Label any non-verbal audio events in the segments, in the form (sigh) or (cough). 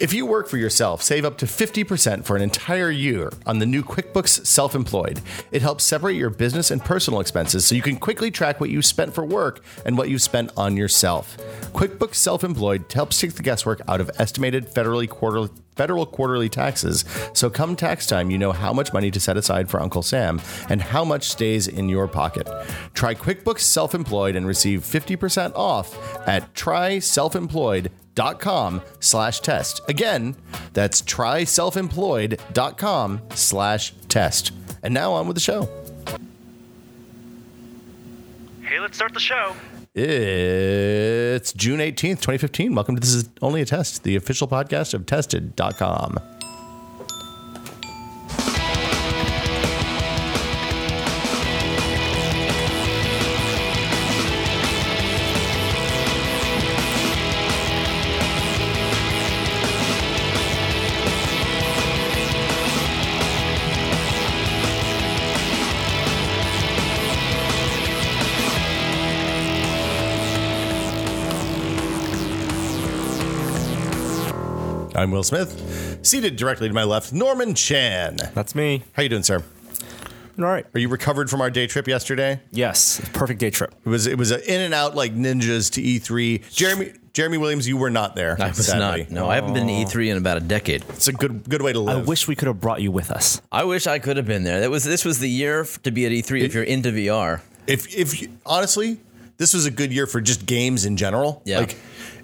If you work for yourself, save up to 50% for an entire year on the new QuickBooks Self Employed. It helps separate your business and personal expenses so you can quickly track what you spent for work and what you spent on yourself. QuickBooks Self Employed helps take the guesswork out of estimated federally quarterly federal quarterly taxes. So come tax time, you know how much money to set aside for Uncle Sam and how much stays in your pocket. Try QuickBooks Self-Employed and receive 50% off at tryselfemployed.com slash test. Again, that's tryselfemployed.com slash test. And now on with the show. Hey, let's start the show. It's June 18th, 2015. Welcome to This Is Only a Test, the official podcast of tested.com. I'm Will Smith. Seated directly to my left, Norman Chan. That's me. How you doing, sir? All right. Are you recovered from our day trip yesterday? Yes. Perfect day trip. It was it was a in and out like ninjas to E3. Jeremy Jeremy Williams, you were not there. I was sadly. not. No, I haven't been to E3 in about a decade. It's a good good way to live. I wish we could have brought you with us. I wish I could have been there. That was this was the year to be at E3 if you're into VR. if if you, honestly, this was a good year for just games in general. Yeah. Like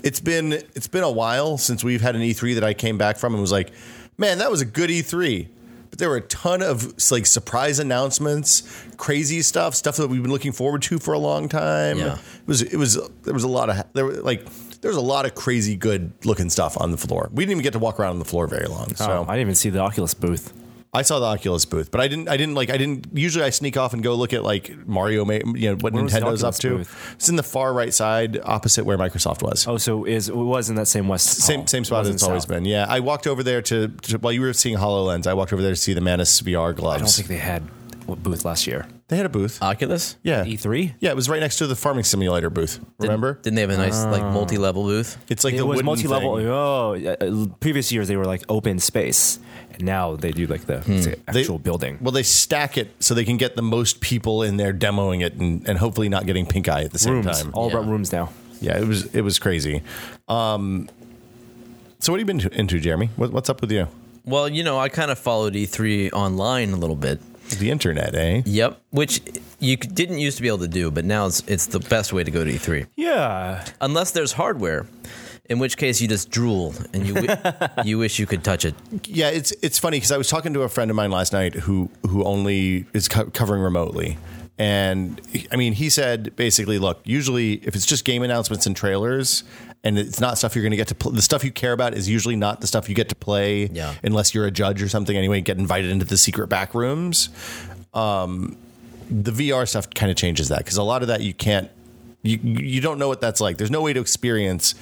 it's been it's been a while since we've had an E3 that I came back from and was like, man, that was a good E3. But there were a ton of like surprise announcements, crazy stuff, stuff that we've been looking forward to for a long time. Yeah. It was it was there was a lot of there were like there was a lot of crazy good looking stuff on the floor. We didn't even get to walk around on the floor very long. Oh, so Oh, I didn't even see the Oculus booth. I saw the Oculus booth, but I didn't. I didn't like. I didn't. Usually, I sneak off and go look at like Mario. You know what Where Nintendo's up to. booth? It's in the far right side, opposite where Microsoft was. Oh, so is it was in that same west Same hall. same spot as wasn't it's always south. been. Yeah, I walked over there to, to while you were seeing Hololens. I walked over there to see the Manus VR gloves. I don't think they had a booth last year. they had a booth. Oculus? yeah, E3. yeah, it was right next to the farming simulator booth. Remember? Didn't they have a nice like multi-level booth? It's like It the was multi-level. thing. Oh, uh, previous years they were like open space, and now they do like the, the They- actual building. Well, they stack it so they can get the most people in there demoing it and, and hopefully not getting pink eye at the same Rooms, time. all about rooms now. Yeah, it was it was crazy. Um, so what have you been to, into, Jeremy? What, what's up with you? Well, you know, I kind of followed E3 online a little bit. The internet, eh? Yep, which you c- didn't used to be able to do, but now it's it's the best way to go to E3. Yeah, Unless there's hardware, in which case you just drool and you wi- (laughs) you wish you could touch it. Yeah, it's it's funny because I was talking to a friend of mine last night who who only is co- covering remotely, and he- I mean he said basically, look, usually if it's just game announcements and trailers. And it's not stuff you're going to get to. Pl- the stuff you care about is usually not the stuff you get to play, Yeah. unless you're a judge or something. Anyway, get invited into the secret back rooms. Um, the VR stuff kind of changes that because a lot of that you can't, you you don't know what that's like. There's no way to experience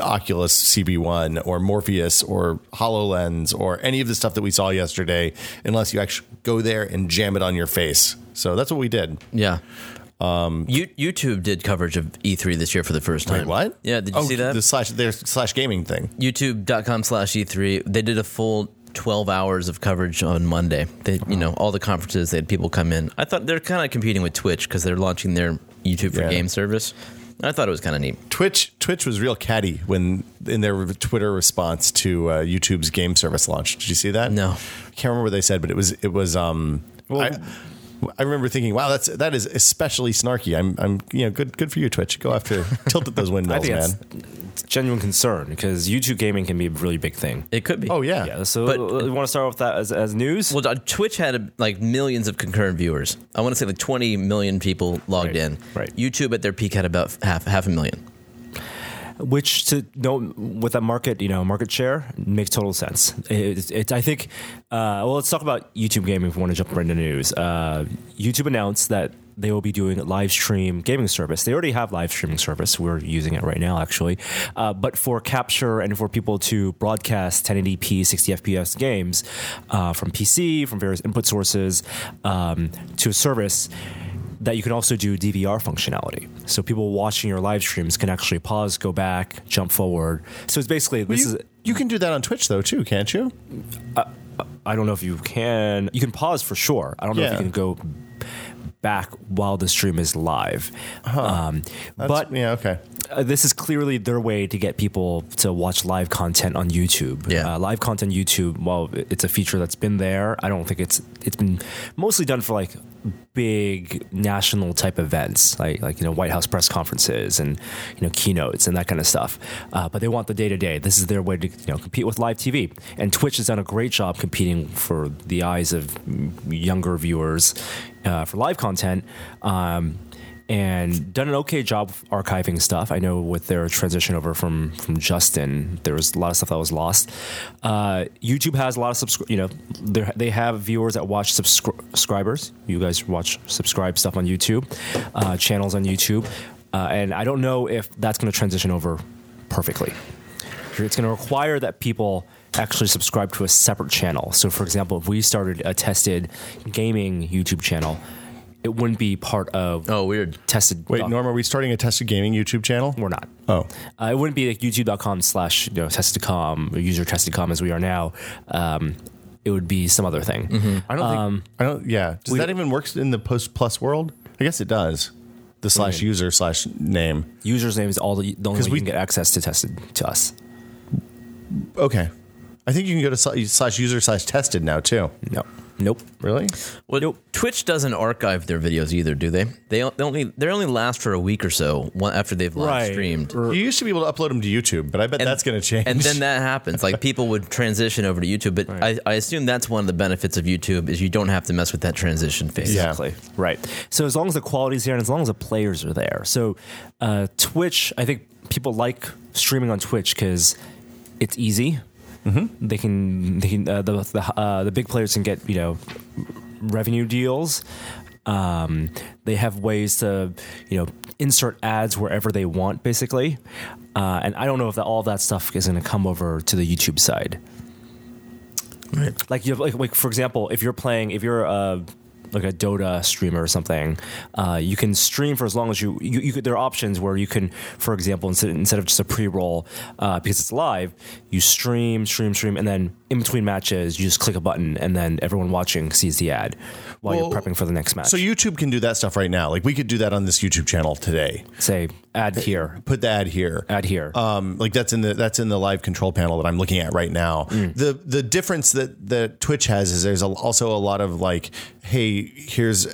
Oculus CV1 or Morpheus or HoloLens or any of the stuff that we saw yesterday unless you actually go there and jam it on your face. So that's what we did. Yeah. Um, you, YouTube did coverage of E3 this year for the first time. What? Yeah, did you oh, see that? The slash their slash gaming thing. youtube.com slash e3 they did a full 12 hours of coverage on monday they you know all the conferences they had people come in i thought they're kind of competing with twitch because they're launching their youtube for Yeah. game service i thought it was kind of neat Twitch Twitch was real catty when in their Twitter response to uh, YouTube's game service launch. Did you see that? No. I can't remember what they said, but it was it was. Um, I, I remember thinking, wow, that's that is especially snarky. I'm I'm you know good good for you, Twitch. Go after tilt at those (laughs) windmills, man. That's genuine concern because YouTube gaming can be a really big thing. it could be Oh yeah, Yeah, so But- you want to start off with that as, as news? well uh, twitch had like millions of concurrent viewers i want to say like 20 million people logged Right, in right. youtube at their peak had about half half a million which to know with that market, you know, market share makes total sense. It, it, I think. Uh, well, let's talk about YouTube gaming. If we want to jump right into news, uh, YouTube announced that they will be doing live stream gaming service. They already have live streaming service. We're using it right now, actually. Uh, but for capture and for people to broadcast 1080p, 60 FPS games uh, from PC, from various input sources um, to a service that you can also do DVR functionality. So people watching your live streams can actually pause, go back, jump forward. So it's basically this you, is you can do that on Twitch though too, can't you? I don't know if you can. You can pause for sure. I don't know if you can go back while the stream is live. Um, but yeah, okay. uh, this is clearly their way to get people to watch live content on YouTube. Yeah. Uh, live content YouTube. Well, it's a feature that's been there. I don't think it's it's been mostly done for like big national type events, like like you know White House press conferences and you know keynotes and that kind of stuff. Uh, but they want the day to day. This is their way to you know compete with live TV. And Twitch has done a great job competing for the eyes of younger viewers uh, for live content. Um, and done an okay job archiving stuff. I know with their transition over from from Justin, there was a lot of stuff that was lost. Uh, YouTube has a lot of subscri- you know they have viewers that watch subscri- subscribers. You guys watch subscribe stuff on YouTube, uh, channels on YouTube, uh, and I don't know if that's going to transition over perfectly. It's going to require that people actually subscribe to a separate channel. So, for example, if we started a tested gaming YouTube channel, it wouldn't be part of Oh, weird. tested. Wait, doc- Norm, are we starting a tested gaming YouTube channel? we're not. Oh, Uh, it wouldn't be like youtube.com slash you know, testedcom or user testedcom as we are now. Um, it would be some other thing. I don't Um, think. I don't. Yeah. Does we- that even work in the post plus world? I guess it does. The slash user slash name. User's name is all the, the only 'Cause way we- you can get access to tested to us. Okay. I think you can go to slash user slash tested now too. No. Nope. Really? Well, Twitch doesn't archive their videos either, do they? They, they only they only last for a week or so after they've live Right. streamed. You used to be able to upload them to YouTube, but I bet that's going to change. And then that happens. Like people would transition over to YouTube, but I, I assume that's one of the benefits of YouTube is you don't have to mess with that transition phase. Yeah. Exactly. Right. So as long as the quality's there and as long as the players are there. So uh, Twitch, I think people like streaming on Twitch because it's easy. Mm-hmm. They can they can uh, the the, uh, the big players can get you know revenue deals. Um, they have ways to you know insert ads wherever they want, basically. Uh, and I don't know if that, all that stuff is going to come over to the YouTube side. Right. Like you have, like, like for example, if you're playing, if you're a like a Dota streamer or something, uh, you can stream for as long as you, you, you could, there are options where you can, for example, instead, instead of just a pre-roll, uh, because it's live, you stream, stream, stream, and then in between matches, you just click a button and then everyone watching sees the ad while Well, you're prepping for the next match. so YouTube can do that stuff right now. Like we could do that on this YouTube channel today. say ad here, Put the ad here. ad here. Um, like that's in the that's in the live control panel that I'm looking at right now. The the difference that that Twitch has is there's a, also a lot of like, hey, here's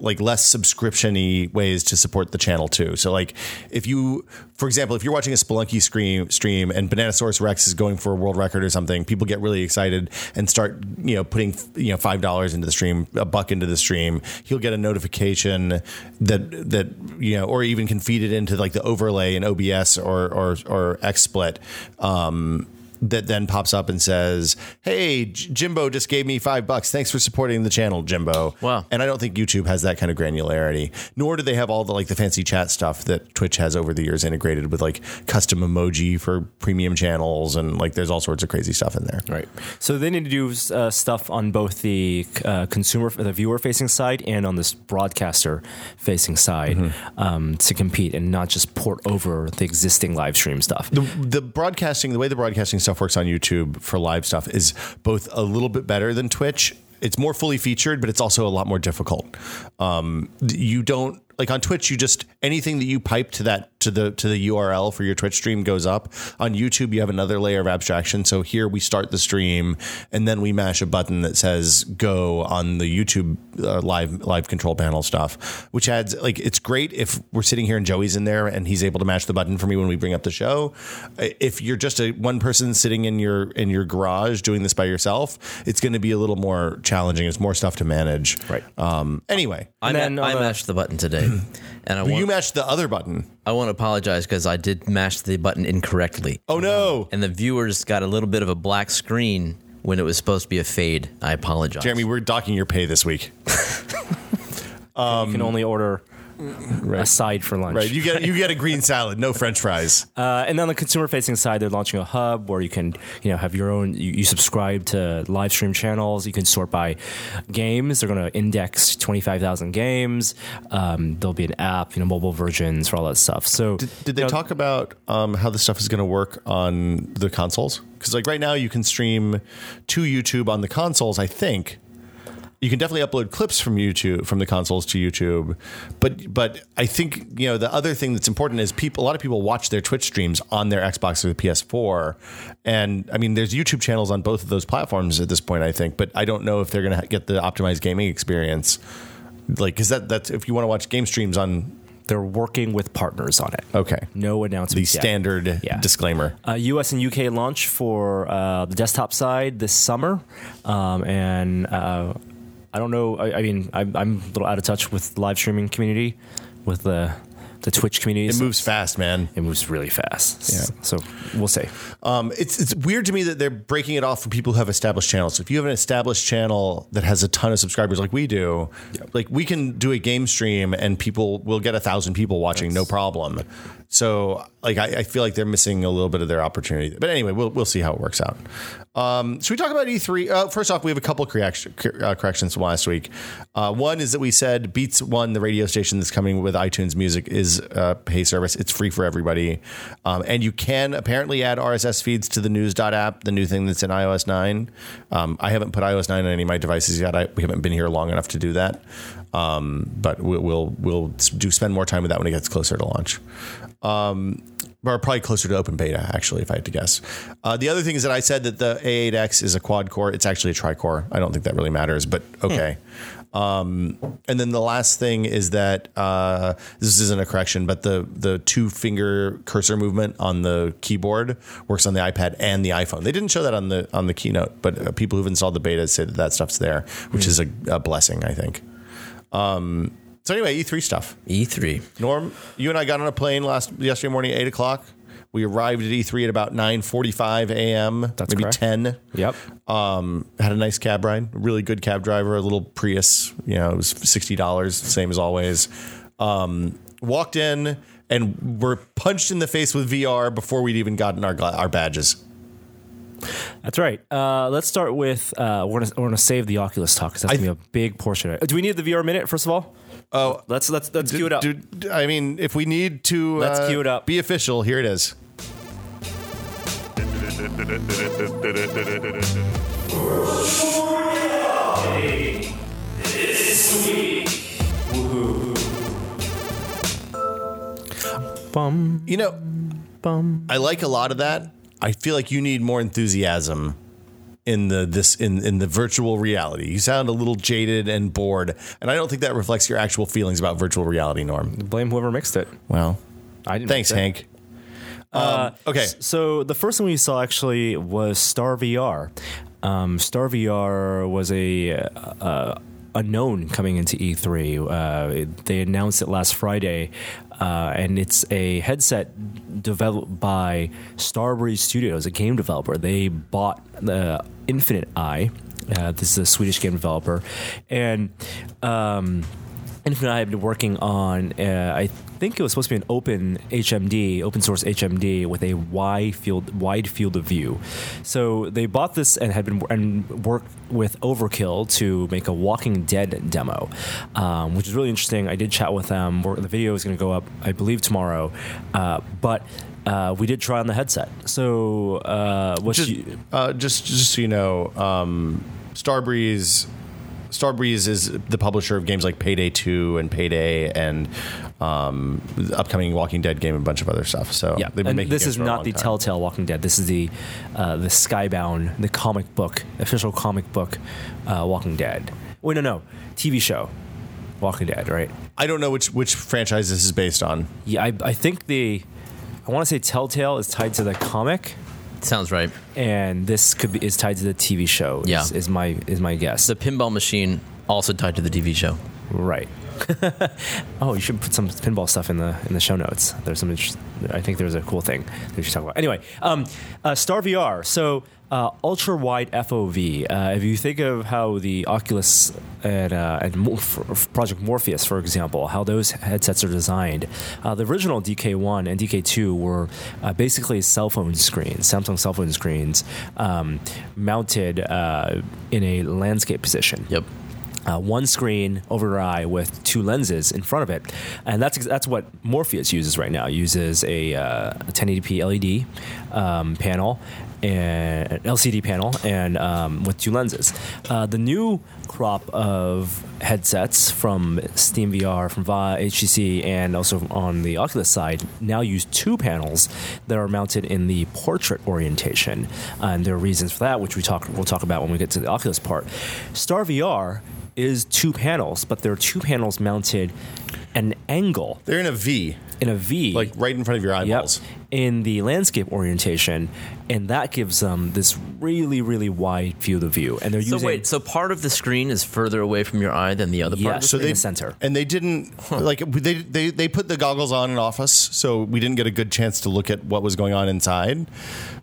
like less subscription-y ways to support the channel too. So like if you for example, if you're watching a Spelunky stream stream and Bananasaurus Rex is going for a world record or something, people get really excited and start, you know, putting you know five dollars into the stream, a buck into the stream. He'll get a notification that that you know, or even can feed it into like the overlay in OBS or or or XSplit. Um, that then pops up and says, "Hey, Jimbo just gave me five bucks. Thanks for supporting the channel, Jimbo." Wow. And I don't think YouTube has that kind of granularity, nor do they have all the like the fancy chat stuff that Twitch has over the years integrated with like custom emoji for premium channels and like there's all sorts of crazy stuff in there. Right. So they need to do uh, stuff on both the uh, consumer, the viewer facing side, and on this broadcaster facing side um, to compete, and not just port over the existing live stream stuff. The, the broadcasting, the way the broadcasting stuff works on YouTube for live stuff is both a little bit better than Twitch. It's more fully featured, but it's also a lot more difficult. Um, you don't like on Twitch. You just anything that you pipe to that to the to the URL for your Twitch stream goes up. On YouTube, you have another layer of abstraction. So here we start the stream, and then we mash a button that says "Go" on the YouTube uh, live live control panel stuff, which adds like it's great if we're sitting here and Joey's in there and he's able to mash the button for me when we bring up the show. If you're just a one person sitting in your in your garage doing this by yourself, it's going to be a little more challenging. It's more stuff to manage. Right. Um, anyway, I, And then ma- I mashed the button today, (clears throat) and I you want, mashed the other button. I want to apologize because I did mash the button incorrectly, Oh no, and the viewers got a little bit of a black screen when it was supposed to be a fade. I apologize. Jeremy, we're docking your pay this week. (laughs) you can only order aside for lunch. Right. You get you get a green salad, no French fries. Uh, and then on the consumer facing side, they're launching a hub where you can, you know, have your own. You, you subscribe to live stream channels. You can sort by games. They're going to index twenty five thousand games. Um, there'll be an app, you know, mobile versions for all that stuff. So, Did, did they you know, talk about um, how this stuff is going to work on the consoles? Because like right now, you can stream to YouTube on the consoles. I think you can definitely upload clips from YouTube from the consoles to YouTube, but but I think you know the other thing that's important is people. A lot of people watch their Twitch streams on their Xbox or the PS4, and I mean there's YouTube channels on both of those platforms at this point. I think, but I don't know if they're going to get the optimized gaming experience. Like, because that that's if you want to watch game streams on they're working with partners on it. okay No announcement. the yet. standard Yeah. disclaimer. Uh, US and UK launch for uh, the desktop side this summer, um, and uh, I don't know. I, I mean, I'm, I'm a little out of touch with the live streaming community, with the the Twitch community. It moves fast, man. It moves really fast. Yeah. So we'll see. Um, it's it's weird to me that they're breaking it off for people who have established channels. So if you have an established channel that has a ton of subscribers, like we do, like we can do a game stream and people will get a thousand people watching, no problem. So like I, I feel like they're missing a little bit of their opportunity. But anyway, we'll we'll see how it works out. Um, should we talk about E3? Uh, first off, we have a couple correction, uh, corrections from last week. Uh, one is that we said Beats One, the radio station that's coming with iTunes Music, is a pay service. It's free for everybody, um, and you can apparently add RSS feeds to the News app, the new thing that's in iOS nine. Um, I haven't put iOS nine on any of my devices yet. I, we haven't been here long enough to do that, um, but we'll, we'll we'll do spend more time with that when it gets closer to launch Um, or probably closer to open beta, actually, if I had to guess. Uh, the other thing is that I said that the A8X is a quad core. It's actually a tri core. I don't think that really matters, but okay. Um, and then the last thing is that uh, this isn't a correction, but the the two finger cursor movement on the keyboard works on the iPad and the iPhone. They didn't show that on the on the keynote, but uh, people who've installed the beta say that that stuff's there, which is a, a blessing, I think. Um, so anyway, E3 stuff. E3. Norm, you and I got on a plane last yesterday morning at eight o'clock. We arrived at E3 at about nine forty-five a.m. That's maybe correct. ten. Yep. Um, had a nice cab ride. Really good cab driver. A little Prius. You know, it was sixty dollars, same as always. Um, walked in and were punched in the face with VR before we'd even gotten our our badges. That's right. Uh, let's start with uh, we're gonna we're gonna save the Oculus talk because that's gonna be a big portion of it. Do we need the VR minute first of all? Oh, Let's let's let's cue it up. Dude, I mean, if we need to, Let's uh, cue it up. Be official. Here it is. Bum You know, bum. I like a lot of that. I feel like you need more enthusiasm in the this in in the virtual reality. You sound a little jaded and bored, and I don't think that reflects your actual feelings about virtual reality, Norm. Blame whoever mixed it. Well, I didn't. thanks. Hank. Um, okay, So the first thing we saw actually was Star VR. Um, Star VR was a uh, unknown coming into E3. Uh, they announced it last Friday, uh, and it's a headset developed by Starbreeze Studios, a game developer. They bought the InfinitEye. Uh, this is a Swedish game developer, and. Um, InfinitEye had been working on, uh, I think it was supposed to be an open HMD, open source HMD with a wide field, wide field of view. So they bought this and had been and worked with Overkill to make a Walking Dead demo, um, which is really interesting. I did chat with them. We're- The video is going to go up, I believe, tomorrow. Uh, but uh, we did try on the headset. So uh, just, you, uh, just just so you know, um, Starbreeze. Starbreeze is the publisher of games like Payday 2 and Payday and um, the upcoming Walking Dead game and a bunch of other stuff. So Yeah, they've been and making this is not the time. Telltale Walking Dead. This is the uh, the Skybound, the comic book, official comic book uh, Walking Dead. Wait, no, no, TV show Walking Dead, right? I don't know which which franchise this is based on. Yeah, I, I think the I want to say Telltale is tied to the comic, Sounds right. and this could be is tied to the TV show. Yeah. is, is my is my guess. The pinball machine also tied to the TV show. right. (laughs) Oh, you should put some pinball stuff in the in the show notes. There's some. I think there's a cool thing that you should talk about. Anyway, um, uh, Star VR. So uh, ultra wide FOV. Uh, if you think of how the Oculus and, uh, and Project Morpheus, for example, how those headsets are designed, uh, the original DK1 and DK2 were uh, basically cell phone screens, Samsung cell phone screens, um, mounted uh, in a landscape position Yep. Uh, one screen over your eye with two lenses in front of it, and that's that's what Morpheus uses right now. It uses a, uh, a 1080p LED um, panel and an LCD panel and um, with two lenses. Uh, the new crop of headsets from Steam VR, from VA, HTC, and also on the Oculus side now use two panels that are mounted in the portrait orientation, and there are reasons for that, which we talk we'll talk about when we get to the Oculus part. Star VR is two panels, but there are two panels mounted at an angle They're in a V, in a V, like right in front of your Yep. eyeballs. In the landscape orientation, and that gives them this really, really wide field of view. And they're So using wait, so part of the screen is further away from your eye than the other part. Yes. Of So So in they the center. and they didn't like they, they they put the goggles on and off us, so we didn't get a good chance to look at what was going on inside.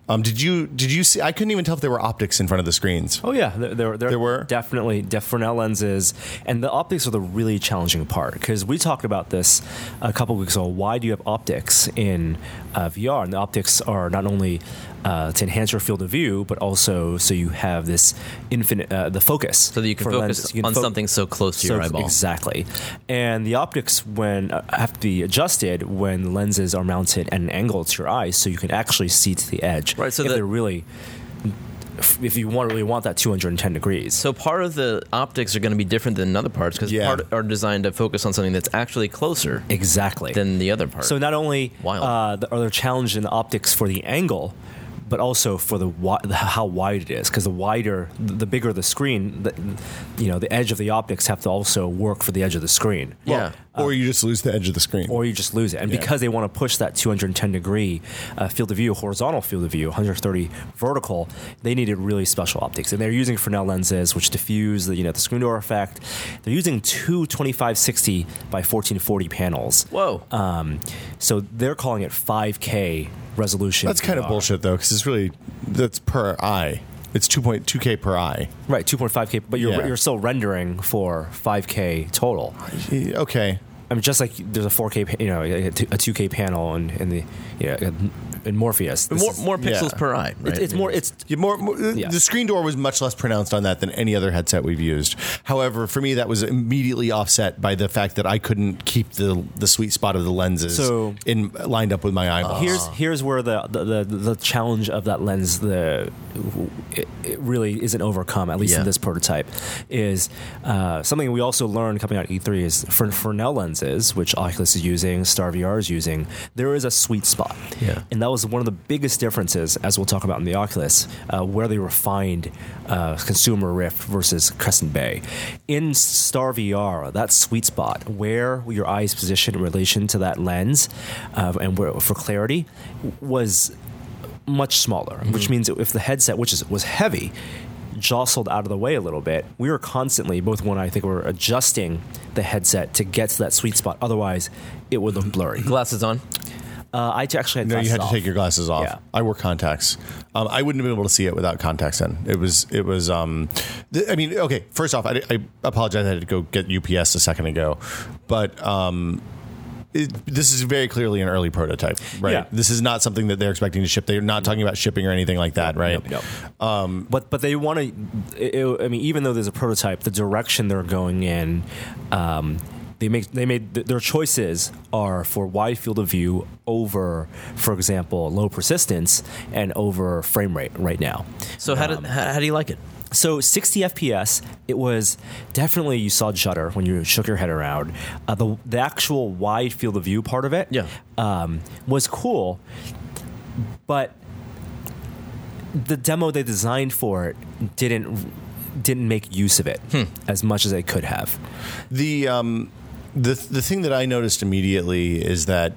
Um, did you did you see? I couldn't even tell if there were optics in front of the screens. Oh yeah, there, there, there, There were? definitely def Fresnel lenses, and the optics are the really challenging part because we talked about this a couple weeks ago. Why do you have optics in uh, VR? And the optics are not only uh, to enhance your field of view, but also so you have this infinite uh, the focus, So that you can focus lenses. You can on fo- something so close to your eyeball. Exactly, and the optics when uh, have to be adjusted when the lenses are mounted at an angle to your eyes, so you can actually see to the edge. Right, so they're really if you want really want that 210 degrees. So part of the optics are going to be different than other parts because Yeah. part are designed to focus on something that's actually closer Exactly. than the other part. so not only uh, the- are there challenged in the optics for the angle, but also for the, wi- the how wide it is. Because the wider, the bigger the screen, the, you know, the edge of the optics have to also work for the edge of the screen. yeah. or you just lose the edge of the screen. Or you just lose it, and Yeah. because they want to push that 210 degree uh, field of view, horizontal field of view, 130 vertical, they needed really special optics, and they're using Fresnel lenses, which diffuse the you know the screen door effect. They're using two 2560 by 1440 panels. Whoa. Um, so they're calling it 5K resolution. That's kind of bullshit though, because it's really that's per eye. It's two point two k per eye. Right, 2.5K, but you're Yeah. you're still rendering for 5K total. Okay, I mean, just like there's a 4K, you know, a 2K panel in, in the yeah in Morpheus. But more is- more pixels yeah. per eye, right? It's, it's more. It's Yeah, more, more Yeah. The screen door was much less pronounced on that than any other headset we've used. However, for me, that was immediately offset by the fact that I couldn't keep the the sweet spot of the lenses So- in lined up with my eyeballs. here's here's where the, the the the challenge of that lens the it, it really isn't overcome at least Yeah. in this prototype is uh, something we also learned coming out of E3 is for Fresnel lenses which Oculus is using Star VR is using there is a sweet spot. Yeah. and that was one of the biggest differences as we'll talk about in the Oculus uh, where they refined uh, consumer Rift versus Crescent Bay. In Star VR that sweet spot where your eye is positioned in relation to that lens uh, and where, for clarity was much smaller, which means if the headset, which is, was heavy, jostled out of the way a little bit, we were constantly, both one I think, were adjusting the headset to get to that sweet spot. Otherwise, it would look blurry. Glasses on. Uh, I actually had no, you glasses had to take your glasses off. Yeah. I wore contacts. Um, I wouldn't have been able to see it without contacts in. It was, it was. Um, th- I mean, okay. First off, I, I apologize. I had to go get UPS a second ago, but um, it, this is very clearly an early prototype, right? Yeah. This is not something that they're expecting to ship. They're not talking about shipping or anything like that, right? Nope, nope. but but they want to. I mean, even though there's a prototype, the direction they're going in, um, they make they made th- their choices are for wide field of view over, for example, low persistence and over frame rate right now. So how did how, how do you like it? So 60 FPS, it was definitely you saw judder when you shook your head around. Uh, the the actual wide field of view part of it, Yeah. um, was cool, but the demo they designed for it didn't didn't make use of it as much as they could have. The um, the the thing that I noticed immediately is that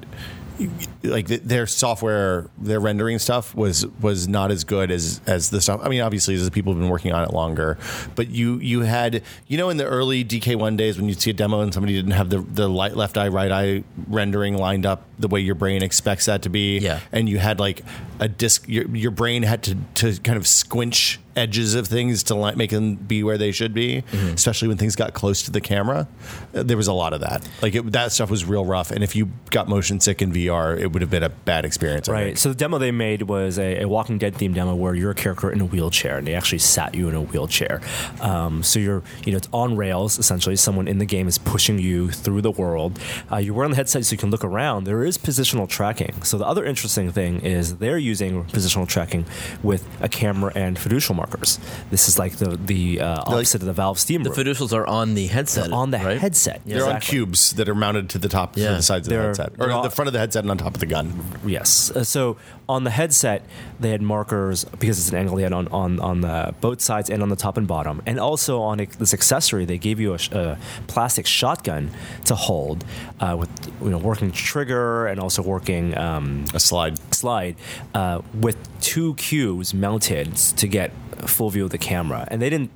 like th- their software, their rendering stuff was was not as good as as the stuff. I mean, obviously, as the people have been working on it longer, but you you had you know in the early DK1 days when you'd see a demo and somebody didn't have the the light, left eye right eye rendering lined up the way your brain expects that to be, Yeah. and you had like a disc, your your brain had to to kind of squinch edges of things to li- make them be where they should be, Mm-hmm. especially when things got close to the camera. There was a lot of that. Like it, that stuff was real rough, and if you got motion sick in VR, it would have been a bad experience. I Right. think. So the demo they made was a, a Walking Dead themed demo where you're a character in a wheelchair, and they actually sat you in a wheelchair. Um, so you're, you know, it's on rails essentially. Someone in the game is pushing you through the world. Uh, you're wearing the headset so you can look around. There is positional tracking. So the other interesting thing is they're using positional tracking with a camera and fiducial markers. This is like the the uh, opposite of the Valve Steam The Room. fiducials are on the headset. on the right? headset. They're on cubes that are mounted to the top, to Yeah. the sides of the They're- headset, or all- the front of the headset and on top the gun. Yes. Uh, so on the headset, they had markers because it's an angle they had on on, on the both sides and on the top and bottom, and also on this accessory they gave you a, a plastic shotgun to hold uh, with you know working trigger and also working um, A slide. slide uh, with two cubes mounted to get full view of the camera, and they didn't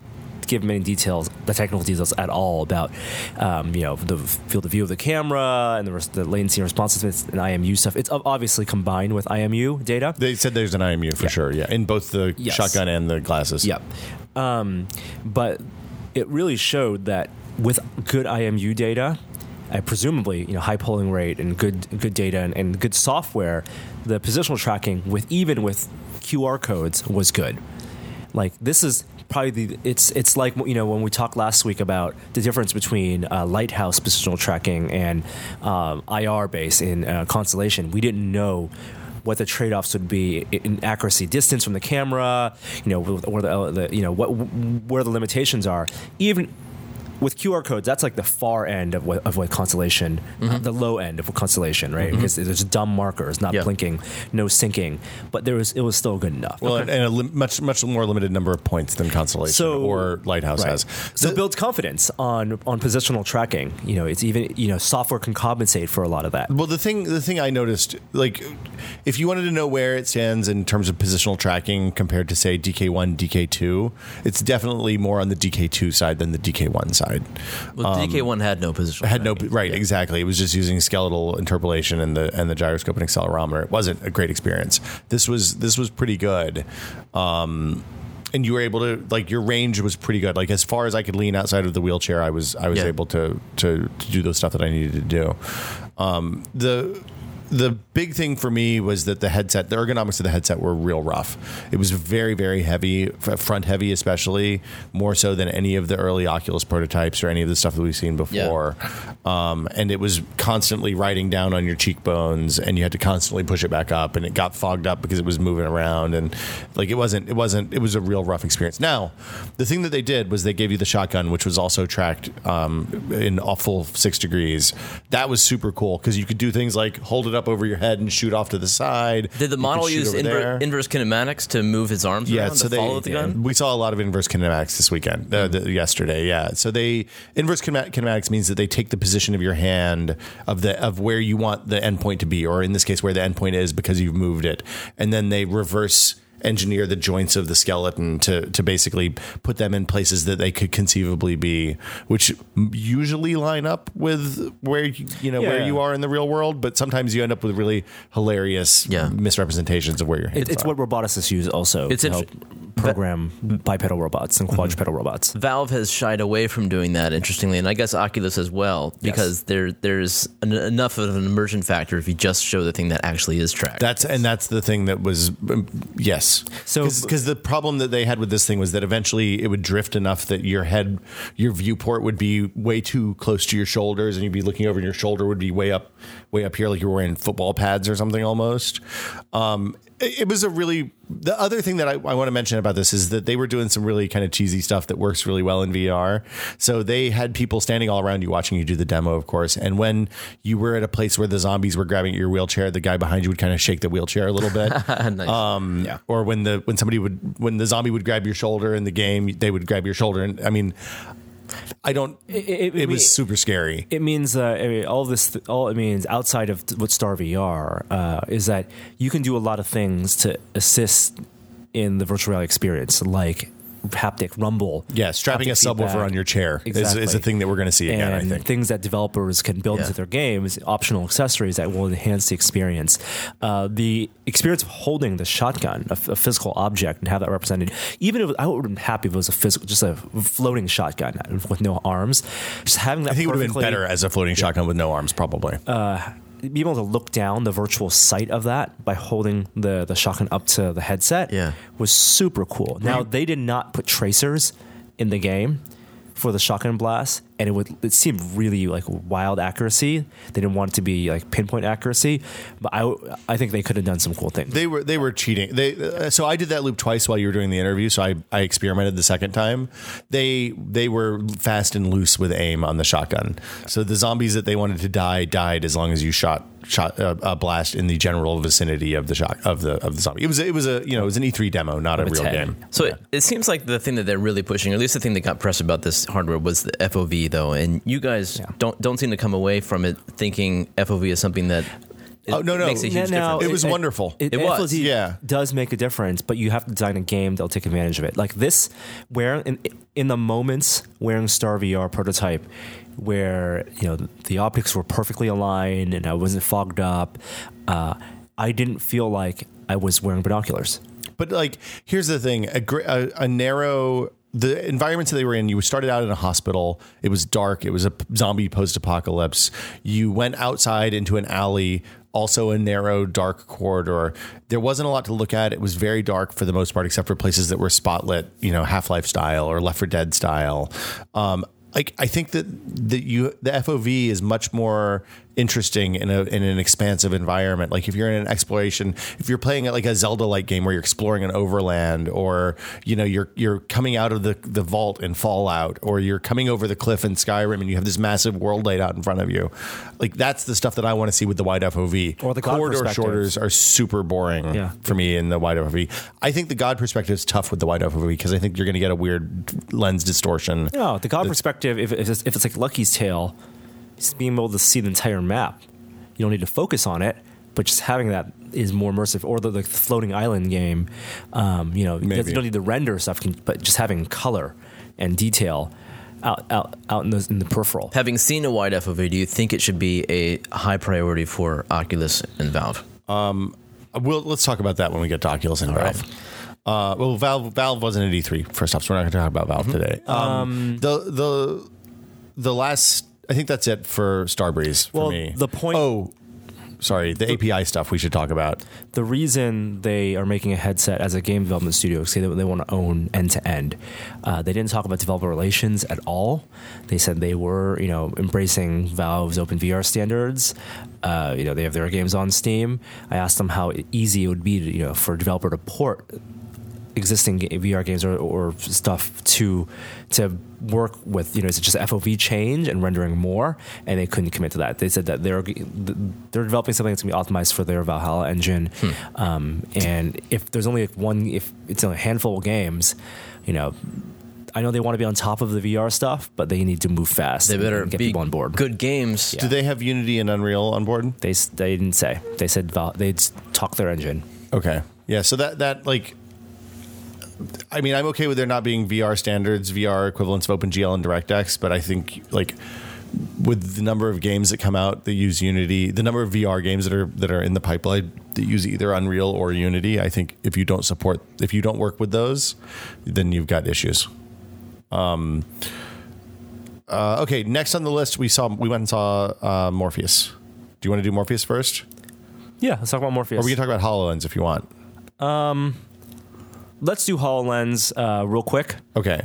give many details, the technical details at all about, um, you know, the field of view of the camera and the, res- the latency and responsiveness and IMU stuff. It's obviously combined with IMU data. They said there's an IMU for Yeah. sure. Yeah, in both the Yes. shotgun and the glasses. Yep. Um, but it really showed that with good IMU data, uh, presumably you know high polling rate and good good data and, and good software, the positional tracking with even with QR codes was good. Like this is probably the it's it's like you know when we talked last week about the difference between uh, lighthouse positional tracking and um, IR base in uh, Constellation. We didn't know what the trade-offs would be in accuracy, distance from the camera, you know, where the, the you know what where the limitations are. Even with QR codes, that's like the far end of what, of what Constellation, uh, the low end of what Constellation, right? Because there's dumb markers, not Yeah. blinking, no syncing, but there was it was still good enough. Well, and a lim- much much more limited number of points than Constellation So- or Lighthouse Right. has. So The- it builds confidence on on positional tracking. You know, it's even you know software can compensate for a lot of that. Well, the thing the thing I noticed, like, if you wanted to know where it stands in terms of positional tracking compared to say DK1, DK2, it's definitely more on the DK2 side than the DK1 side. Well, DK1 had no position. It had no right exactly. It was just using skeletal interpolation and the and the gyroscope and accelerometer. It wasn't a great experience. This was this was pretty good. Um, and you were able to like your range was pretty good. Like as far as I could lean outside of the wheelchair, I was I was Yeah. able to, to to do those stuff that I needed to do. Um, the the big thing for me was that the headset, the ergonomics of the headset were real rough. It was very, very heavy, front heavy, especially more so than any of the early Oculus prototypes or any of the stuff that we've seen before. Um, and it was constantly riding down on your cheekbones, and you had to constantly push it back up, and it got fogged up because it was moving around, and like it wasn't, it wasn't, it was a real rough experience. Now, the thing that they did was they gave you the shotgun, which was also tracked um, in a full six degrees. That was super cool because you could do things like hold it up over your head and shoot off to the side. Did the model use inver- inverse kinematics to move his arms Yeah, around so to they follow the gun? we saw a lot of inverse kinematics this weekend, uh, the, yesterday. Yeah, so they inverse kinema- kinematics means that they take the position of your hand of the of where you want the endpoint to be, or in this case, where the endpoint is because you've moved it, and then they reverse engineer the joints of the skeleton to to basically put them in places that they could conceivably be, which usually line up with where you, you know where Yeah. you are in the real world, but sometimes you end up with really hilarious Yeah. misrepresentations of where your hands It, it's are. what roboticists use also It's to inter- help program bipedal robots and quadrupedal robots. Valve has shied away from doing that, interestingly, and I guess Oculus as well, because there there's an, enough of an immersion factor if you just show the thing that actually is tracked. That's and that's the thing that was um, yes. So- because the problem that they had with this thing was that eventually it would drift enough that your head, your viewport would be way too close to your shoulders, and you'd be looking over, and your shoulder would be way up, way up here, like you were wearing football pads or something almost. Um, it, it was a really. The other thing that I, I want to mention about this is that they were doing some really kind of cheesy stuff that works really well in VR. So they had people standing all around you watching you do the demo, of course. And when you were at a place where the zombies were grabbing at your wheelchair, the guy behind you would kind of shake the wheelchair a little bit. (laughs) nice. Um, Yeah. Or when the when somebody would when the zombie would grab your shoulder in the game, they would grab your shoulder. And I mean, I don't. It, it- it was mean- super scary. It means uh, I mean, all this. All it means outside of what Star VR uh, is that you can do a lot of things to assist in the virtual reality experience, like haptic rumble. Yeah, strapping a haptic subwoofer on your chair is, Exactly. is a thing that we're going to see again. I and think. things that developers can build Yeah. into their games, optional accessories that will enhance the experience. Uh, the experience of holding the shotgun, a, a physical object, and have that represented. Even if I would have been happy if it was a physical, just a floating shotgun with no arms. Just having that. I think it would have been better as a floating shotgun with no arms, probably. Being able to look down the virtual sight of that by holding the, the shotgun up to the headset Yeah. was super cool. Now they did not put tracers in the game for the shotgun blast, and it would it seemed really like wild accuracy. They didn't want it to be like pinpoint accuracy, but I I think they could have done some cool things. They were they were cheating. They uh, so I did that loop twice while you were doing the interview. So I, I experimented the second time. They they were fast and loose with aim on the shotgun. So the zombies that they wanted to die died as long as you shot shot uh, a blast in the general vicinity of the shot of the of the zombie. It was it was a you know it was an E3 demo, not a Of its real head. game. So it, it seems like the thing that they're really pushing, or at least the thing that got press about this hardware, was the FOV though, and you guys Yeah. don't don't seem to come away from it thinking FOV is something that Oh, no, no. makes a huge Now- difference. It was wonderful. It, It was, FOV yeah. does make a difference, but you have to design a game that'll take advantage of it. Like this, where in, in the moments wearing Star VR prototype, where you know the optics were perfectly aligned and I wasn't fogged up, uh, I didn't feel like I was wearing binoculars. But like, here's the thing: a, a, a narrow. The environments that they were in, you started out in a hospital. It was dark. It was a zombie post-apocalypse. You went outside into an alley, also a narrow, dark corridor. There wasn't a lot to look at. It was very dark for the most part, except for places that were spotlit, you know, Half Life style or Left 4 Dead style. Um, like I think that that you the FOV is much more interesting in a in an expansive environment. Like if you're in an exploration, if you're playing like a Zelda like game where you're exploring an overland, or you know you're you're coming out of the the vault in Fallout, or you're coming over the cliff in Skyrim, and you have this massive world laid out in front of you. Like that's the stuff that I want to see with the wide FOV. Or the God corridor shorters are super boring Yeah. for me in the wide FOV. I think the God perspective is tough with the wide FOV because I think you're going to get a weird lens distortion. No, the God perspective, if, if, it's, if it's like Lucky's Tale, just being able to see the entire map. You don't need to focus on it, but just having that is more immersive. Or the, the floating island game, um, you know, you don't need to render stuff, but just having color and detail out out, out in, the, in the peripheral. Having seen a wide FOV, do you think it should be a high priority for Oculus and Valve? We'll, let's talk about that when we get to Oculus and Valve. Uh, well, Valve Valve wasn't at E3 first off, so we're not going to talk about Valve today. Um, the the the last, I think that's it for Starbreeze for Well, me. the point- Oh, sorry, the API stuff we should talk about. the reason they are making a headset as a game development studio is they, they want to own end to end. Uh, They didn't talk about developer relations at all. They said they were, you know, embracing Valve's open VR standards. Uh, you know, they have their games on Steam. I asked them how easy it would be, to, you know, for a developer to port existing VR games or, or stuff to to work with you know is it just FOV change and rendering more and they couldn't commit to that they said that they're they're developing something that's going to be optimized for their Valhalla engine um, and if there's only like one if it's only a handful of games you know I know they want to be on top of the VR stuff but they need to move fast They better and get be people on board good games. Do they have Unity and Unreal on board? they they didn't say they said they'd talk their engine Okay. Yeah. So that that like, I mean, I'm okay with there not being VR standards, VR equivalents of OpenGL and DirectX, but I think like with the number of games that come out that use Unity, the number of VR games that are that are in the pipeline that use either Unreal or Unity, I think if you don't support, if you don't work with those, then you've got issues. Um. Uh, okay. Next on the list, we saw we went and saw uh, Morpheus. Do you want to do Morpheus first, yeah let's talk about Morpheus or we can talk about Hololens if you want? Let's do HoloLens uh, real quick Okay.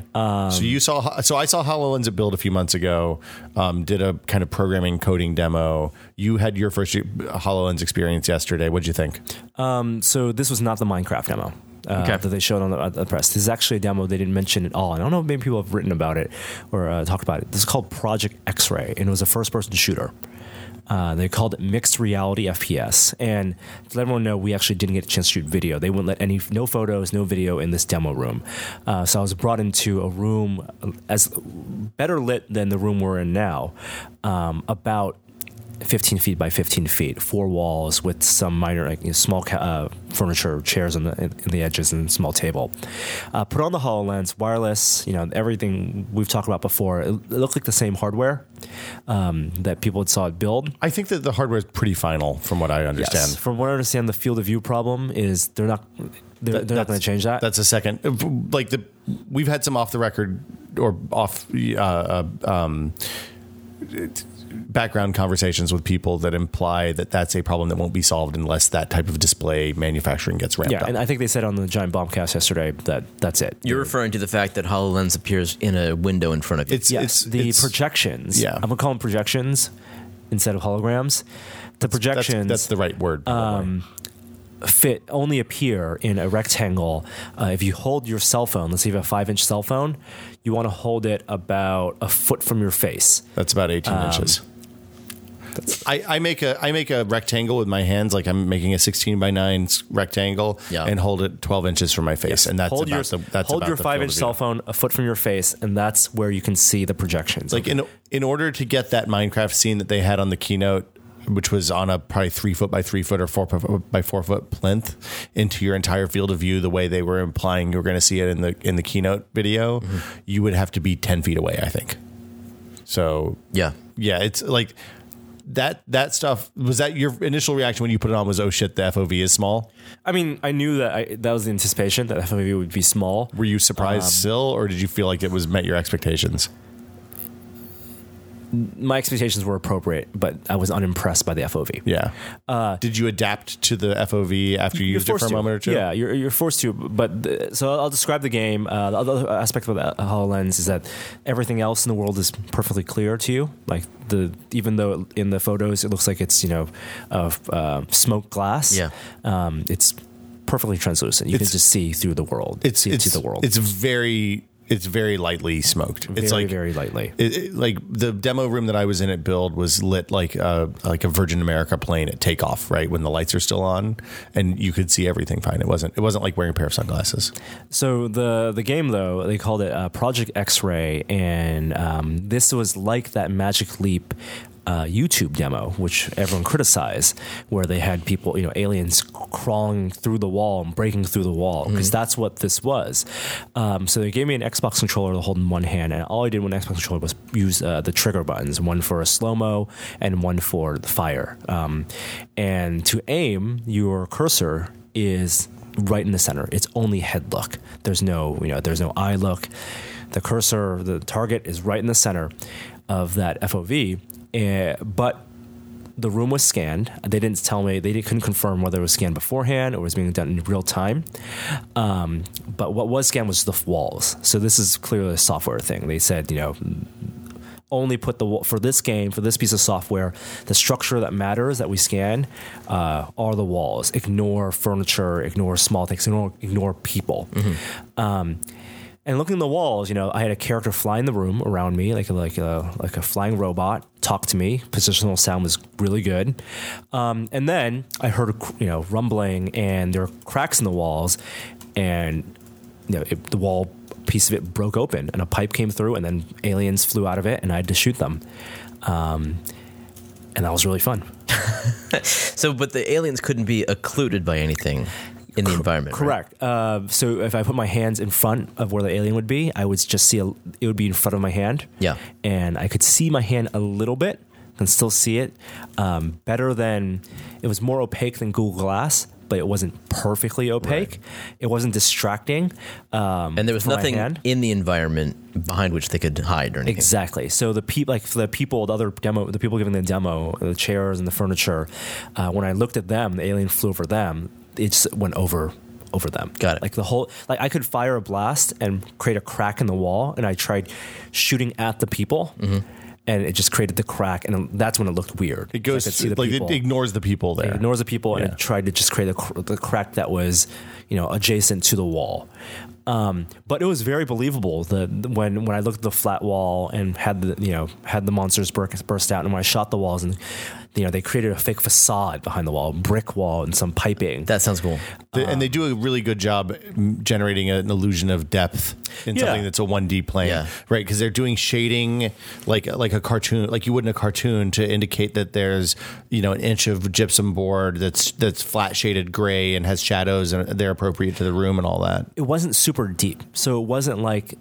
so you saw, so I saw Hololens at Build a few months ago. Um, did a kind of programming coding demo. You had your first Hololens experience yesterday. What'd you think? so this was not the Minecraft demo. Uh, Okay. That they showed on the, uh, the press. This is actually a demo they didn't mention at all. I don't know if many people have written about it or uh, talked about it. This is called Project X Ray, and it was a first person shooter. Uh, they called it mixed reality FPS, and to let everyone know, we actually didn't get a chance to shoot video. They wouldn't let any no photos, no video in this demo room. Uh, so I was brought into a room as better lit than the room we're in now, um, about 15 feet by 15 feet, four walls with some minor, like, you know, small ca- uh, furniture, chairs on the in, in the edges, and small table. Uh, put on the Hololens, wireless, you know, everything we've talked about before. It, it looked like the same hardware um, that people had saw it build. I think that the hardware is pretty final, from what I understand. Yes. From what I understand, the field of view problem is they're not they're, they're not going to change that. That's a second. Like the, we've had some off the record or off uh, uh, um, background conversations with people that imply that that's a problem that won't be solved unless that type of display manufacturing gets ramped yeah, up. and I think they said on the Giant Bombcast yesterday that that's it. You're referring to the fact that HoloLens appears in a window in front of you. it's Yes, it's the it's- projections. Yeah. I'm gonna call them projections instead of holograms. The That's, projections that's the right word. by the way. fit only appear in a rectangle. Uh, if you hold your cell phone, let's say you have a five inch cell phone, you want to hold it about a foot from your face. That's about 18 Um, inches. I, I make a I make a rectangle with my hands, like I'm making a 16 by 9 rectangle, Yeah. and hold it 12 inches from my face, and that's hold about your the that's hold about your the five inch cell phone a foot from your face, and that's where you can see the projections. Like in in order to get that Minecraft scene that they had on the keynote, which was on a probably three foot by three foot or four foot by four foot plinth, into your entire field of view, the way they were implying you were going to see it in the in the keynote video, you would have to be 10 feet away, I think. So yeah. yeah, it's like that that stuff was that your initial reaction when you put it on was oh shit the FOV is small. I mean, I knew that I, that was the anticipation that FOV would be small. Were you surprised Um, still, or did you feel like it was met your expectations? My expectations were appropriate, but I was unimpressed by the FOV. Yeah. did you adapt to the FOV after you used it for a to. moment or two? Yeah, you're, you're forced to. But the, so I'll describe the game. Uh, the other aspect of the Hololens is that everything else in the world is perfectly clear to you. Like the even though in the photos it looks like it's you know of uh, smoked glass. Yeah. um, it's perfectly translucent. You It's- can just see through the world. It's see, it's see the world. It's very it's very lightly smoked. very it's like very lightly. it, it- like the demo room that I was in at Build was lit like a like a Virgin America plane at takeoff, right when the lights are still on, and you could see everything fine. It wasn't it wasn't like wearing a pair of sunglasses. So the the game though they called it uh, Project X-Ray, and um, this was like that Magic Leap. Uh, YouTube demo, which everyone criticized, where they had people, you know, aliens crawling through the wall and breaking through the wall, because that's what this was. Um, so they gave me an Xbox controller to hold in one hand, and all I did with an Xbox controller was use uh, the trigger buttons, one for a slow mo and one for the fire. Um, and to aim, your cursor is right in the center. It's only head look. There's no, you know, there's no eye look. The cursor, the target is right in the center of that FOV. Eh, but the room was scanned. They didn't tell me they couldn't confirm whether it was scanned beforehand or was being done in real time. Um, but what was scanned was the walls. So this is clearly a software thing. They said, you know, only put the for this game for this piece of software the structure that matters that we scan uh, are the walls ignore furniture ignore small things ignore, ignore people um, and looking at the walls you know i had a character fly in the room around me like a, like a like a flying robot talk to me positional sound was really good um, and then i heard you know rumbling and there were cracks in the walls and you know, it, the wall piece of it broke open and a pipe came through and then aliens flew out of it and I had to shoot them. Um, and that was really fun. (laughs) So, but the aliens couldn't be occluded by anything in the environment. right? Correct. Uh, so if I put my hands in front of where the alien would be, I would just see a, it would be in front of my hand. Yeah. And I could see my hand a little bit and still see it. Um, better than, it was more opaque than Google Glass, but it wasn't perfectly opaque. It wasn't distracting. Um, And there was nothing in the environment behind which they could hide or anything. Exactly. So the people, like the people, the other demo, the people giving the demo, the chairs and the furniture. Uh, when I looked at them, the alien flew over them. It just went over over them. Got it. Like the whole, like I could fire a blast and create a crack in the wall, and I tried shooting at the people. Mm-hmm. And it just created the crack, and that's when it looked weird. It goes the like people. it ignores the people there. It ignores the people and it tried to just create a, cr- the crack that was, you know, adjacent to the wall. Um, but it was very believable. The when when I looked at the flat wall and had the you know had the monsters burst, burst out, and when I shot the walls and you know they created a fake facade behind the wall, brick wall, and some piping. That sounds cool. The- and they do a really good job generating an illusion of depth in Yeah. something that's a 1D plane, Yeah. right? Because they're doing shading like like a cartoon, like you would in a cartoon, to indicate that there's you know an inch of gypsum board that's that's flat shaded gray and has shadows and they're appropriate to the room and all that. it wasn't super deep. So it wasn't like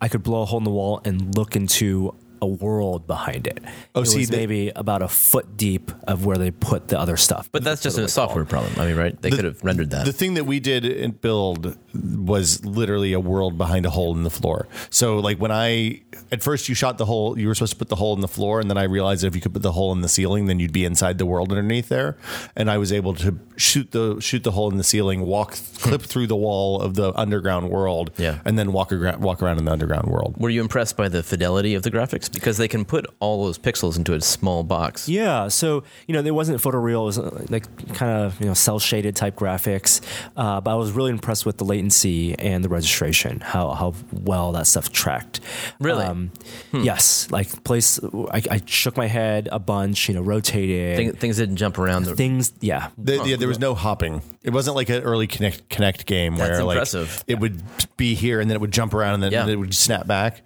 I could blow a hole in the wall and look into a world behind it. Oh, it see, was the- maybe about a foot deep of where they put the other stuff. But that's just a Totally software problem. I mean, right? They could have rendered that. The thing that we did in build was literally a world behind a hole in the floor. So like when I at first you shot the hole, you were supposed to put the hole in the floor, and then I realized if you could put the hole in the ceiling, then you'd be inside the world underneath there. And I was able to shoot the shoot the hole in the ceiling, walk clip through the wall of the underground world, Yeah. and then walk around walk around in the underground world. Were you impressed by the fidelity of the graphics? Because they can put all those pixels into a small box. Yeah, so you know, it wasn't photoreal; it was uh, like kind of you know cel shaded type graphics. Uh, but I was really impressed with the latency and the registration, how how well that stuff tracked. Really? Um, Yes, like place. I, I shook my head a bunch, you know, rotated Thing, things didn't jump around. The, things. Yeah, The, yeah, there was no hopping. It wasn't like an early Kinect Kinect game That's where like impressive. it would be here and then it would jump around and then Yeah. it would snap back.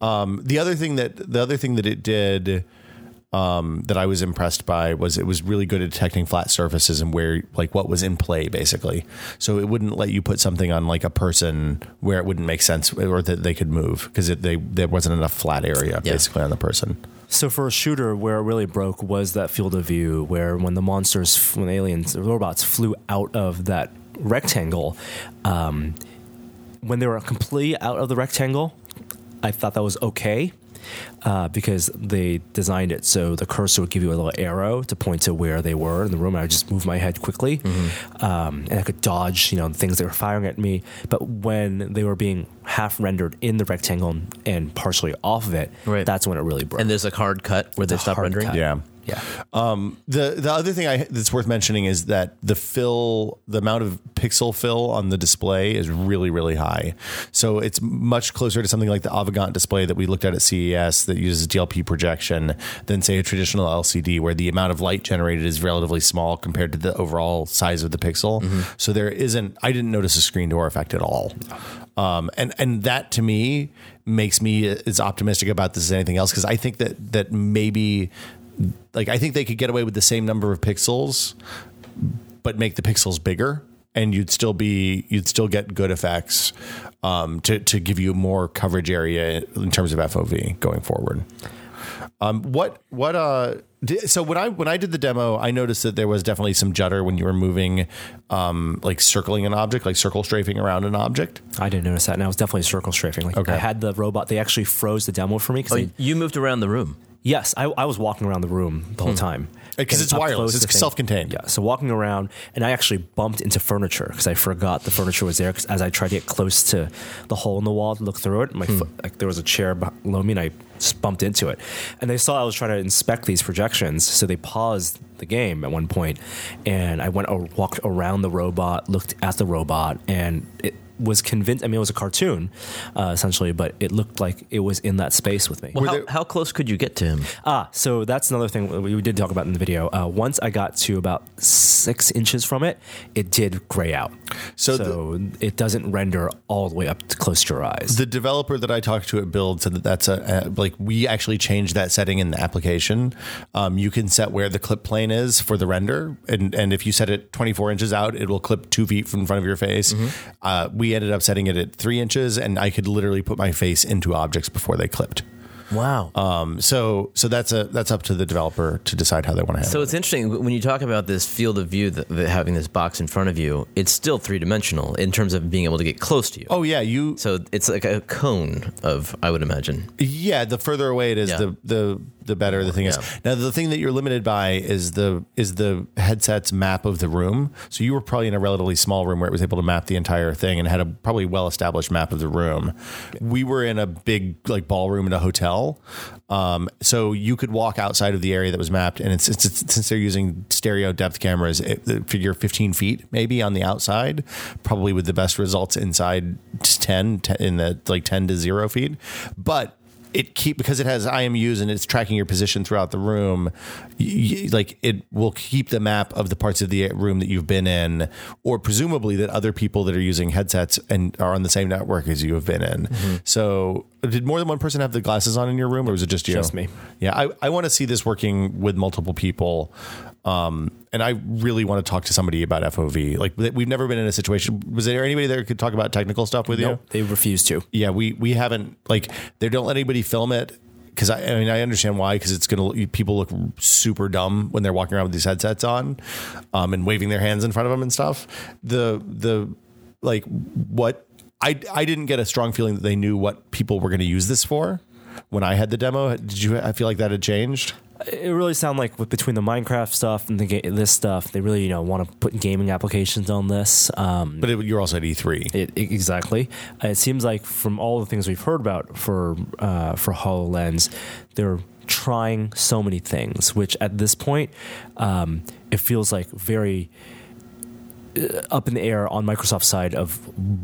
Um, the other thing that the other thing that it did um, that I was impressed by was it was really good at detecting flat surfaces and where like what was in play basically. So it wouldn't let you put something on like a person where it wouldn't make sense or that they could move because they there wasn't enough flat area Yeah. basically on the person. So for a shooter, where it really broke was that field of view, where when the monsters, when the aliens, the robots flew out of that rectangle, um, when they were completely out of the rectangle, I thought that was okay. Uh, because they designed it so the cursor would give you a little arrow to point to where they were in the room. And I would just move my head quickly, um, and I could dodge, you know, the things they were firing at me. But when they were being half rendered in the rectangle and partially off of it, Right. that's when it really broke. and there's a hard cut where they stop rendering. cut. Yeah. Yeah. The the other thing I, that's worth mentioning is that the fill, the amount of pixel fill on the display is really really high. So it's much closer to something like the Avegant display that we looked at at CES that uses DLP projection than say a traditional LCD where the amount of light generated is relatively small compared to the overall size of the pixel. So there isn't. I didn't notice a screen door effect at all. Um, and and that to me makes me as optimistic about this as anything else because I think that that maybe like I think they could get away with the same number of pixels, but make the pixels bigger, and you'd still be you'd still get good effects um, to to give you more coverage area in terms of FOV going forward. Um, what what uh di- so when I when I did the demo, I noticed that there was definitely some judder when you were moving, um, like circling an object, like circle strafing around an object. I didn't notice that, and I was definitely circle strafing. Like Okay. I had the robot; they actually froze the demo for me. Cause Oh, you moved around the room. Yes, I, I was walking around the room the whole hmm. time uh, Because it's wireless. It's self-contained. Yeah, so walking around, and I actually bumped into furniture because I forgot the furniture was there. Because as I tried to get close to the hole in the wall to look through it, my hmm. foot, like there was a chair below me, and I just bumped into it. And they saw I was trying to inspect these projections, so they paused the game at one point, and I went or walked around the robot, looked at the robot, and it was convinced. I mean, it was a cartoon, uh, essentially, but it looked like it was in that space with me. Well, how, there- how close could you get to him? Ah, so that's another thing we we did talk about in the video. Uh, once I got to about six inches from it, it did gray out. So So, it doesn't render all the way up to close to your eyes. The developer that I talked to at Build said that that's a, a like we actually changed that setting in the application. Um, you can set where the clip plane is for the render, and and if you set it 24 inches out, it will clip two feet from in front of your face. Uh, we ended up setting it at three inches, and I could literally put my face into objects before they clipped. Wow. Um, so so that's a that's up to the developer to decide how they want to handle. So it. it's interesting when you talk about this field of view, that, that having this box in front of you, it's still three dimensional in terms of being able to get close to you. Oh yeah, you So it's like a cone of, I would imagine. Yeah, the further away it is, Yeah. the the the better the thing Yeah. is. Now the thing that you're limited by is the is the headset's map of the room. So you were probably in a relatively small room where it was able to map the entire thing and had a probably well established map of the room. We were in a big like ballroom in a hotel, um, so you could walk outside of the area that was mapped, and it's, it's, it's- since they're using stereo depth cameras, it, the figure 15 feet maybe on the outside, probably with the best results inside 10, 10 in the like 10 to zero feet, but it keep because it has IMUs and it's tracking your position throughout the room. y- y- like it will keep the map of the parts of the room that you've been in, or presumably that other people that are using headsets and are on the same network as you have been in. Mm-hmm. So, did more than one person have the glasses on in your room, or was it just you? Just me. Yeah, I, I want to see this working with multiple people. Um, and I really want to talk to somebody about FOV. Like we've never been in a situation. Was there anybody there who could talk about technical stuff with you? They refuse to. yeah, we we haven't like they don't let anybody film it because I, I mean I understand why because it's gonna people look super dumb when they're walking around with these headsets on, um, and waving their hands in front of them and stuff. The the like what I I didn't get a strong feeling that they knew what people were going to use this for when I had the demo. Did you? I feel like that had changed. It really sounded like with, between the Minecraft stuff and the ga- this stuff, they really you know want to put gaming applications on this. Um, But it, you're also at E E3. It, it- exactly. It seems like from all the things we've heard about for uh, for Hololens, they're trying so many things. Which at this point, um, it feels like very up in the air on Microsoft's side of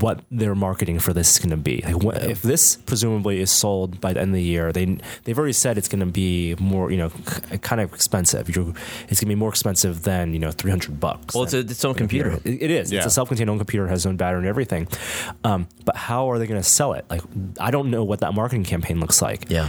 what their marketing for this is going to be. Like, wh- if this presumably is sold by the end of the year, they they've already said it's going to be more, you know, k- kind of expensive. You're, it's going to be more expensive than you know, three hundred bucks. Well, it's, a, it's its own computer. It it is. It's a self-contained own computer, has its own battery and everything. Um, but how are they going to sell it? Like, I don't know what that marketing campaign looks like. Yeah.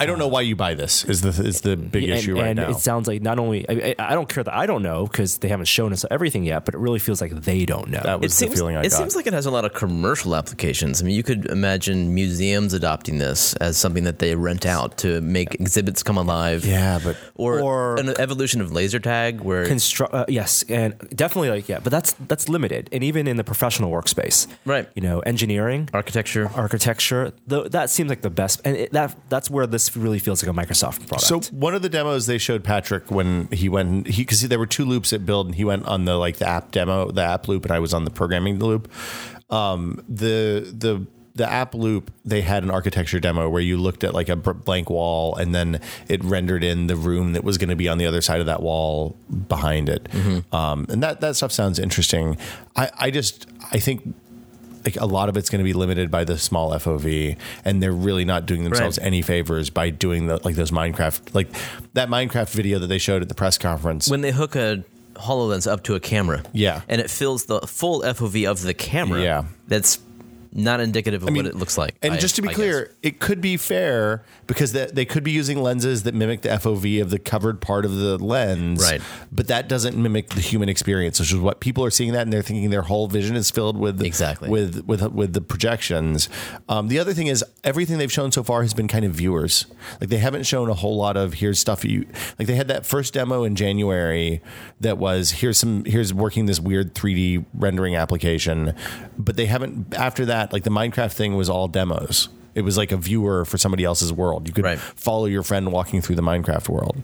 I don't know why you buy this. Is the is the big And, issue right and now? it sounds like not only I, I I don't care that I don't know because they haven't shown us everything yet, but it really feels like they don't know. That was it the seems, feeling I it got. seems like it has a lot of commercial applications. I mean, you could imagine museums adopting this as something that they rent out to make exhibits come alive. yeah, but Or, Or- an evolution of laser tag where Constru- uh, yes, and definitely like yeah, but that's that's limited, and even in the professional workspace, Right. You know, engineering, architecture. architecture, th- that seems like the best, and it, that that's where this really feels like a Microsoft product. So one of the demos they showed Patrick when he went he because there were two loops at build and he went on the like the app demo the app loop and I was on the programming loop. Um, the the the app loop they had an architecture demo where you looked at like a blank wall and then it rendered in the room that was going to be on the other side of that wall behind it. Um, and that that stuff sounds interesting. I I just I think like a lot of it's going to be limited by the small FOV, and they're really not doing themselves Right. any favors by doing the like those Minecraft like that Minecraft video that they showed at the press conference. when they hook a HoloLens up to a camera. Yeah. And it fills the full FOV of the camera. Yeah. That's not indicative of I mean, what it looks like. And I- just to be I clear, guess. it could be fair because that they could be using lenses that mimic the FOV of the covered part of the lens, Right. But that doesn't mimic the human experience, which is what people are seeing that and they're thinking their whole vision is filled with Exactly. with with with the projections. Um, the other thing is everything they've shown so far has been kind of viewers. Like they haven't shown a whole lot of here's stuff you like. They had that first demo in January that was here's some here's working this weird 3D rendering application, but they haven't after that like the Minecraft thing was all demos. It was like a viewer for somebody else's world. You could Right. follow your friend walking through the Minecraft world.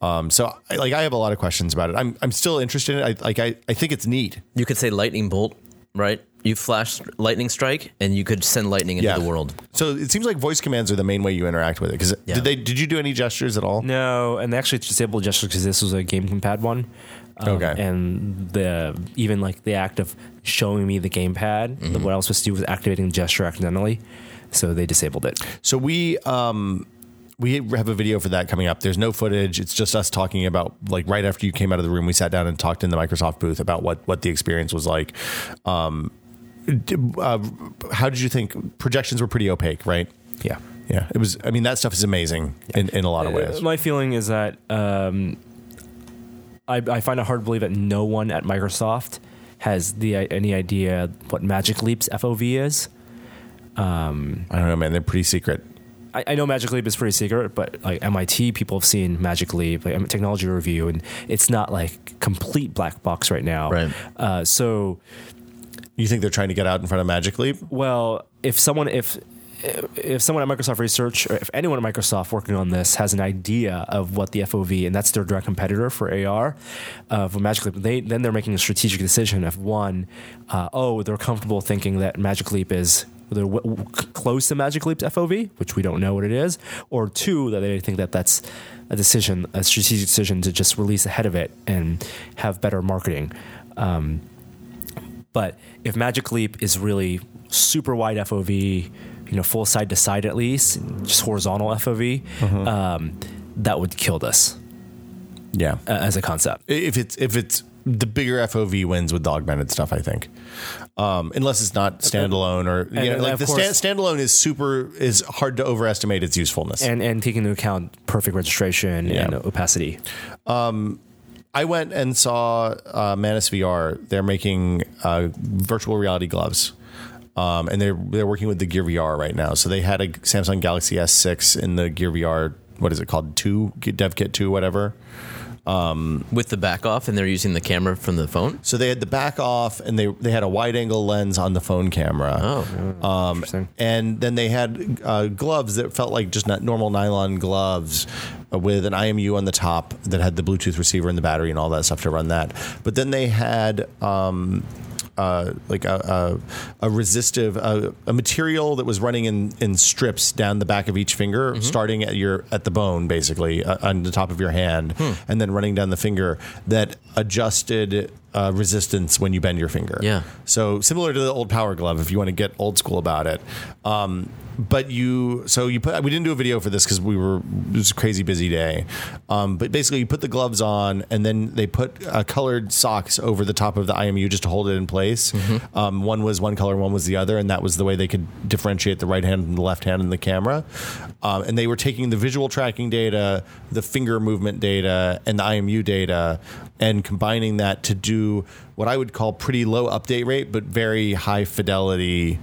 Um, so I, like I have a lot of questions about it. I'm I'm still interested in it. I, like I, I think it's neat. you could say lightning bolt, right? You flash lightning strike, and you could send lightning into Yeah. the world. So it seems like voice commands are the main way you interact with it. Because Yeah. did they did you do any gestures at all? No, and they actually disabled gestures because this was a game gamepad one. Um, Okay. And the even like the act of showing me the gamepad, Mm-hmm. what I was supposed to do was activating the gesture accidentally, so they disabled it. So we um we have a video for that coming up. There's no footage. It's just us talking about like right after you came out of the room, we sat down and talked in the Microsoft booth about what what the experience was like. Um, uh, how did you think projections were pretty opaque, right? Yeah. Yeah, it was. I mean, that stuff is amazing in, in a lot of ways. Uh, My feeling is that um, I, I find it hard to believe that no one at Microsoft has the any idea what Magic Leap's FOV is. I don't know, man. They're pretty secret. I, I know Magic Leap is pretty secret, but like MIT people have seen Magic Leap, like um, Technology Review, and it's not like complete black box right now. Right. Uh, so, You think they're trying to get out in front of Magic Leap? well, if someone if if someone at Microsoft Research, or if anyone at Microsoft working on this has an idea of what the FOV, and that's their direct competitor for AR, uh, for Magic Leap, they then they're making a strategic decision of one, uh, oh, they're comfortable thinking that Magic Leap is they're w- close to Magic Leap's FOV, which we don't know what it is, or two that they think that that's a decision, a strategic decision to just release ahead of it and have better marketing. Um, but if Magic Leap is really super wide FOV, you know, full side to side at least, just horizontal FOV, um, that would kill this Yeah. uh, as a concept. if it's if it's the bigger FOV wins with the augmented stuff, I think. Um, unless it's not standalone or you know, like the course- stand, standalone is super is hard to overestimate its usefulness. And and taking into account perfect registration Yeah. and opacity. I went and saw uh, Manus VR. They're making uh, virtual reality gloves. Um, and they're they're working with the Gear VR right now. So they had a Samsung Galaxy S6 in the Gear VR. What is it called? Two Dev Kit two, whatever. with the back off, and they're using the camera from the phone. So they had the back off, and they they had a wide angle lens on the phone camera. Oh, Um, Interesting. and then they had uh, gloves that felt like just not normal nylon gloves uh, with an IMU on the top that had the Bluetooth receiver and the battery and all that stuff to run that. But then they had. Um, uh, like a, a, a resistive uh, a material that was running in, in strips down the back of each finger, starting at your at the bone, basically uh, on the top of your hand, and then running down the finger that adjusted uh, resistance when you bend your finger. Yeah. So similar to the old Power Glove, if you want to get old school about it. Um, but you, so you put. We didn't do a video for this because we were. It was a crazy busy day. Um, but basically, you put the gloves on, and then they put uh, colored socks over the top of the IMU just to hold it in place. Um, one was one color, one was the other, and that was the way they could differentiate the right hand from the left hand in the camera. Um, and they were taking the visual tracking data, the finger movement data, and the IMU data, and combining that to do what I would call pretty low update rate, but very high fidelity.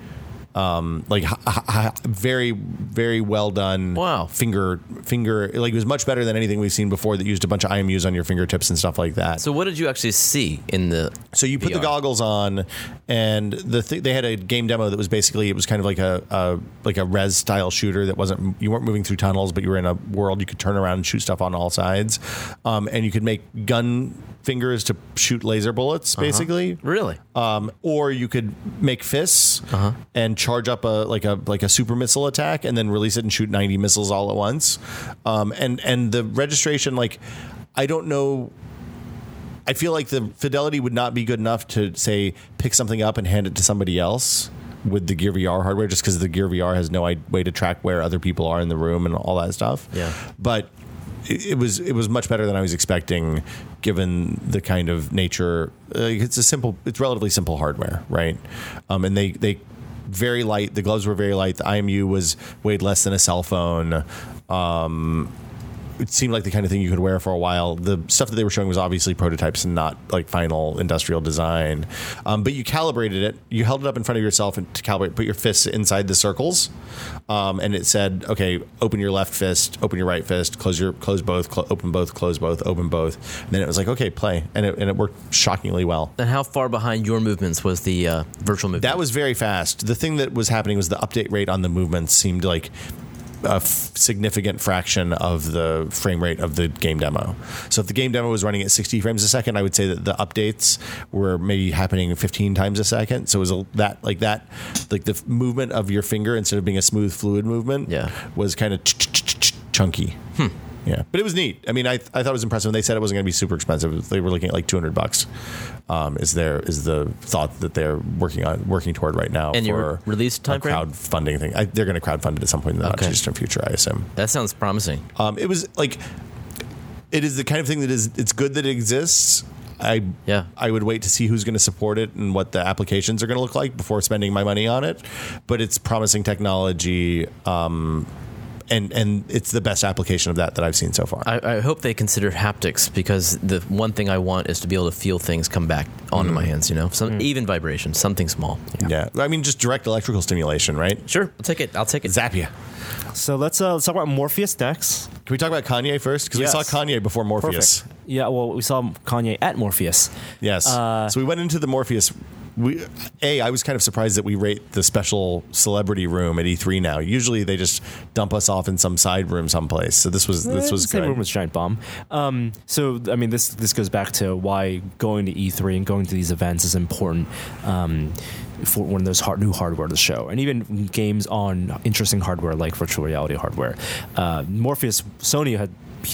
Um, like h- h- very, very well done. Wow. Finger, finger, like it was much better than anything we've seen before that used a bunch of IMUs on your fingertips and stuff like that. so what did you actually see in the? So you put the goggles on, and the th- they had a game demo that was basically it was kind of like a, a like a Rez style shooter that wasn't you weren't moving through tunnels, but you were in a world you could turn around and shoot stuff on all sides, um, and you could make gun fingers to shoot laser bullets basically. Really? Um, or you could make fists and charge up a like a like a super missile attack and then release it and shoot 90 missiles all at once. Um, and and the registration like I don't know I feel like the fidelity would not be good enough to say pick something up and hand it to somebody else with the Gear VR hardware, just because the Gear VR has no i- way to track where other people are in the room and all that stuff. Yeah. but it, it was it was much better than I was expecting, given the kind of nature. Uh, it's a simple, it's relatively simple hardware, right? Um, and they they very light. The gloves were very light. The IMU was weighed less than a cell phone. Um, it seemed like the kind of thing you could wear for a while. The stuff that they were showing was obviously prototypes and not like final industrial design. Um, but you calibrated it. You held it up in front of yourself and to calibrate, put your fists inside the circles, um, and it said, "Okay, open your left fist, open your right fist, close your close both, cl- open both, close both, open both." And then it was like, "Okay, play," and it, and it worked shockingly well. And how far behind your movements was the uh, virtual movement? That was very fast. The thing that was happening was the update rate on the movements seemed like a f- significant fraction of the frame rate of the game demo. So if the game demo was running at 60 frames a second, I would say that the updates were maybe happening 15 times a second. So it was a, that like that like the f- movement of your finger instead of being a smooth fluid movement Yeah. was kind of chunky. Hmm. Yeah, but it was neat. I mean, I, I thought it was impressive. They said it wasn't going to be super expensive. They were looking at like 200 bucks. Um, is there is the thought that they're working on working toward right now And your for release a timeframe? crowdfunding thing? I, they're going to crowdfund it at some point in the not Okay. too distant future, I assume. that sounds promising. Um, it was like it is the kind of thing that is it's good that it exists. I Yeah. I would wait to see who's going to support it and what the applications are going to look like before spending my money on it. But it's promising technology, um, and and it's the best application of that that I've seen so far. I, I hope they consider haptics because the one thing I want is to be able to feel things come back onto my hands. You know, some even vibration, something small. yeah. I mean just direct electrical stimulation, right? Sure, I'll take it. I'll take it. Zap you. So let's uh, let's talk about Morpheus next. Can we talk about Kanye first? Because Yes. we saw Kanye before Morpheus. Yeah, well, we saw Kanye at Morpheus. Yes. Uh, so we went into the Morpheus we a I was kind of surprised that we rate the special celebrity room at E3 now. Usually they just dump us off in some side room someplace. So this was this Eh, was the good. room as Giant Bomb. Um, so I mean, this this goes back to why going to E3 and going to these events is important. Um, for one of those hard, new hardware to show, and even games on interesting hardware like virtual reality hardware. Uh, Morpheus, Sony had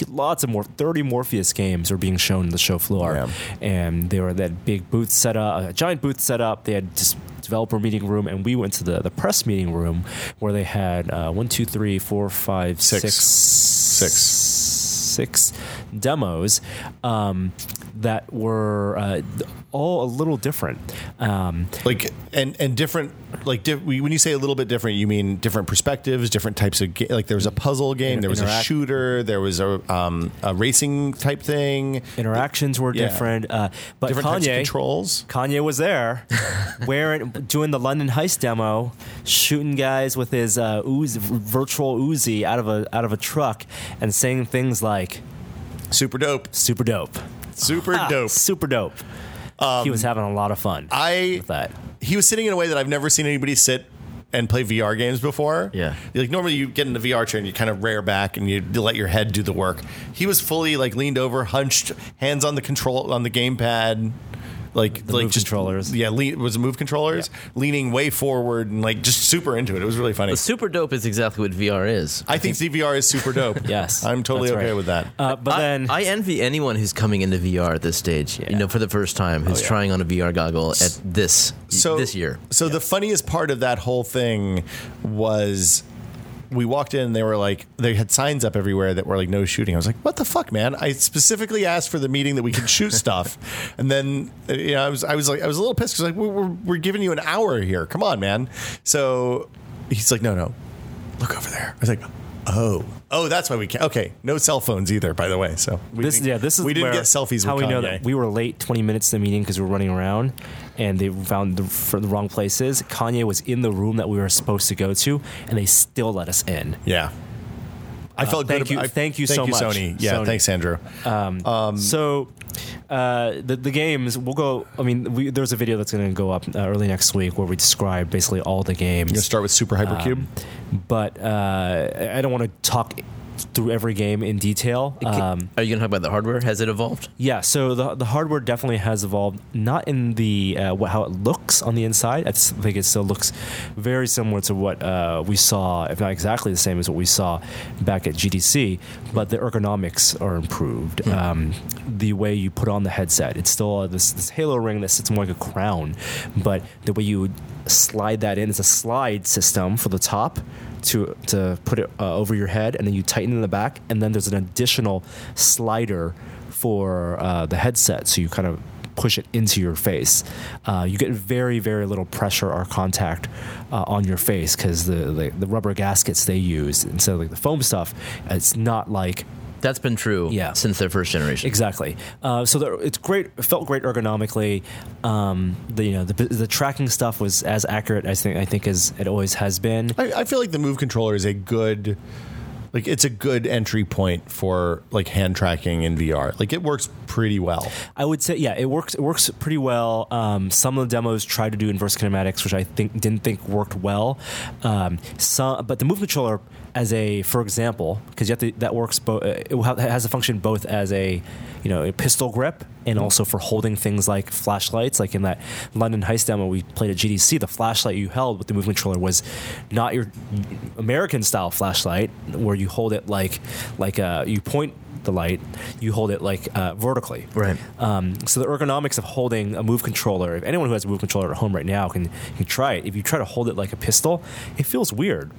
lots of more 30 Morpheus games were being shown in the show floor, Yeah. and they were that big booth set up, a giant booth set up. They had just developer meeting room, and we went to the, the press meeting room where they had uh, one, two, three, four, five, Six. six, Six. Six demos um, that were uh, all a little different. Um, like and and different like di- when you say a little bit different you mean different perspectives different types of ga- like there was a puzzle game there was a shooter there was a um a racing type thing interactions were Yeah. different, uh, but different types of Kanye. controls Kanye was there, (laughs) wearing doing the London Heist demo, shooting guys with his uh, Uzi, virtual Uzi out of a out of a truck, and saying things like super dope "super dope," super Ah, dope super dope. he was having a lot of fun I that. he was sitting in a way that I've never seen anybody sit and play VR games before. Yeah. Like normally you get in the VR chair and you kind of rear back and you let your head do the work. He was fully like leaned over, hunched, hands on the control on the gamepad. Like The like move just controllers. Yeah, lean, was it move controllers, leaning way forward and like just super into it. It was really funny. But super dope is exactly what VR is. I think CVR is super dope. (laughs) Yes, I'm totally okay right. with that. Uh, but I, then I envy anyone who's coming into VR at this stage. Yeah. You know, for the first time, who's Oh, yeah. trying on a VR goggle at this so this year. So the funniest part of that whole thing was we walked in and they were like they had signs up everywhere that were like no shooting. I was like, what the fuck, man? I specifically asked for the meeting that we could shoot (laughs) stuff, and then uh, you know I was I was like I was a little pissed because like we're, we're we're giving you an hour here. Come on, man. So he's like, no, no, look over there. I was like. Oh, oh, that's why we can't. Okay, no cell phones either, by the way. So we this didn't- yeah this is we didn't get selfies. How with we know Kanye. that we were late twenty minutes to the meeting because we were running around, and they found the, for the wrong places. Kanye was in the room that we were supposed to go to, and they still let us in. Yeah. I felt thank good. you- I- thank you thank so you, much, Sony. Yeah, Sony. thanks, Andrew. Um, so uh, the the games we'll go. I mean, we, there's a video that's going to go up uh, early next week where we describe basically all the games. You're gonna start with Super Hypercube. Um, but uh, I don't want to talk through every game in detail. Um, Are you going to talk about the hardware? Has it evolved? yeah, so the the hardware definitely has evolved. Not in the uh, what, how it looks on the inside. I think it still looks very similar to what uh, we saw, if not exactly the same as what we saw back at GDC. But the ergonomics are improved. Um, the way you put on the headset, it's still this this halo ring that sits more like a crown, but the way you slide that in, it's a slide system for the top to to put it uh, over your head, and then you tighten in the back, and then there's an additional slider for uh, the headset, so you kind of push it into your face. Uh, you get very very little pressure or contact uh, on your face because the, the the rubber gaskets they use instead of like the foam stuff, it's not like That's been true Yeah. since their first generation. Exactly. Uh, so the, it's great. It felt great ergonomically. Um, the you know the, the tracking stuff was as accurate as think I think as it always has been. I, I feel like the Move controller is a good, like it's a good entry point for like hand tracking in VR. Like it works pretty well. I would say, yeah, it works. It works pretty well. Um, some of the demos tried to do inverse kinematics, which I think didn't think worked well. Um, some, but the move controller, as a for example, because you have to that works both. It has a function both as a you know a pistol grip and also for holding things like flashlights. Like in that London Heist demo we played at GDC, the flashlight you held with the move controller was not your American style flashlight, where you hold it like like uh, you point the light, you hold it like uh, vertically. Right. Um, so the ergonomics of holding a move controller, if anyone who has a move controller at home right now can, can try it. If you try to hold it like a pistol, it feels weird.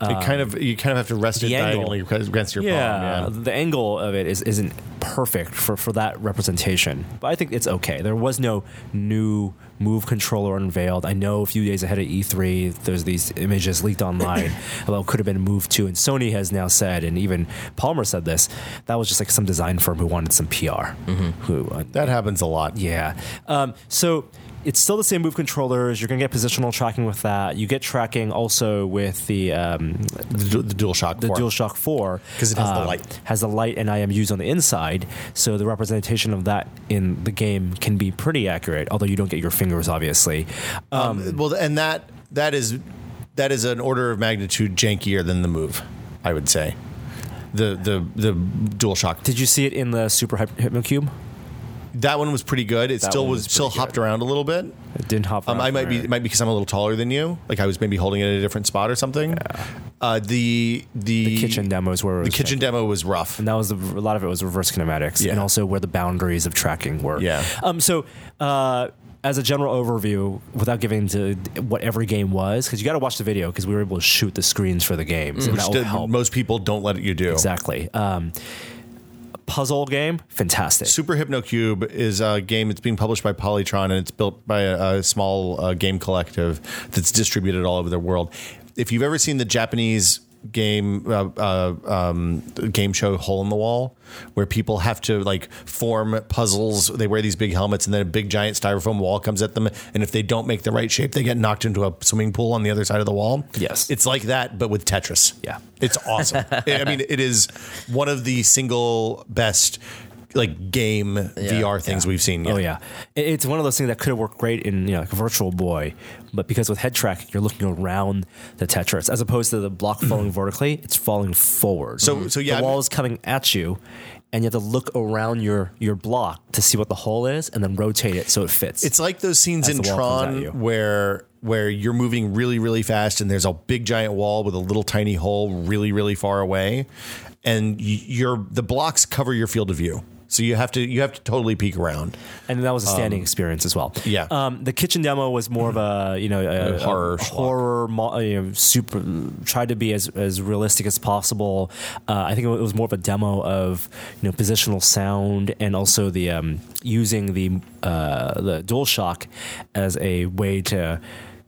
it kind of you kind of have to rest it diagonally against your yeah, palm. Yeah. the angle of it is isn't perfect for, for that representation, but I think it's okay. There was no new move controller unveiled. I know a few days ahead of E3, there's these images leaked online (laughs) about could have been Move 2, and Sony has now said, and even Palmer said this, that was just like some design firm who wanted some PR. Who uh, That happens a lot. yeah. Um, so it's still the same move controllers. You're going to get positional tracking with that. You get tracking also with the um, The, the DualShock the 4. DualShock 4 'Cause it has the um, light. Has the light and IMUs on the inside, so the representation of that in the game can be pretty accurate. Although you don't get your fingers, obviously. Um, well, and that that is that is an order of magnitude jankier than the move, I would say. The the the DualShock. Did you see it in the Super Hyp- Hypnocube? That one was pretty good. It That still one was, was still pretty hopped good. around a little bit. It didn't hop. Um, around I might be very- it might be because I'm a little taller than you. Like I was maybe holding it at a different spot or something. Uh, the, the the kitchen demos where it the was kitchen demo was rough. and that was the, a lot of it was reverse kinematics, Yeah. and also where the boundaries of tracking were. Yeah. Um. So, uh, as a general overview, without giving into what every game was, because you got to watch the video because we were able to shoot the screens for the games, and Which that will did- help. most people don't let you do. exactly. Um, puzzle game, fantastic. Super Hypnocube is a game that's being published by Polytron and it's built by a, a small uh, game collective that's distributed all over the world. If you've ever seen the Japanese game uh, uh, um, game show Hole in the Wall, where people have to like form puzzles, they wear these big helmets, and then a big giant styrofoam wall comes at them, and if they don't make the right shape, they get knocked into a swimming pool on the other side of the wall. Yes. it's like that, but with Tetris. Yeah. It's awesome. (laughs) I mean, it is one of the single best like game VR things we've seen yet. Oh yeah, it's one of those things that could have worked great in you know like a Virtual Boy, but because with head tracking you're looking around the Tetris as opposed to the block hmm. falling vertically, it's falling forward. So- so yeah, the wall is coming at you, and you have to look around your your block to see what the hole is, and then rotate it so it fits. It's like those scenes in the wall comes at Tron where where you're moving really really fast and there's a big giant wall with a little tiny hole really really far away and y- you're the blocks cover your field of view. So you have to you have to totally peek around. and that was a standing experience as well. um, yeah. Um, the kitchen demo was more of a you know a, A horror a horror mo- you know, super tried to be as as realistic as possible. Uh, I think it was more of a demo of you know positional sound and also the um, using the uh, the DualShock as a way to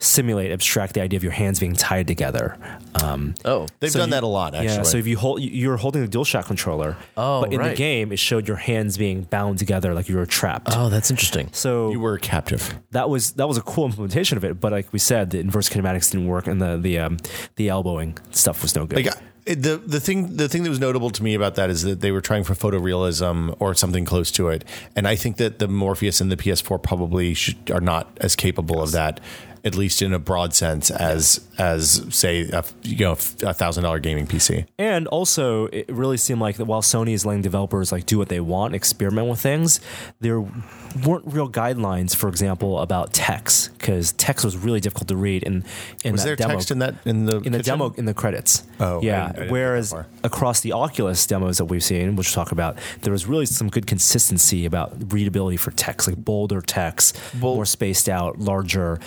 simulate abstract the idea of your hands being tied together. Um, Oh, They've so done you- that a lot actually. yeah, so if you hold, you- you're holding the DualShock controller, Oh, but in the game it showed your hands being bound together like you were trapped. oh, that's interesting. So you were captive. that was that was a cool implementation of it. But like we said, the inverse kinematics didn't work, and the the um, the elbowing stuff was no good. Like the the thing the thing that was notable to me about that is that they were trying for photorealism or something close to it, and I think that the Morpheus and the PS4 probably should, are not as capable of that, at least in a broad sense, as as say a, you know a thousand dollar gaming PC. And also, it really seemed like that while Sony is letting developers like do what they want, experiment with things, there weren't real guidelines. For example, about text because text was really difficult to read. In in Was that there demo, text in that in the in the demo in the credits. Oh, I yeah. I didn't Whereas across the Oculus demos that we've seen, which we'll talk about, there was really some good consistency about readability for text, like bolder text, Well- more spaced out, larger.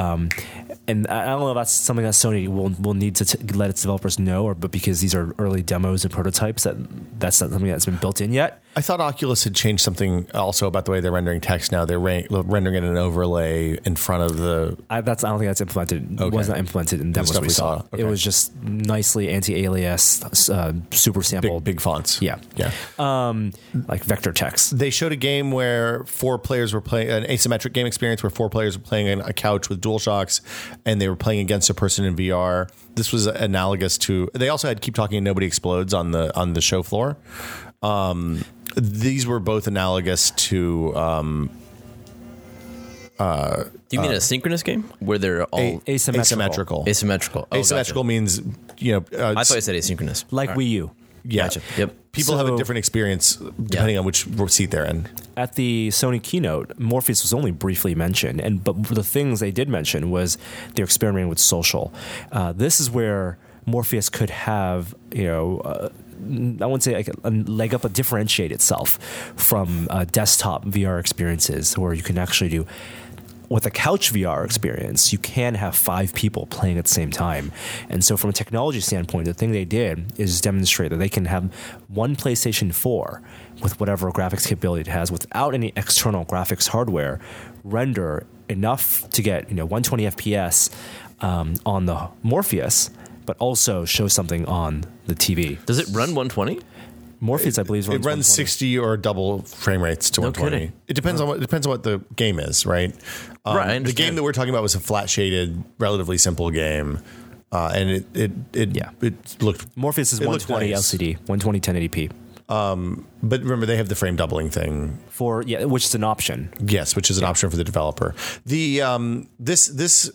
Um, and I don't know if that's something that Sony will will need to t- let its developers know, or but because these are early demos and prototypes, that that's not something that's been built in yet. I thought Oculus had changed something also about the way they're rendering text now. They're ra- rendering it in an overlay in front of the. I, that's I don't think that's implemented. Okay. Was not implemented in demos we we saw. saw. Okay. It was just nicely anti-alias, uh, super sample, Big, big fonts. Yeah. Yeah. um, like vector text. They showed a game where four players were playing an asymmetric game experience where four players were playing on a couch with dual shocks and they were playing against a person in VR. This was analogous to they also had keep talking and nobody explodes on the on the show floor. Um, these were both analogous to um, Do you mean a synchronous game where they're all a- asymmetrical. asymmetrical. asymmetrical? Oh, asymmetrical gotcha. means you know uh, I thought you said asynchronous. like Wii U. yeah. Gotcha. Yep. People have a different experience depending on which seat they're in. At the Sony keynote, Morpheus was only briefly mentioned, and but the things they did mention was they're experimenting with social. Uh, this is where Morpheus could have, you know. Uh, I wouldn't say like a leg up, but differentiate itself from uh, desktop VR experiences, where you can actually do with a couch VR experience, you can have five people playing at the same time. And so, from a technology standpoint, the thing they did is demonstrate that they can have one PlayStation 4 with whatever graphics capability it has without any external graphics hardware render enough to get you know 120 FPS um, on the Morpheus, but also show something on the TV. Does it run 120? Morpheus, I believe, it runs 60 or double frame rates to No 120. kidding. It depends on what it depends on what the game is, right? Um, Right, I The understand. game that we're talking about was a flat shaded, relatively simple game, uh, and it it it, Yeah. it looked. Morpheus is it looked 120 nice. LCD, 120 1080p. But remember, they have the frame doubling thing For yeah, which is an option. Yes, which is an option for the developer. The um, this this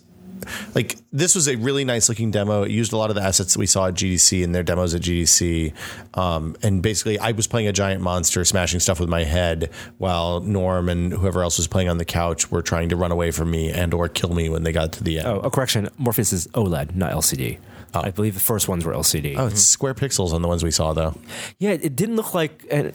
like this was a really nice looking demo. It used a lot of the assets that we saw at GDC and their demos at GDC. Um, and basically, I was playing a giant monster, smashing stuff with my head, while Norm and whoever else was playing on the couch were trying to run away from me and or kill me when they got to the end. Oh, a correction. Morpheus is OLED, not LCD. I believe the first ones were LCD. Oh, it's square pixels on the ones we saw though. Yeah, it didn't look like. Uh,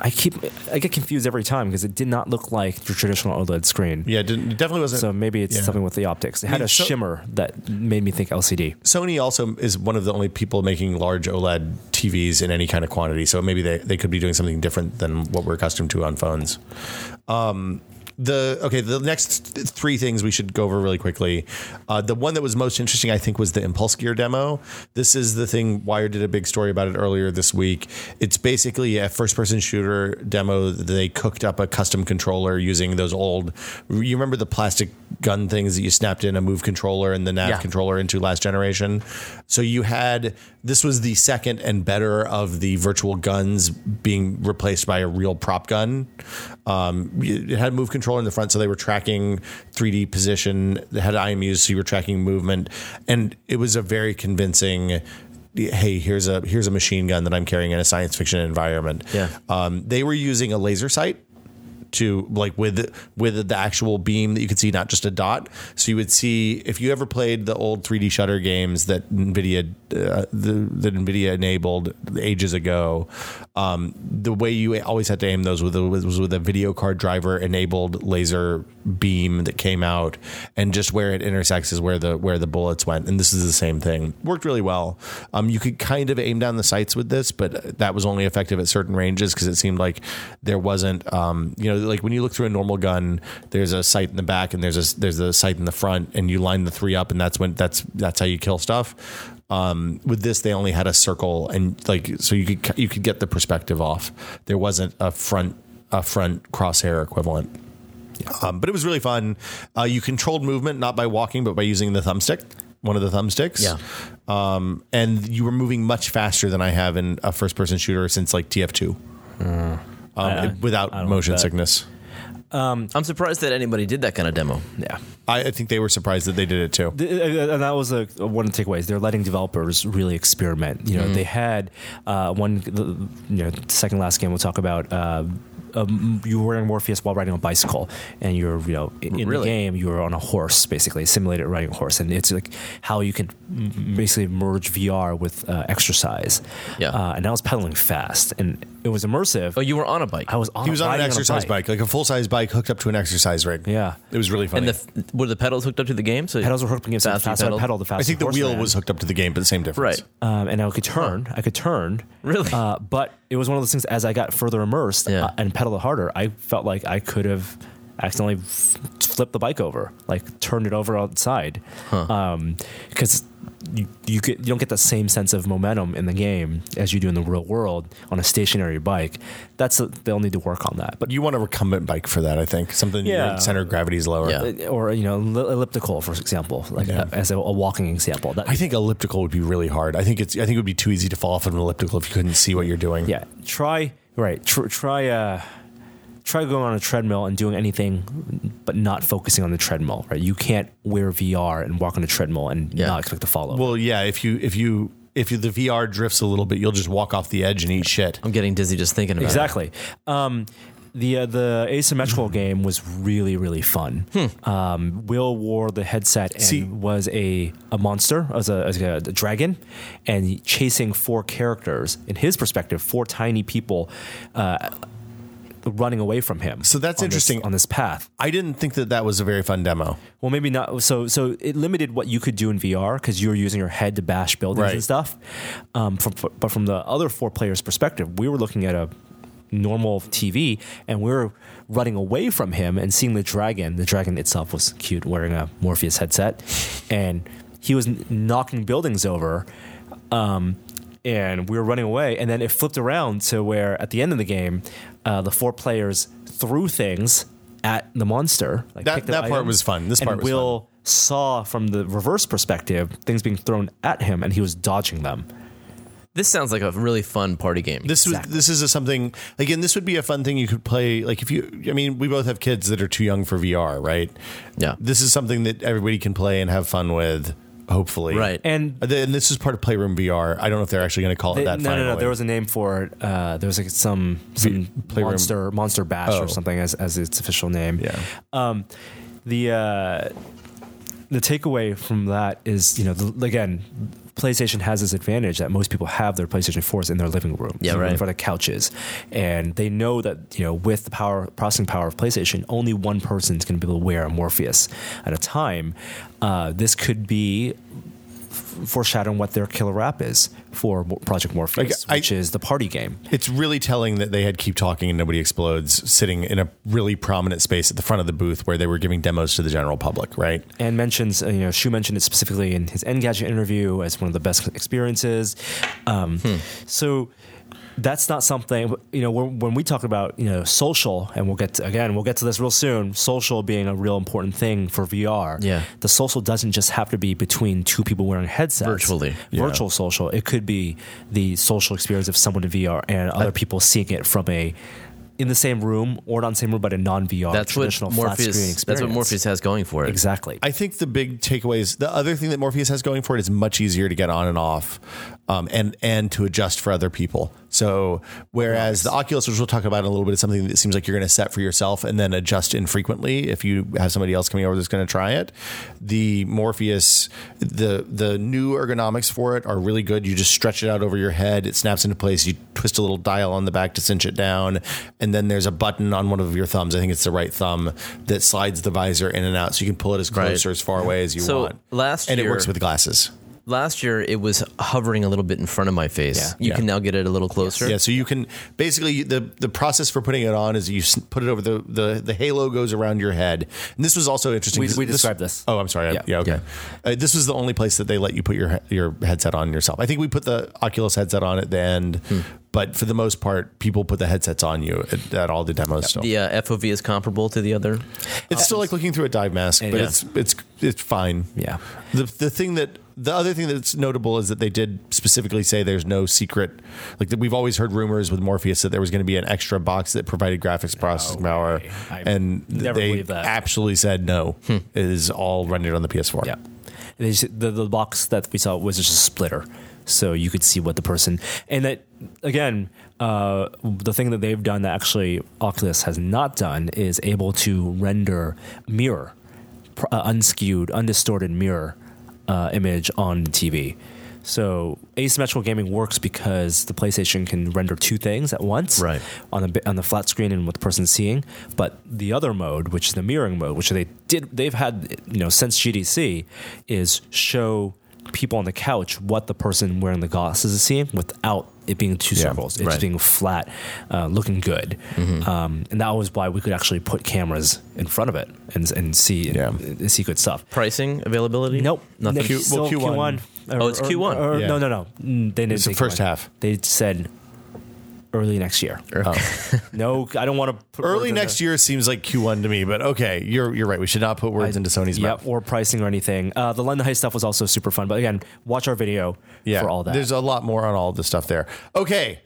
I keep I get confused every time because it did not look like the traditional OLED screen. Yeah, it, didn't, it definitely wasn't. So maybe it's Yeah. something with the optics. It had mean, a so- shimmer that made me think LCD. Sony also is one of the only people making large OLED TVs in any kind of quantity. So maybe they, they could be doing something different than what we're accustomed to on phones. Um, the okay, the next three things we should go over really quickly. Uh, the one that was most interesting, I think, was the Impulse Gear demo. This is the thing. Wired did a big story about it earlier this week. It's basically a first-person shooter demo. They cooked up a custom controller using those old. You remember the plastic gun things that you snapped in a Move controller and the Nav Yeah. controller into last generation. So you had this was the second and better of the virtual guns being replaced by a real prop gun. Um, it had a move controller in the front, so they were tracking 3D position. They had IMUs, so you were tracking movement, and it was a very convincing. Hey, here's a here's a machine gun that I'm carrying in a science fiction environment. Yeah. um, they were using a laser sight to like with with the actual beam that you could see, not just a dot. So you would see if you ever played the old 3D shutter games that Nvidia uh, the, that Nvidia enabled ages ago. Um, the way you always had to aim those with a, was with a video card driver enabled laser beam that came out, and just where it intersects is where the where the bullets went. And this is the same thing. Worked really well. Um, you could kind of aim down the sights with this, but that was only effective at certain ranges because it seemed like there wasn't, um, you know, like when you look through a normal gun, there's a sight in the back and there's a there's a sight in the front, and you line the three up, and that's when that's that's how you kill stuff. Um, with this, they only had a circle, and like so you could you could get the perspective off. There wasn't a front a front crosshair equivalent. Um, but it was really fun. Uh, you controlled movement not by walking, but by using the thumbstick, one of the thumbsticks. Yeah. Um, and you were moving much faster than I have in a first-person shooter since like TF2, um, I- it- without I motion bet. sickness. I'm surprised that anybody did that kind of demo. Yeah. I, I think they were surprised that they did it too. The- uh, and that was a, one of the takeaways. They're letting developers really experiment. You know, they had uh, one, the, you know, second last game we'll talk about. Uh, um, you were in Morpheus while riding a bicycle, and you're, you know, in, in the game you were on a horse, basically simulated riding a horse, and it's like how you can m- basically merge VR with uh, exercise. Yeah. uh, and I was pedaling fast, and it was immersive. Oh, you were on a bike. I was on. He was on an riding exercise a bike. like a full-size bike hooked up to an exercise rig. Yeah. it was really funny. and the f- were the pedals hooked up to the game? So Pedals were hooked against the Faster faster I pedal? pedal. The faster I think the wheel ran. was hooked up to the game, but the same difference. Right. um, and I could turn. I could turn. Really? Uh, but it was one of those things. As I got further immersed Yeah. uh, and pedaled harder, I felt like I could have accidentally f- flipped the bike over, like turned it over outside, because you you get you don't get the same sense of momentum in the game as you do in the real world on a stationary bike. That's they'll need to work on that. But You want a recumbent bike for that, I think. Something Yeah. your center of gravity is lower. Yeah. or you know elliptical, for example, like Yeah. uh, as a, a walking example. That, I think elliptical would be really hard. I think it's. I think it would be too easy to fall off of an elliptical if you couldn't see what you're doing. Yeah, try right. Tr- try uh, try going on a treadmill and doing anything, but not focusing on the treadmill. Right, you can't wear VR and walk on a treadmill and Yeah. not expect to follow. Up. Well, yeah. If you if you if you, the VR drifts a little bit, you'll just walk off the edge and eat shit. I'm getting dizzy just thinking about it. exactly. Um, the uh, the asymmetrical (sighs) game was really really fun. Um, Will wore the headset and See- was a a monster, as a, as a, dragon, and chasing four characters. In his perspective, four tiny people. Uh, running away from him So that's on this- interesting. on this path I didn't think that that was a very fun demo. Well, maybe not. So, so it limited what you could do in VR because you were using your head to bash buildings Right. and stuff. Um, from, but from the other four players' perspective, we were looking at a normal TV and we were running away from him and seeing the dragon. The dragon itself was cute, wearing a Morpheus headset, and he was knocking buildings over. Um, and we were running away, and then it flipped around to where at the end of the game, uh, the four players threw things at the monster. Like That- that part was fun. This and part was Will saw from the reverse perspective things being thrown at him, and he was dodging them. This sounds like a really fun party game. This was this is a something again. This would be a fun thing you could play. Like if you, I mean, we both have kids that are too young for VR, right? Yeah. This is something that everybody can play and have fun with. Hopefully, Right. And Uh, And this is part of Playroom VR. I don't know if they're actually going to call it They- that. no, no, no. There was a name for it. Uh, there was like some some Playroom- monster monster bash Oh. or something as as its official name. Yeah. Um, the uh, the takeaway from that is you know the, again. PlayStation has this advantage that most people have their PlayStation 4s in their living room, Yeah, right. in front of couches, and they know that you know with the power processing power of PlayStation, only one person is going to be able to wear a Morpheus at a time. Uh, this could be foreshadowing what their killer app is for Project Morpheus, I- which is the party game. It's really telling that they had Keep Talking and Nobody Explodes sitting in a really prominent space at the front of the booth where they were giving demos to the general public, right? And mentions, uh, you know, Shu mentioned it specifically in his Engadget interview as one of the best experiences. Um, So that's not something, you know, when, when we talk about, you know, social, and we'll get to, again, we'll get to this real soon, social being a real important thing for VR. Yeah. The social doesn't just have to be between two people wearing headsets. Virtually. Virtual social. It could be the social experience of someone in VR and other people seeing it from a, in the same room or not in the same room, but a non VR that's what traditional flat screen Morpheus. experience. That's what Morpheus has going for it. Exactly. I think the big takeaway is the other thing that Morpheus has going for it is much easier to get on and off, um, and and to adjust for other people. So whereas the Oculus, which we'll talk about in a little bit, is something that seems like you're going to set for yourself and then adjust infrequently if you have somebody else coming over that's going to try it. The Morpheus, the the new ergonomics for it are really good. You just stretch it out over your head, it snaps into place. You twist a little dial on the back to cinch it down, and then there's a button on one of your thumbs. I think it's the right thumb that slides the visor in and out, so you can pull it as close Right. or as far away as you So, want. last and it works with glasses. Last year, it was hovering a little bit in front of my face. Yeah. You Yeah. can now get it a little closer. Yeah, so you can basically the the process for putting it on is you put it over the the the halo goes around your head. And this was also interesting. We- 'cause we described this. Oh, I'm sorry. Yeah, Yeah. okay. Uh, this was the only place that they let you put your your headset on yourself. I think we put the Oculus headset on at the end, Hmm. but for the most part, people put the headsets on you at, at all the demos. Still, The uh, FOV is comparable to the other. it's still like looking through a dive mask, but Yeah. it's it's it's fine. Yeah. The the thing that the other thing that's notable is that they did specifically say there's no secret. Like that we've always heard rumors with Morpheus that there was going to be an extra box that provided graphics processing No power. And never they absolutely said no. It is all rendered on the PS4. Yeah. The, the box that we saw was just a splitter. So you could see what the person, and that again, uh, the thing that they've done that actually Oculus has not done is able to render mirror, uh, unskewed, undistorted mirror uh, image on the TV. So asymmetrical gaming works because the PlayStation can render two things at once, Right. On the on the flat screen and what the person's seeing. But the other mode, which is the mirroring mode, which they did, they've had you know since GDC, is show people on the couch what the person wearing the glasses is seeing without it being two Yeah, circles. It's right. just being flat, uh, looking good, um, and that was why we could actually put cameras in front of it and and see Yeah. and see good stuff. Pricing availability? Nope. Nothing. Q, well, Q1. Q1. Oh, it's Q1. or- Yeah. No, no, no. Mm, They didn't It's the first Q1. half. They said early next year. Oh. (laughs) No, I don't want to put Early next year seems like Q1 to me, but okay, you're you're right. We should not put words into Sony's Yep, mouth. or pricing or anything. Uh, the London Heist stuff was also super fun. But again, watch our video Yeah, for all that. There's a lot more on all of the stuff there. Okay,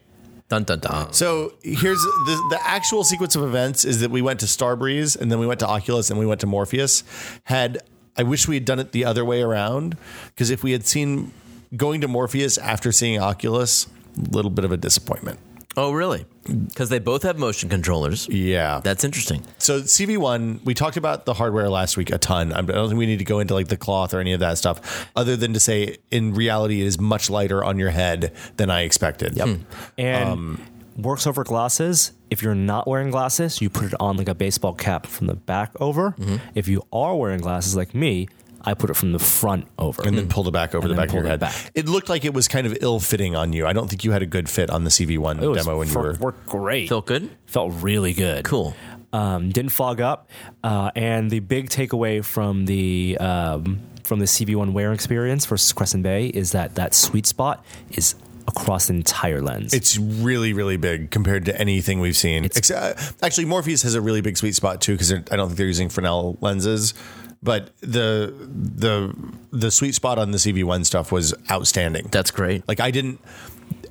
Dun dun dun. So here's the the actual sequence of events is that we went to Starbreeze and then we went to Oculus and we went to Morpheus. Had I wish we had done it the other way around because if we had seen going to Morpheus after seeing Oculus, a little bit of a disappointment. Oh, really? Because they both have motion controllers. Yeah. That's interesting. So CV1, we talked about the hardware last week a ton. I don't think we need to go into like the cloth or any of that stuff, other than to say in reality it is much lighter on your head than I expected. Yep. and um, works over glasses. If you're not wearing glasses, you put it on like a baseball cap from the back over. Mm-hmm. If you are wearing glasses like me, I put it from the front over. and then pulled it back over And the back of your head. it back. It looked like it was kind of ill fitting on you. I don't think you had a good fit on the CV1 it demo when you for- were. worked great. Felt good? Felt really good. Cool. Um, didn't fog up. Uh, and the big takeaway from the um, from the CV1 wear experience versus Crescent Bay is that that sweet spot is across the entire lens. It's really, really big compared to anything we've seen. Ex- uh, actually, Morpheus has a really big sweet spot too because I don't think they're using Fresnel lenses. But the the the sweet spot on the CV1 stuff was outstanding. That's great. Like I didn't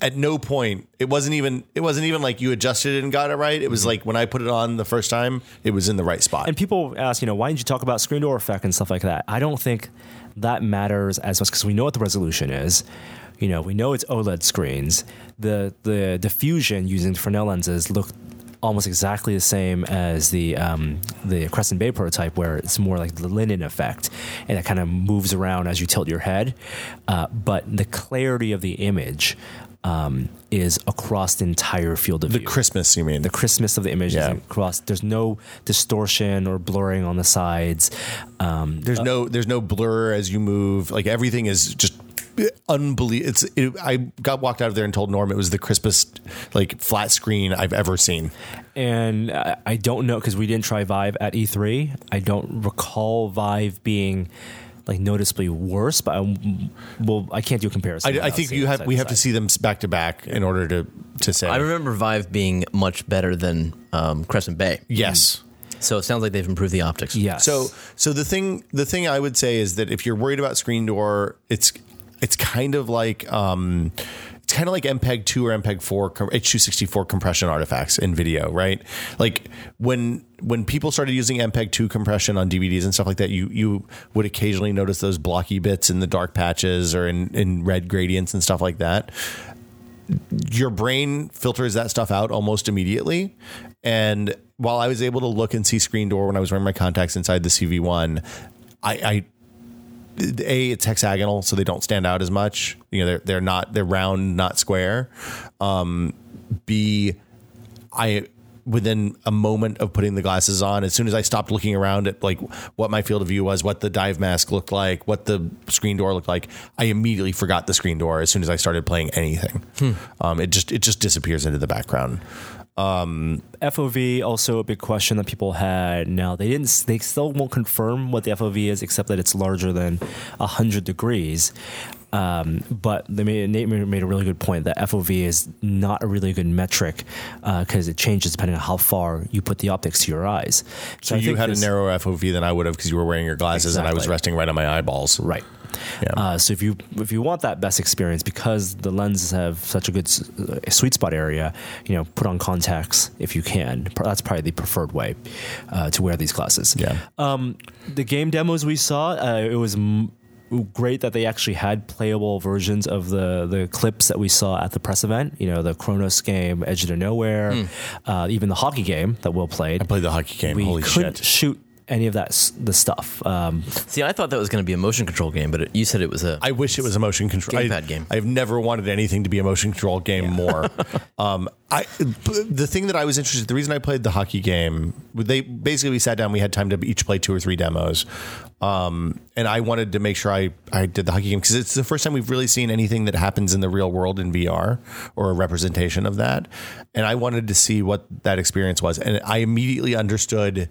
at no point it wasn't even it wasn't even like you adjusted it and got it right. It was mm-hmm. like when I put it on the first time, it was in the right spot. and people ask, you know, why didn't you talk about screen door effect and stuff like that? I don't think that matters as much because we know what the resolution is. You know, we know it's OLED screens. The the diffusion using Fresnel lenses look almost exactly the same as the um, the Crescent Bay prototype, where it's more like the linen effect, and it kind of moves around as you tilt your head. Uh, but the clarity of the image um, is across the entire field of the view Christmas, you mean? the crispness of the image Yeah. is across. There's no distortion or blurring on the sides. Um, There's no there's no blur as you move. Like everything is just unbelievable. It's it, I got walked out of there and told Norm it was the crispest like flat screen I've ever seen. and I, I don't know because we didn't try Vive at E3. I don't recall Vive being like noticeably worse, but I, well, I can't do a comparison. I, I think you have we by have to see them back to back in order to to say. I remember Vive being much better than um, Crescent Bay. yes. So it sounds like they've improved the optics. Yes. So so the thing the thing I would say is that if you're worried about screen door, it's it's kind of like um it's kind of like MPEG 2 or MPEG 4 com- H264 compression artifacts in video, right? Like when when people started using MPEG 2 compression on DVDs and stuff like that, you you would occasionally notice those blocky bits in the dark patches or in, in red gradients and stuff like that your brain filters that stuff out almost immediately. And while I was able to look and see screen door when I was wearing my contacts inside the CV1, I, I a it's hexagonal, so they don't stand out as much. You know, they're they're not they're round, not square. Um, B, I within a moment of putting the glasses on, as soon as I stopped looking around at like what my field of view was, what the dive mask looked like, what the screen door looked like, I immediately forgot the screen door as soon as I started playing anything. Um, it just it just disappears into the background. FOV also a big question that people had. Now they didn't. They still won't confirm what the FOV is, except that it's larger than hundred degrees. Um, but they made, Nate made a really good point that FOV is not a really good metric because it changes depending on how far you put the optics to your eyes. So I you had this- a narrower FOV than I would have because you were wearing your glasses and I was resting right on my eyeballs. Right. Yeah. Uh, so if you if you want that best experience because the lenses have such a good uh, sweet spot area, you know, put on contacts if you can. That's probably the preferred way uh, to wear these glasses. Yeah. Um, the game demos we saw, uh, it was. M- Great that they actually had playable versions of the the clips that we saw at the press event. You know, the Chronos game, Edge of Nowhere, uh, even the hockey game that Will played. I played the hockey game. we Holy couldn't shit. shoot any of that s- the stuff. Um, See, I thought that was going to be a motion control game, but it, you said it was a. I wish it was a motion control Gamepad I, game. I've never wanted anything to be a motion control game more. (laughs) um, I the thing that I was interested. The reason I played the hockey game, they basically we sat down. We had time to each play two or three demos, um, and I wanted to make sure I I did the hockey game because it's the first time we've really seen anything that happens in the real world in VR or a representation of that, and I wanted to see what that experience was, and I immediately understood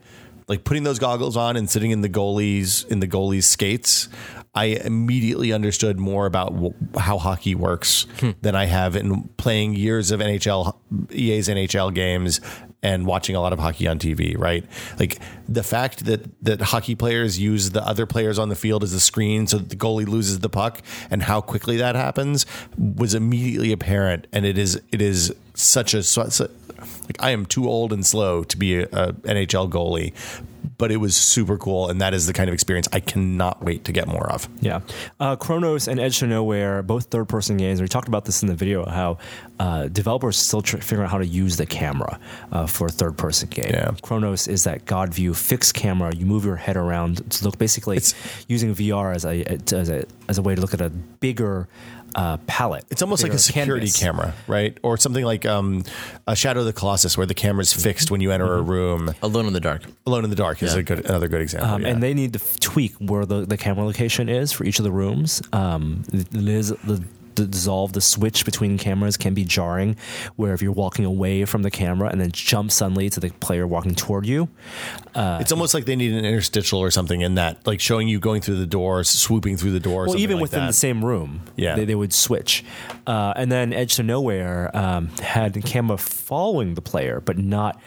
like putting those goggles on and sitting in the goalies in the goalies skates i immediately understood more about w- how hockey works hmm. than i have in playing years of nhl ea's nhl games and watching a lot of hockey on tv right? Like the fact that that hockey players use the other players on the field as a screen so that the goalie loses the puck and how quickly that happens was immediately apparent and it is it is such a such a like I am too old and slow to be a, a NHL goalie, but it was super cool, and that is the kind of experience I cannot wait to get more of. Yeah. Uh, Chronos and Edge to Nowhere, both third person games. We talked about this in the video how uh, developers still tr- figure out how to use the camera uh, for a third person game. Yeah. Chronos is that God view fixed camera. You move your head around to look basically It's- using VR as a, as a, as a way to look at a bigger uh, palette. It's almost like a security canvas. camera, right? Or something like um, a Shadow of the Colossus, where the camera is fixed when you enter a room. Alone in the Dark. Alone in the Dark is Yeah. a good another good example. Um, yeah. And they need to f- tweak where the, the camera location is for each of the rooms. Um, Liz, the dissolve the switch between cameras can be jarring, where if you're walking away from the camera and then jump suddenly to the player walking toward you, it's almost like they need an interstitial or something in that, like showing you going through the door, swooping through the door. or well, even like within that. the same room, Yeah. they, they would switch. Uh, and then Edge to Nowhere um, had the camera following the player, but not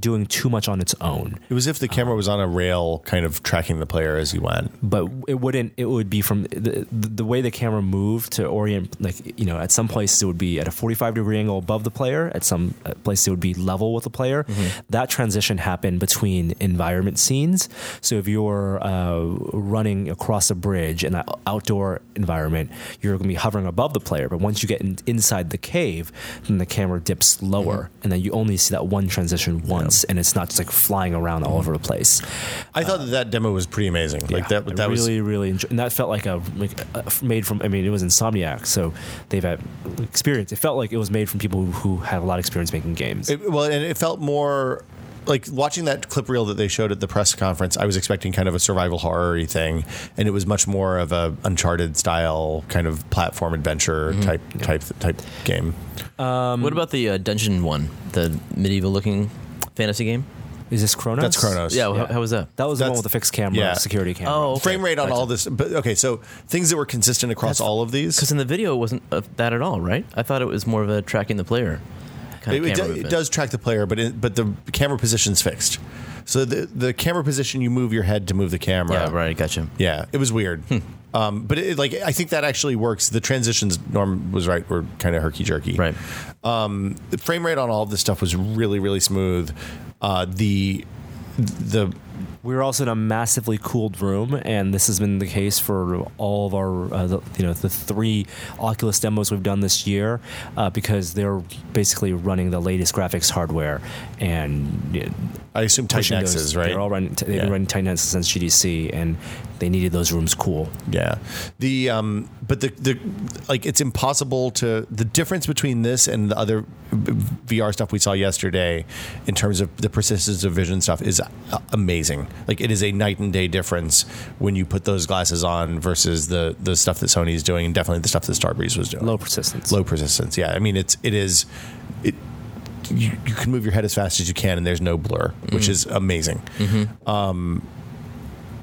doing too much on its own. It was if the camera was on a rail, kind of tracking the player as you went. but it wouldn't it would be from the, the, the way the camera moved to orient like you know at some places it would be at a 45 degree angle above the player at some uh, places it would be level with the player. That transition happened between environment scenes. So if you're uh, running across a bridge in an outdoor environment you're going to be hovering above the player. But once you get in, inside the cave then the camera dips lower. And then you only see that one transition once and it's not just like flying around all over the place I thought that that demo was pretty amazing. Like yeah, that, that I was really, really, enjoy- and that felt like a like uh, made from. I mean, it was Insomniac, so they've had experience. It felt like it was made from people who had a lot of experience making games. It, well, and it felt more like watching that clip reel that they showed at the press conference. I was expecting kind of a survival horror thing, and it was much more of a Uncharted style kind of platform adventure type type type game. what about the uh, dungeon one, the medieval looking fantasy game? Is this Chronos? That's Chronos. Yeah, How, how was that? That was the one That's- with the fixed camera, yeah. security camera. Oh, okay. Frame rate on all this, but okay. So things that were consistent across all of these. Because in the video it wasn't uh, that at all, right? I thought it was more of a tracking the player. Kind It, of it, camera do- it movement. does track the player, but it, but the camera position's fixed. So the the camera position, you move your head to move the camera. Yeah, right. Gotcha. Yeah, it was weird. Um, but it, like I think that actually works. The transitions, Norm was right, were kind of herky jerky. Right. Um, the frame rate on all of this stuff was really really smooth. Uh, the the We were also in a massively cooled room, and this has been the case for all of our, uh, the, you know, the three Oculus demos we've done this year, uh, because they're basically running the latest graphics hardware, and you know, I assume Titan those- X's, right? They're all running. They've Yeah. been running Titan X's since GDC, and they needed those rooms cool. Yeah. The um but the the like it's impossible to the difference between this and the other VR stuff we saw yesterday in terms of the persistence of vision stuff is uh, amazing. Like it is a night and day difference when you put those glasses on versus the the stuff that Sony's doing and definitely the stuff that Starbreeze was doing. Low persistence. Low persistence. Yeah. I mean it's it is it you, you can move your head as fast as you can and there's no blur, which is amazing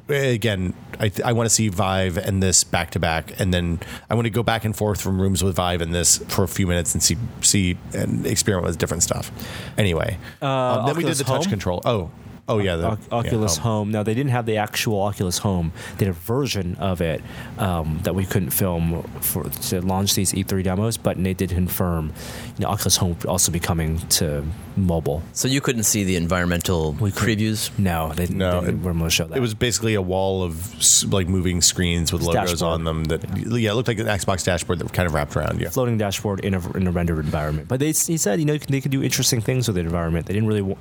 again, I, th- I want to see Vive and this back to back, and then I want to go back and forth from rooms with Vive and this for a few minutes and see see and experiment with different stuff. Anyway, um, then we did the touch Home? control. Oh, oh yeah, the Oc- Oculus yeah, Home. Now they didn't have the actual Oculus Home. They had a version of it um, that we couldn't film for to launch these E3 demos, but they did confirm, you know, Oculus Home would also be coming to mobile. So you couldn't see the environmental couldn't. previews. No, they, No, they it- weren't going to show that. It was basically a wall of like moving screens with logos dashboard. on them. That yeah. it looked like an Xbox dashboard that was kind of wrapped around you. floating dashboard in a, in a rendered environment. But they, he said, you know, they could do interesting things with the environment. They didn't really, wa-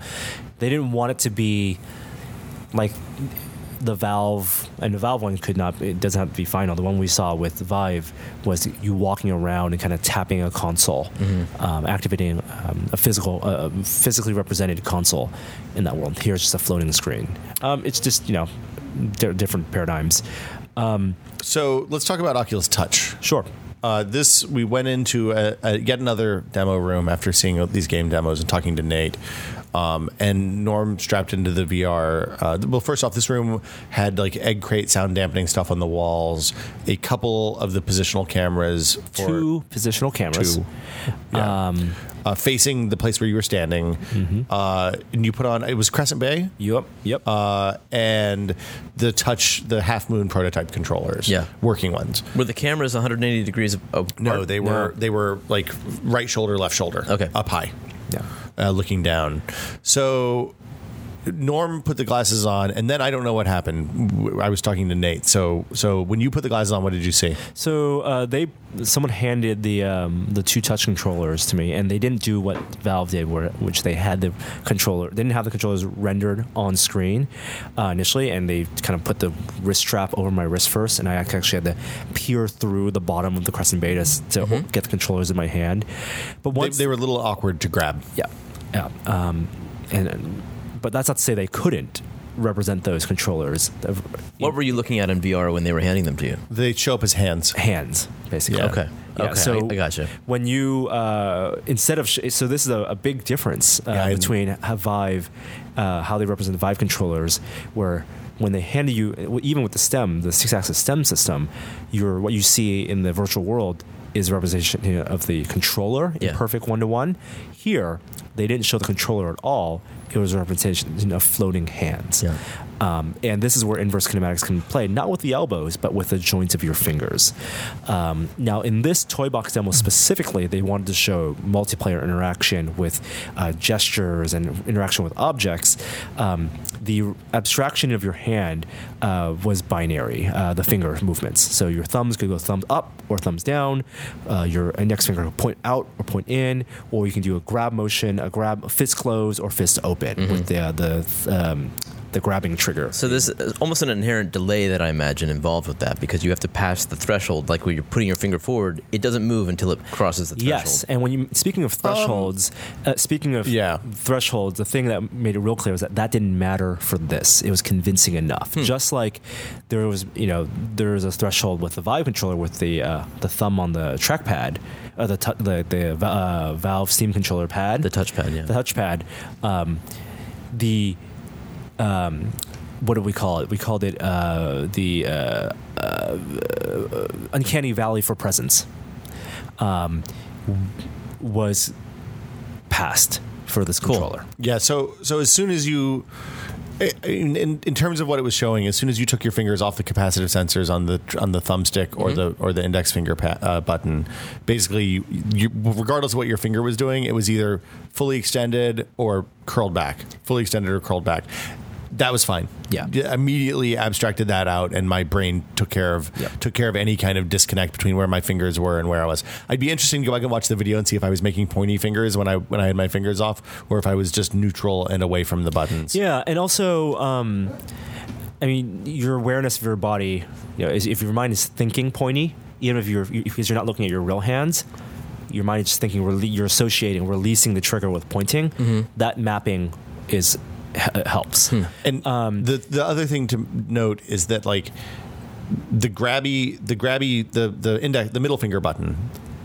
they didn't want it to be like the Valve and the Valve one could not. It doesn't have to be final. The one we saw with Vive was you walking around and kind of tapping a console, um, activating um, a physical, uh, physically represented console in that world. Here's just a floating screen. Um, it's just you know, di- different paradigms. So let's talk about Oculus Touch. Sure. Uh, this we went into a, a, yet another demo room after seeing these game demos and talking to Nate. Um, and Norm strapped into the VR. Uh, well, first off, this room had like egg crate sound dampening stuff on the walls, a couple of the positional cameras for Two positional cameras. two, yeah. uh, facing the place where you were standing. Uh, and you put on it was Crescent Bay. Yep. Yep. Uh, and the touch, the half moon prototype controllers, Yeah. working ones. Were the cameras 180 degrees apart? No, they were No. they were like right shoulder, left shoulder. Okay. up high, yeah. uh, looking down. So Norm put the glasses on, and then I don't know what happened. I was talking to Nate. So so when you put the glasses on, what did you see? So uh, they someone handed the um, the two touch controllers to me, and they didn't do what Valve did, where which they had the controller. They didn't have the controllers rendered on screen uh, initially, and they kind of put the wrist strap over my wrist first, and I actually had to peer through the bottom of the Crescent Beta to get the controllers in my hand. But They, once they were a little awkward to grab. yeah, yeah. Um, and but that's not to say they couldn't represent those controllers. What were you looking at in VR when they were handing them to you? They show up as hands. hands, basically. Yeah. Okay. Yeah, okay. so I, I gotcha. when you uh, instead of sh- so this is a, a big difference uh, Yeah, between how Vive, uh, how they represent the Vive controllers, where when they hand you even with the stem, the Sixense stem system, your what you see in the virtual world is a representation of the controller Yeah. in perfect one-to-one. Here, they didn't show the controller at all. It was a representation of floating hands. Yeah. Um, and this is where inverse kinematics can play, not with the elbows, but with the joints of your fingers. Um, now, in this toy box demo specifically, they wanted to show multiplayer interaction with uh, gestures and interaction with objects. Um, the abstraction of your hand uh, was binary, uh, the finger movements. So your thumbs could go thumbs up or thumbs down. Uh, your index finger could point out or point in, or you can do a grab motion, a grab fist close or fist open with the uh, the um, the grabbing trigger. So there's almost an inherent delay that I imagine involved with that because you have to pass the threshold. Like when you're putting your finger forward, it doesn't move until it crosses the threshold. Yes, and when you speaking of thresholds, uh, speaking of yeah. thresholds, the thing that made it real clear was that that didn't matter for this. It was convincing enough. Just like there was, you know, there is a threshold with the Vive controller with the uh, the thumb on the trackpad, uh, the tu- the the uh, Valve Steam controller pad, The touchpad, yeah. the touchpad, um, the um, what do we call it? We called it uh, the uh, uh, uncanny valley for presence. Um, was passed for this controller. Yeah. So so as soon as you. In, in, in terms of what it was showing, as soon as you took your fingers off the capacitive sensors on the on the thumbstick or the or the index finger pa- uh, button, basically, you, you, regardless of what your finger was doing, it was either fully extended or curled back, fully extended or curled back. That was fine. Yeah. immediately abstracted that out, and my brain took care of Yep. took care of any kind of disconnect between where my fingers were and where I was. I'd be interested to go back and watch the video and see if I was making pointy fingers when I when I had my fingers off, or if I was just neutral and away from the buttons. Yeah, and also, um, I mean, your awareness of your body, you know, is, if your mind is thinking pointy, even if you're because you're not looking at your real hands, your mind is just thinking, rele- you're associating, releasing the trigger with pointing. That mapping is h- helps. And Um, the the other thing to note is that like the grabby the grabby the the index the middle finger button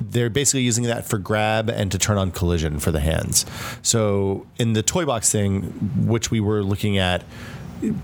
they're basically using that for grab and to turn on collision for the hands. So in the toy box thing, which we were looking at,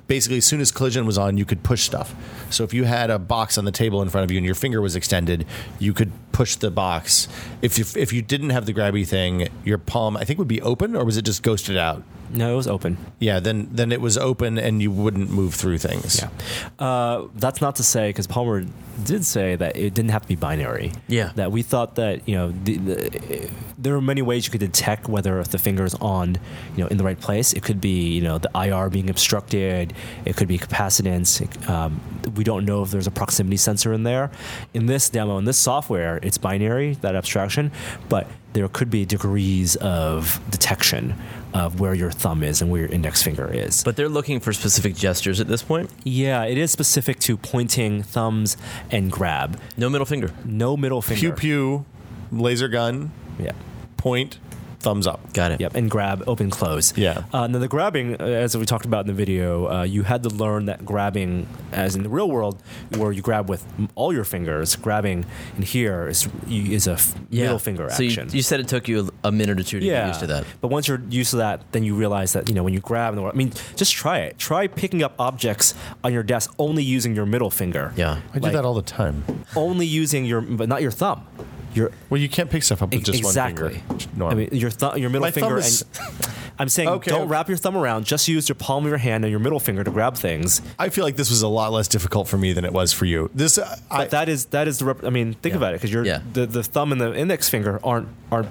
basically as soon as collision was on, you could push stuff. So if you had a box on the table in front of you and your finger was extended, you could push the box. If you, if you didn't have the grabby thing, your palm I think would be open, or was it just ghosted out? No, it was open. Yeah, then then it was open and you wouldn't move through things. Yeah. Uh, that's not to say because Palmer did say that it didn't have to be binary. Yeah. That we thought that you know the, the, there are many ways you could detect whether the finger is on you know in the right place. It could be you know the IR being obstructed. It could be capacitance. Um, we don't know if there's a proximity sensor in there. In this demo, in this software, it's binary that abstraction, but there could be degrees of detection of where your thumb is and where your index finger is. But they're looking for specific gestures at this point. Yeah, it is specific to pointing, thumbs, and grab. No middle finger. No middle finger. Pew pew, laser gun, Yeah. point, thumbs up. Got it. Yep, and grab, open, close. Yeah. Uh, now the grabbing, uh, as we talked about in the video, uh, you had to learn that grabbing, as in the real world, where you grab with all your fingers, grabbing in here is you- is a f- middle finger so action. You, you said it took you a minute or two to yeah, get used to that. But once you're used to that, then you realize that you know when you grab in the world. I mean, just try it. Try picking up objects on your desk only using your middle finger. Yeah. I do that all the time. Only using your, but not your thumb. Your Well, you can't pick stuff up with just exactly. one finger. Norm. I mean, your thumb, your middle My thumb finger. is- and (laughs) I'm saying, Okay, don't okay. wrap your thumb around. Just use your palm of your hand and your middle finger to grab things. I feel like this was a lot less difficult for me than it was for you. This, uh, I, that is that is the. Rep- I mean, think Yeah. about it because your Yeah. the, the thumb and the index finger aren't aren't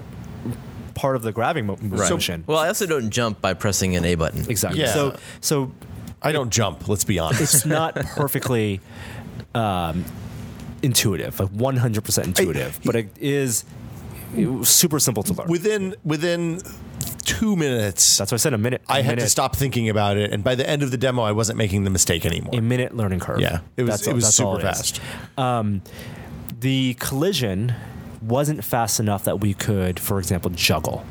part of the grabbing mo- motion. Well, I also don't jump by pressing an A button. exactly. Yeah. So so I don't jump. Let's be honest. it's not (laughs) perfectly um, intuitive, like 100 percent intuitive, but it is super simple to learn. within within two minutes, That's why I said a minute. I a had minute, to stop thinking about it, and by the end of the demo, I wasn't making the mistake anymore. a minute learning curve. yeah, it was That's it was super it fast. the collision wasn't fast enough that we could, for example, juggle.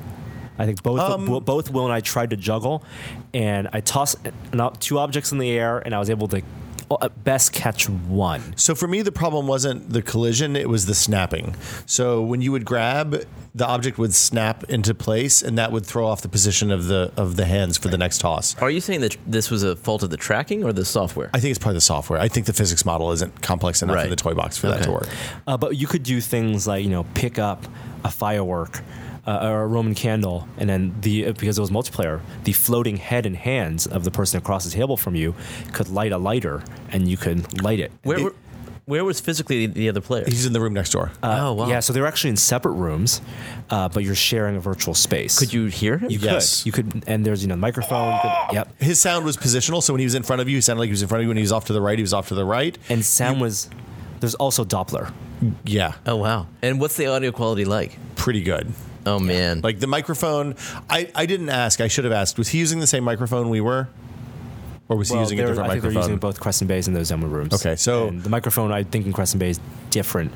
I think both Will- both Will and I tried to juggle, and I tossed two objects in the air, and I was able to uh, at best catch one. So for me, the problem wasn't the collision; it was the snapping. So when you would grab, the object would snap into place, and that would throw off the position of the of the hands for the next toss. Are you saying that this was a fault of the tracking or the software? I think it's part of the software. I think the physics model isn't complex enough Right. in the toy box for that to work. Uh, but you could do things like you know pick up a firework uh, or a Roman candle, and then the uh, because it was multiplayer, the floating head and hands of the person across the table from you could light a lighter, and you could light it. Where, where, where was physically the other player? He's in the room next door. oh wow! Yeah, so they're actually in separate rooms, uh, but you're sharing a virtual space. Could you hear him? You Yes. could. You could, and there's you know microphone. You could, yep. His sound was positional, so when he was in front of you, he sounded like he was in front of you. When he was off to the right, he was off to the right. And sound was. There's also Doppler. Yeah, oh wow! And what's the audio quality like? pretty good. Oh man! Like the microphone, I, I didn't ask. I should have asked. Was he using the same microphone we were, or was he using a they're- different I think they're using both Crescent Bays in those demo rooms. Okay, so- And the microphone I think in Crescent Bay is different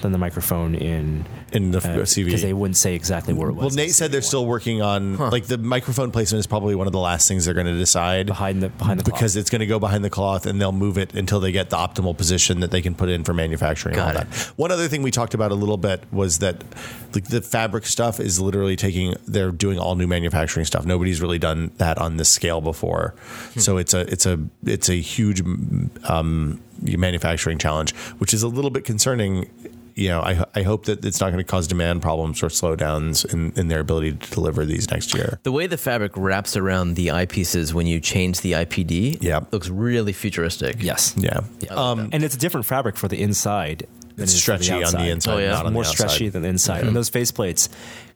than the microphone in in the uh, CV. because they wouldn't say exactly where it was. Well, Nate said they're still working on like the microphone placement is probably one of the last things they're going to decide behind the behind the cloth. because it's going to go behind the cloth and they'll move it until they get the optimal position that they can put in for manufacturing and all Got it. that. One other thing we talked about a little bit was that like the fabric stuff is literally taking they're doing all new manufacturing stuff. Nobody's really done that on this scale before. So it's a it's a it's a huge um, manufacturing challenge, which is a little bit concerning. You know, I, I hope that it's not going to cause demand problems or slowdowns in, in their ability to deliver these next year. the way the fabric wraps around the eyepieces when you change the IPD, Yeah. looks really futuristic. yes, Yeah. um, and it's a different fabric for the inside. than It's it is for stretchy on the inside, Oh, yeah? not on more the outside. stretchy than the inside. And those faceplates,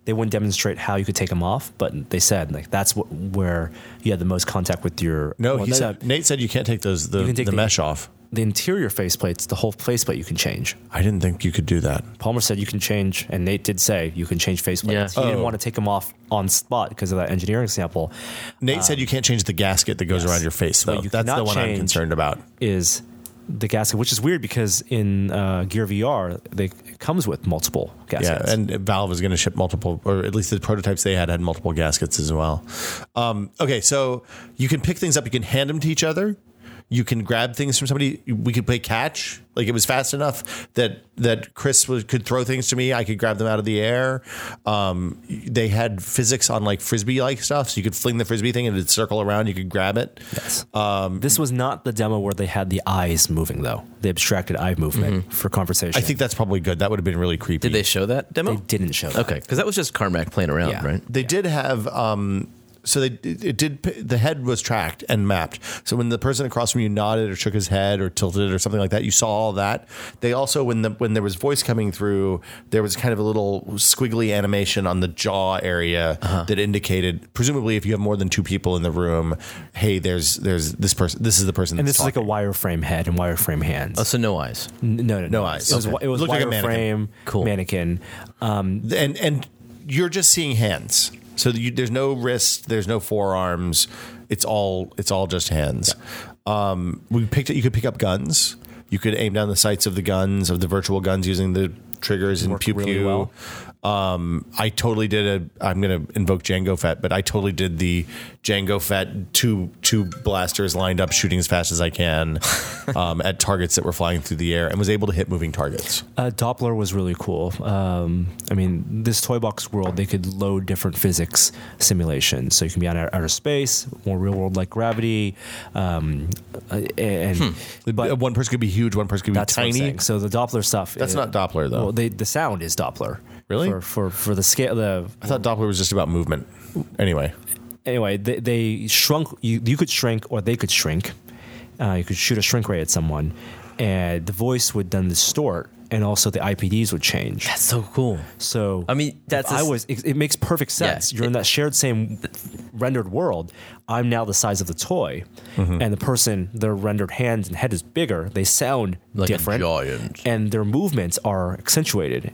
they wouldn't demonstrate how you could take them off, but they said like that's what, where you had the most contact with your. No, well, he said Nate said you can't take those the, You can take the, the- mesh off. The interior faceplates, the whole faceplate you can change. I didn't think you could do that. Palmer said you can change, and Nate did say you can change faceplates. Yeah. He didn't Oh. want to take them off on spot because of that engineering sample. Nate said you can't change the gasket that goes yes. around your face But though. you That's the one I'm concerned about. Is the gasket, which is weird because in uh, Gear VR, they, it comes with multiple gaskets. Yeah, and Valve is going to ship multiple, or at least the prototypes they had had multiple gaskets as well. Um, okay, so you can pick things up. You can hand them to each other. You can grab things from somebody. We could play catch. Like it was fast enough that that Chris was, could throw things to me. I could grab them out of the air. Um, they had physics on like frisbee like stuff, so you could fling the frisbee thing and it'd circle around. You could grab it. Yes. this was not the demo where they had the eyes moving, though. The abstracted eye movement for conversation. Mm-hmm. I think that's probably good. That would have been really creepy. Did they show that demo? they didn't show that. Okay, because that was just Carmack playing around, Yeah. right? They did have. Um, so they it did the head was tracked and mapped. So when the person across from you nodded or shook his head or tilted or something like that, you saw all that. They also when the when there was voice coming through, there was kind of a little squiggly animation on the jaw area that indicated, presumably, if you have more than two people in the room, hey, there's there's this person. This is the person. And that's this is like a wireframe head and wireframe hands. Oh, so no eyes. N- no, no, No eyes. It was, Okay. it was Looked like a mannequin. Cool. mannequin. Um, and and you're just seeing hands. So you, there's no wrist, there's no forearms. It's all it's all just hands. Um, we picked it. You could pick up guns. You could aim down the sights of the guns of the virtual guns using the triggers and pew really pew. well. Um, I totally did a. I'm going to invoke Jango Fett, but I totally did the Jango Fett two two blasters lined up, shooting as fast as I can (laughs) um, at targets that were flying through the air, and was able to hit moving targets. Uh, Doppler was really cool. Um, I mean, this toy box world, they could load different physics simulations. So you can be on outer space, more real world like gravity. Um, uh, and but one person could be huge, one person could be that's what I'm tiny. So the Doppler stuff. That's uh, not Doppler though. Well, they, the sound is Doppler. Really? For for, for the scale. The I thought Doppler was just about movement. Anyway, anyway, they, they shrunk. You, you could shrink, or they could shrink. Uh, you could shoot a shrink ray at someone, and the voice would then distort, and also the IPDs would change. That's so cool. So I mean, that's a I was. It, it makes perfect sense. Yeah, You're in that shared same rendered world. I'm now the size of the toy, Mm-hmm. and the person, their rendered hands and head is bigger. They sound Like different, giant. and their movements are accentuated.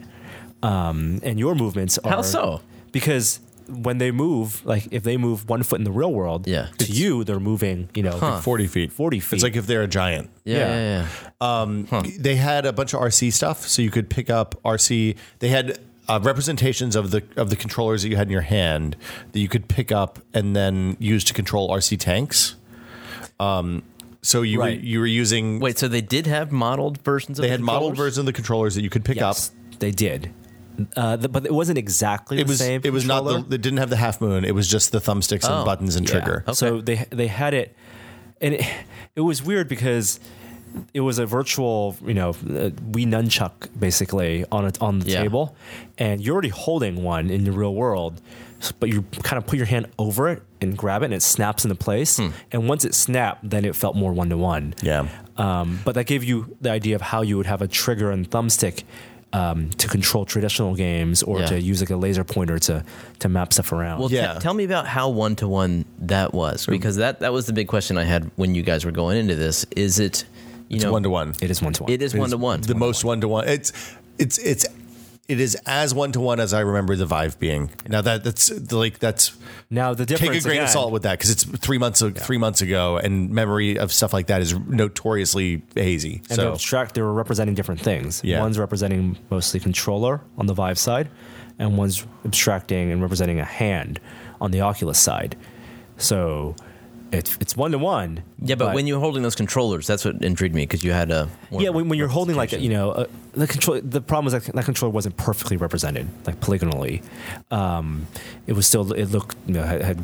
Um, and your movements are How so? Because when they move, like if they move one foot in the real world, Yeah. to you they're moving. You know, forty feet. 40 feet. It's like if they're a giant. Yeah, Yeah. yeah, yeah. Um, They had a bunch of RC stuff, so you could pick up RC. They had uh, representations of the of the controllers that you had in your hand that you could pick up and then use to control RC tanks. Um, so you Right. were you were using Wait, so they did have modeled versions of they the had modeled versions of the controllers that you could pick Yes, up. they did. Uh, the, but it wasn't exactly It the was same. it was not controller. the it didn't have the half moon. It was just the thumbsticks and Oh, buttons and Yeah. trigger. So they they had it, and it, it was weird because it was a virtual, you know, uh, Wii nunchuck basically on it on the Yeah. table, and you're already holding one in the real world, but you kind of put your hand over it and grab it, and it snaps into place. Hmm. And once it snapped, then it felt more one to one. Yeah. Um, but that gave you the idea of how you would have a trigger and thumbstick. Um, to control traditional games or Yeah. to use like a laser pointer to to map stuff around. Well, te- Yeah. tell me about how one to one that was, because that that was the big question I had when you guys were going into this. Is it, you It's know, one to one. it is one to one. It is one to one. The most one to one. It's it's it's it is as one to one as I remember the Vive being. Now that that's like that's Now the take a grain of salt with that because it's three months three months ago, and memory of stuff like that is notoriously hazy. And so they're abstract, they were representing different things. Yeah. One's representing mostly controller on the Vive side, and one's abstracting and representing a hand on the Oculus side. So it's it's one to one. yeah, but, when you're holding those controllers, that's what intrigued me because you had a yeah, when, when you're holding like representation. you know uh, the control, the problem was that that controller wasn't perfectly represented, like polygonally. Um, it was still it looked you know had, had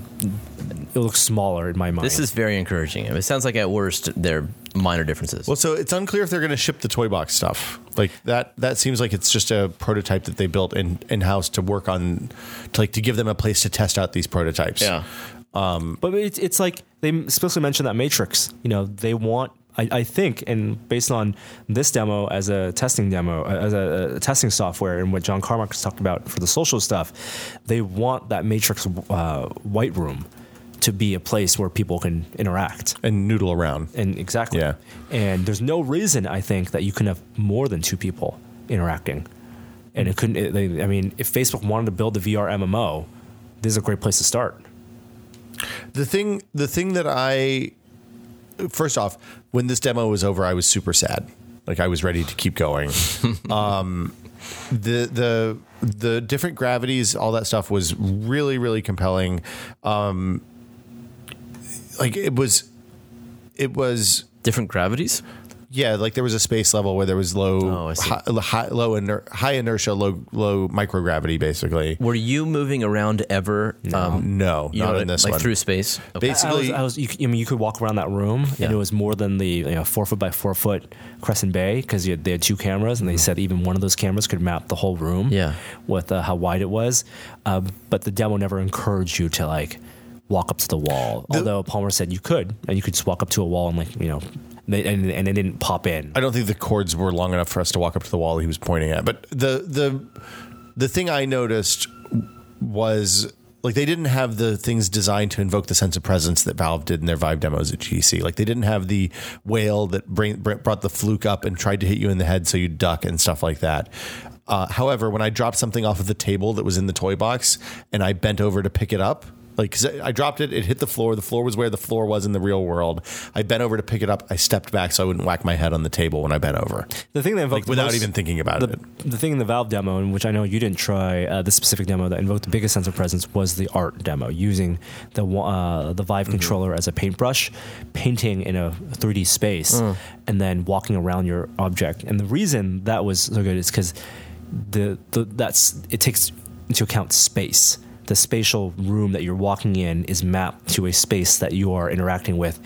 it looked smaller in my mind. This is very encouraging. It sounds like at worst they're minor differences. well, so it's unclear if they're going to ship the toy box stuff. Like that that seems like it's just a prototype that they built in in house to work on, to like to give them a place to test out these prototypes. yeah, But it's it's like they especially mentioned that Matrix. You know, they want. I, I think, and based on this demo as a testing demo, uh, as a, a testing software, and what John Carmack has talked about for the social stuff, they want that Matrix uh, white room to be a place where people can interact. and noodle around. And exactly. Yeah. And there's no reason I think that you can have more than two people interacting. And it couldn't. It, they, I mean, if Facebook wanted to build a VR MMO, this is a great place to start. The thing, the thing that I, first off, when this demo was over, I was super sad. Like I was ready to keep going. (laughs) um, the the the different gravities, all that stuff was really really compelling. Um, like it was, it was different gravities. Yeah. Like there was a space level where there was low, Oh, I see. high, high, low iner- high inertia, low low microgravity, basically. Were you moving around ever? Um, No, you not know, in this like one. through space. Okay. Basically, I was, I was you, c- I mean, you could walk around that room, Yeah. and it was more than the you know, four foot by four foot Crescent Bay because they had two cameras, and they said even one of those cameras could map the whole room. Mm-hmm. Yeah. with uh, how wide it was, um, but the demo never encouraged you to like walk up to the wall. Although Palmer said you could, and you could just walk up to a wall and like you know, they, and and it didn't pop in. I don't think the cords were long enough for us to walk up to the wall he was pointing at. But the the the thing I noticed was like they didn't have the things designed to invoke the sense of presence that Valve did in their Vive demos at GC. Like they didn't have the whale that bring, brought the fluke up and tried to hit you in the head so you duck and stuff like that. Uh, however, when I dropped something off of the table that was in the toy box and I bent over to pick it up, like 'cause I dropped it, it hit the floor. The floor was where the floor was in the real world. I bent over to pick it up. I stepped back so I wouldn't whack my head on the table when I bent over. The thing that invoked Like without most- even thinking about the, it. the thing in the Valve demo, in which I know you didn't try, uh, the specific demo that invoked the biggest sense of presence was the art demo, using the uh, the Vive controller as a paintbrush, painting in a 3D space, and then walking around your object. And the reason that was so good is because the, the that's it takes into account space. The spatial room that you're walking in is mapped to a space that you are interacting with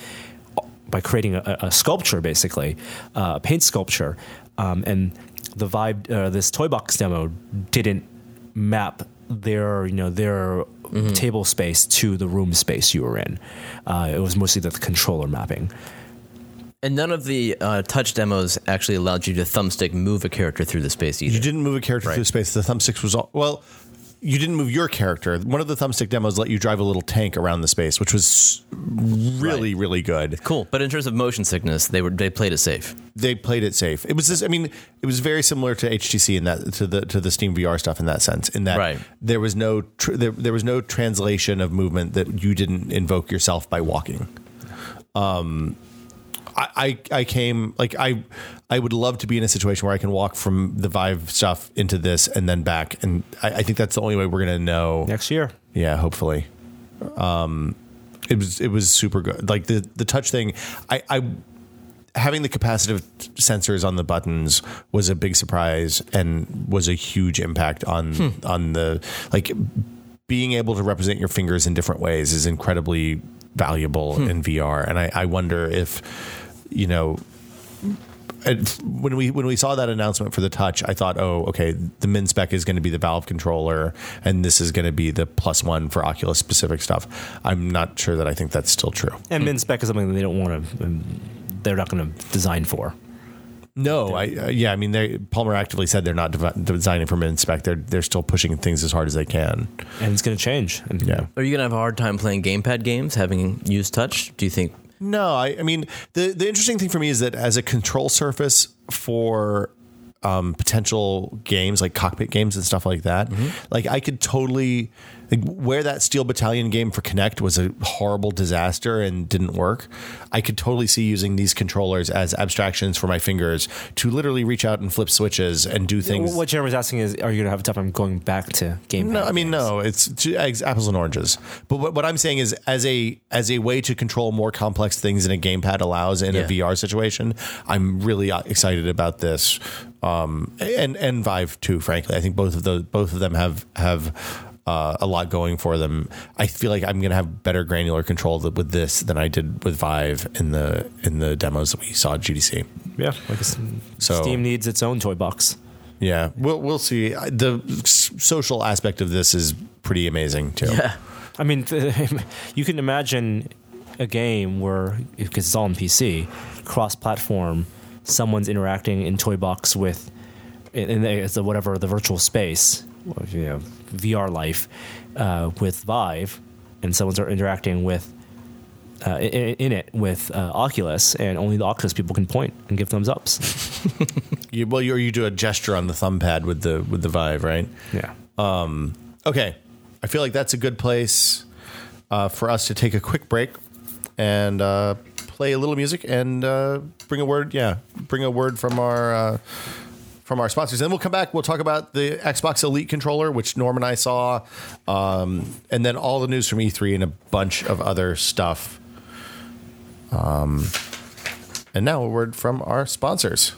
by creating a, a sculpture, basically, uh, a paint sculpture, um, and the Vive. Uh, this toy box demo didn't map their you know their table space to the room space you were in. Uh, it was mostly the controller mapping. And none of the uh, touch demos actually allowed you to thumbstick move a character through the space either. You didn't move a character through the space. The thumbsticks was all, well. You didn't move your character. One of the thumbstick demos let you drive a little tank around the space, which was really, really good. Cool, but in terms of motion sickness, they were they played it safe. They played it safe. It was this. I mean, it was very similar to HTC in that to the to the Steam VR stuff in that sense. In that Right. there was no tr- there, there was no translation of movement that you didn't invoke yourself by walking. Um, I, I came like I I would love to be in a situation where I can walk from the Vive stuff into this and then back, and I, I think that's the only way we're gonna know. Next year. Yeah, hopefully. Um, it was it was super good. Like the the touch thing, I, I having the capacitive sensors on the buttons was a big surprise and was a huge impact on on the like being able to represent your fingers in different ways is incredibly valuable in VR. And I, I wonder if you know and when we when we saw that announcement for the touch, I thought, oh, okay, the min spec is going to be the Valve controller, and this is going to be the plus one for Oculus specific stuff. I'm not sure that I think that's still true. And min spec is something that they don't want to. They're not going to design for. No, I uh, yeah, I mean, they Palmer actively said they're not dev- designing for min spec. They're they're still pushing things as hard as they can. and it's going to change. And Yeah. Are you gonna have a hard time playing gamepad games having used touch? Do you think? No, I, I mean the the interesting thing for me is that as a control surface for um, potential games like cockpit games and stuff like that, like I could totally like where that Steel Battalion game for Kinect was a horrible disaster and didn't work. I could totally see using these controllers as abstractions for my fingers to literally reach out and flip switches and do things. What Jeremy's asking is, are you going to have a tough time going back to game? No, I mean no. It's it's apples and oranges. But what, what I'm saying is, as a as a way to control more complex things than a gamepad allows in Yeah. a VR situation, I'm really uh, excited about this. Um, and and Vive too. Frankly, I think both of those both of them have have. Uh, a lot going for them. I feel like I'm going to have better granular control with this than I did with Vive in the in the demos that we saw at GDC. Yeah, like So- Steam needs its own toy box. Yeah, we'll we'll see. The social aspect of this is pretty amazing too. Yeah. I mean, (laughs) you can imagine a game where, because it's all on PC, cross-platform, someone's interacting in Toy Box with, in, in the, the whatever the virtual space, you know, VR life, uh, with Vive, and someone's interacting with. Uh, in, in it with uh, Oculus, and only the Oculus people can point and give thumbs ups. (laughs) You, well, you, or you do a gesture on the thumb pad with the with the Vive, right? yeah. Okay, I feel like that's a good place uh, for us to take a quick break and uh, play a little music and uh, bring a word. Yeah, bring a word from our. Uh, from our sponsors. Then we'll come back. We'll talk about the Xbox Elite controller, which Norm and I saw, um, and then all the news from E3 and a bunch of other stuff. Um, and now a word from our sponsors.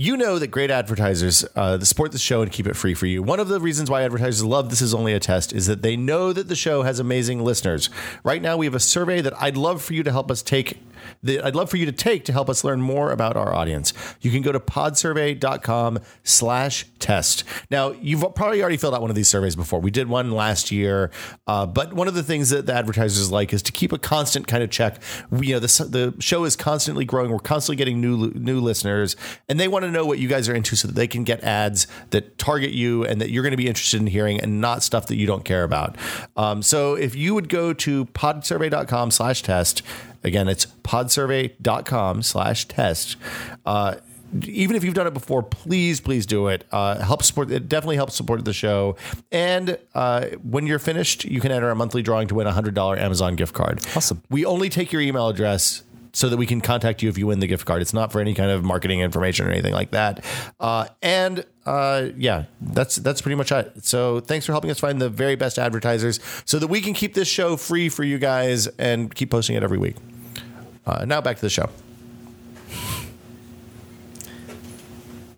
You know that great advertisers uh, support the show and keep it free for you. One of the reasons why advertisers love This Is Only a Test is that they know that the show has amazing listeners. Right now, we have a survey that I'd love for you to help us take. That I'd love for you to take to help us learn more about our audience. You can go to podsurvey.com slash test. Now, you've probably already filled out one of these surveys before. We did one last year, uh, but one of the things that the advertisers like is to keep a constant kind of check. We, you know, the, the show is constantly growing. We're constantly getting new new listeners, and they want to know what you guys are into so that they can get ads that target you and that you're going to be interested in hearing and not stuff that you don't care about. Um, so if you would go to podsurvey.com slash test, again, it's podsurvey.com slash test. Uh, even if you've done it before, please, please do it. Uh, help support it. Definitely helps support the show. And uh, when you're finished, you can enter a monthly drawing to win a hundred dollar Amazon gift card. Awesome. We only take your email address so that we can contact you if you win the gift card. It's not for any kind of marketing information or anything like that. Uh, and uh, yeah, that's that's pretty much it. So thanks for helping us find the very best advertisers so that we can keep this show free for you guys and keep posting it every week. Uh, now back to the show.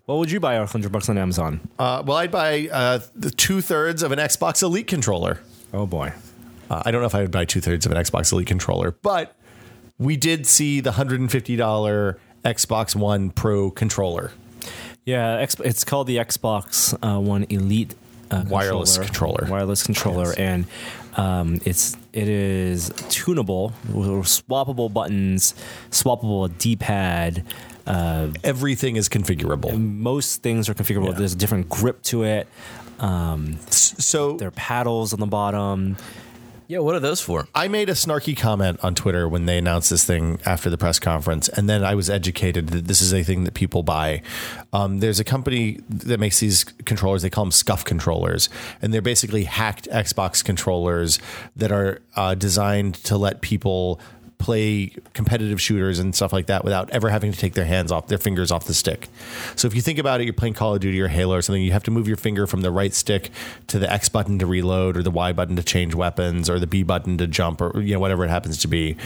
What would you buy our hundred bucks on Amazon? Uh, well, I'd buy uh, the two thirds of an Xbox Elite controller. Oh boy. Uh, I don't know if I would buy two thirds of an Xbox Elite controller, but we did see the $150 Xbox One Pro controller. Yeah, it's called the Xbox uh, One Elite uh, Wireless controller. Wireless controller, Yes. and um, it's it is tunable, with swappable buttons, swappable D-pad. Uh, Everything is configurable. most things are configurable. Yeah. There's a different grip to it. So There are paddles on the bottom. Yeah, what are those for? I made a snarky comment on Twitter when they announced this thing after the press conference, and then I was educated that this is a thing that people buy. Um, there's a company that makes these controllers. They call them Scuff controllers, and they're basically hacked Xbox controllers that are uh, designed to let people play competitive shooters and stuff like that without ever having to take their hands off their fingers off the stick. So if you think about it, you're playing Call of Duty or Halo or something, you have to move your finger from the right stick to the X button to reload or the Y button to change weapons or the B button to jump or you know whatever it happens to be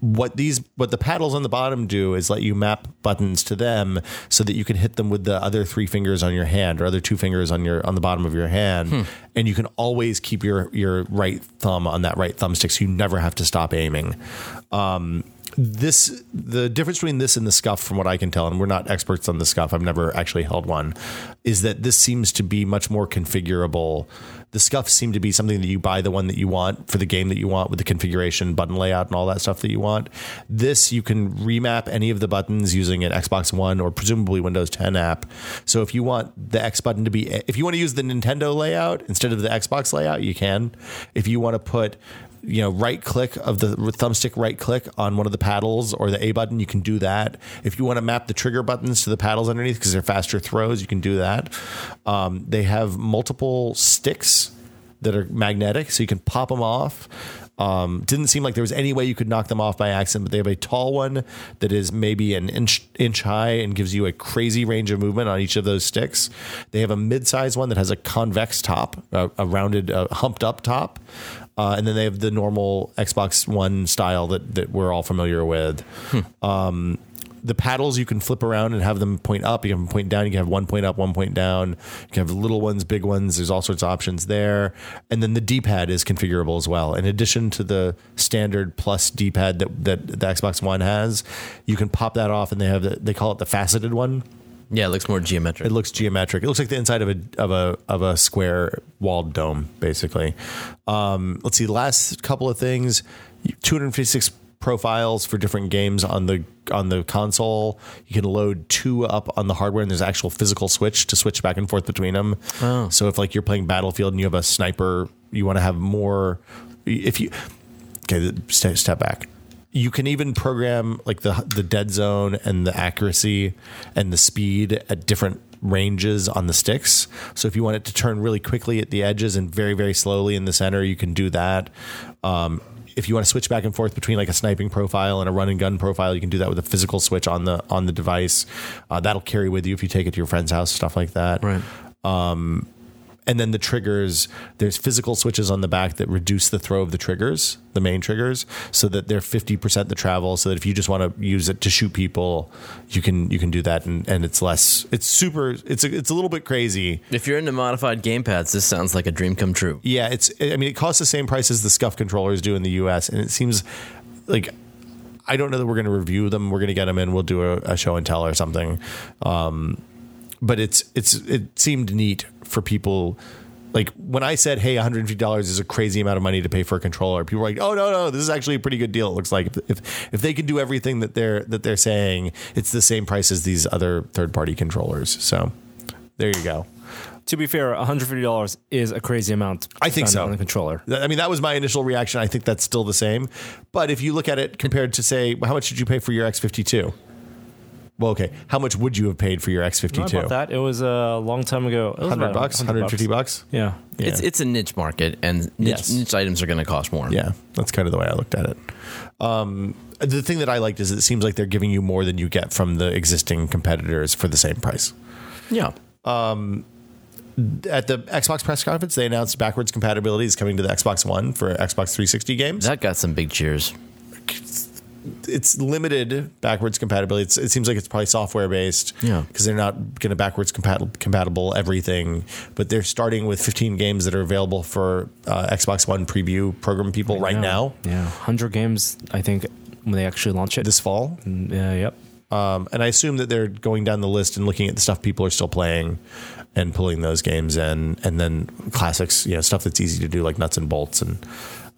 what these what the paddles on the bottom do is let you map buttons to them so that you can hit them with the other three fingers on your hand or other two fingers on your on the bottom of your hand. And you can always keep your your right thumb on that right thumbstick so you never have to stop aiming. Um, this the difference between this and the scuff from what i can tell and we're not experts on the scuff i've never actually held one is that this seems to be much more configurable the scuffs seem to be something that you buy the one that you want for the game that you want with the configuration button layout and all that stuff that you want. This you can remap any of the buttons using an xbox one or presumably windows 10 app. So if you want the x button to be if you want to use the nintendo layout instead of the xbox layout you can. If you want to put you know right click of the thumbstick right click on one of the paddles or the a button you can do that. If you want to map the trigger buttons to the paddles underneath because they're faster throws you can do that. Um, they have multiple sticks that are magnetic so you can pop them off. Um, didn't seem like there was any way you could knock them off by accident, but they have a tall one that is maybe an inch inch high and gives you a crazy range of movement on each of those sticks. They have a mid-size one that has a convex top, a, a rounded, uh, humped up top, uh, and then they have the normal Xbox One style that that we're all familiar with. Um, the paddles you can flip around and have them point up. You can point down. You can have one point up, one point down. You can have little ones, big ones. There's all sorts of options there. And then the D-pad is configurable as well. In addition to the standard plus D-pad that that the Xbox One has, you can pop that off, and they have the, they call it the faceted one. Yeah, it looks more geometric. It looks geometric. It looks like the inside of a of a of a square walled dome, basically. Um, let's see. Last couple of things: 256 profiles for different games on the on the console. You can load two up on the hardware, and there's actual physical switch to switch back and forth between them. So if like you're playing Battlefield and you have a sniper, you want to have more. If you okay, step step back. You can even program like the the dead zone and the accuracy and the speed at different ranges on the sticks. So if you want it to turn really quickly at the edges and very very slowly in the center, you can do that. Um, if you want to switch back and forth between like a sniping profile and a run and gun profile, you can do that with a physical switch on the on the device. Uh, that'll carry with you if you take it to your friend's house, stuff like that right. And then the triggers there's physical switches on the back that reduce the throw of the triggers the main triggers so that they're 50% the travel so that if you just want to use it to shoot people you can you can do that and, and it's less it's super it's a, it's a little bit crazy If you're into modified gamepads, this sounds like a dream come true. yeah it's i mean it costs the same price as the scuff controllers do in the us and it seems like i don't know that we're going to review them we're going to get them in we'll do a, a show and tell or something um, but it's it's it seemed neat for people like when I said, "Hey, one hundred and fifty dollars is a crazy amount of money to pay for a controller," people were like, "Oh no, no, this is actually a pretty good deal." It looks like if if, they can do everything that they're that they're saying, it's the same price as these other third party controllers. So there you go. To be fair, $150 is a crazy amount. I think so. on a controller. I mean, that was my initial reaction. I think that's still the same. But if you look at it compared to say, how much did you pay for your X fifty two? Well, okay, how much would you have paid for your X fifty I two? that. It was a long time ago. Hundred about bucks, 100 hundred fifty bucks. Yeah. Yeah. It's it's a niche market, and niche, Yes. niche items are going to cost more. Yeah, that's kind of the way I looked at it. Um, the thing that I liked is it seems like they're giving you more than you get from the existing competitors for the same price. yeah. At the Xbox press conference, they announced backwards compatibility is coming to the Xbox One for Xbox 360 games. That got some big cheers. It's limited backwards compatibility. It's, it seems like it's probably software based. Yeah. Because they're not going to backwards compatible, compatible everything, but they're starting with 15 games that are available for uh, Xbox One preview program people right now Yeah. 100 games, I think, when they actually launch it. this fall. Yeah, yep. Um, and I assume that they're going down the list and looking at the stuff people are still playing and pulling those games in, and then classics, you know, stuff that's easy to do like nuts and bolts, and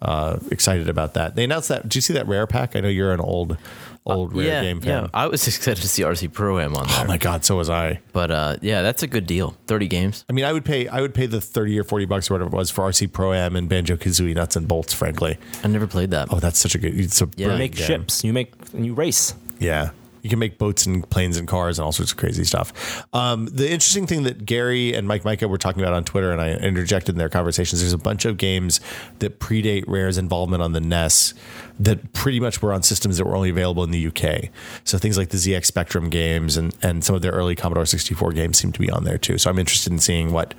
uh, excited about that. They announced that. Did you see that rare pack? I know you're an old, old rare Uh, yeah, game fan. yeah. I was (laughs) excited to see RC Pro Am on there. Oh my god, so was I. But uh, yeah, that's a good deal. Thirty games. I mean, I would pay. I would pay the thirty or forty bucks or whatever it was for RC Pro Am and Banjo Kazooie nuts and bolts. Frankly, I never played that. oh, that's such a good. It's a Yeah. You make game. ships. You make and you race. Yeah, You can make boats and planes and cars and all sorts of crazy stuff. Um, the interesting thing that Gary and Mike Micah were talking about on Twitter, and I interjected in their conversations, there's a bunch of games that predate Rare's involvement on the NES that pretty much were on systems that were only available in the UK. So things like the ZX Spectrum games and, and some of their early Commodore 64 games seem to be on there too. So I'm interested in seeing what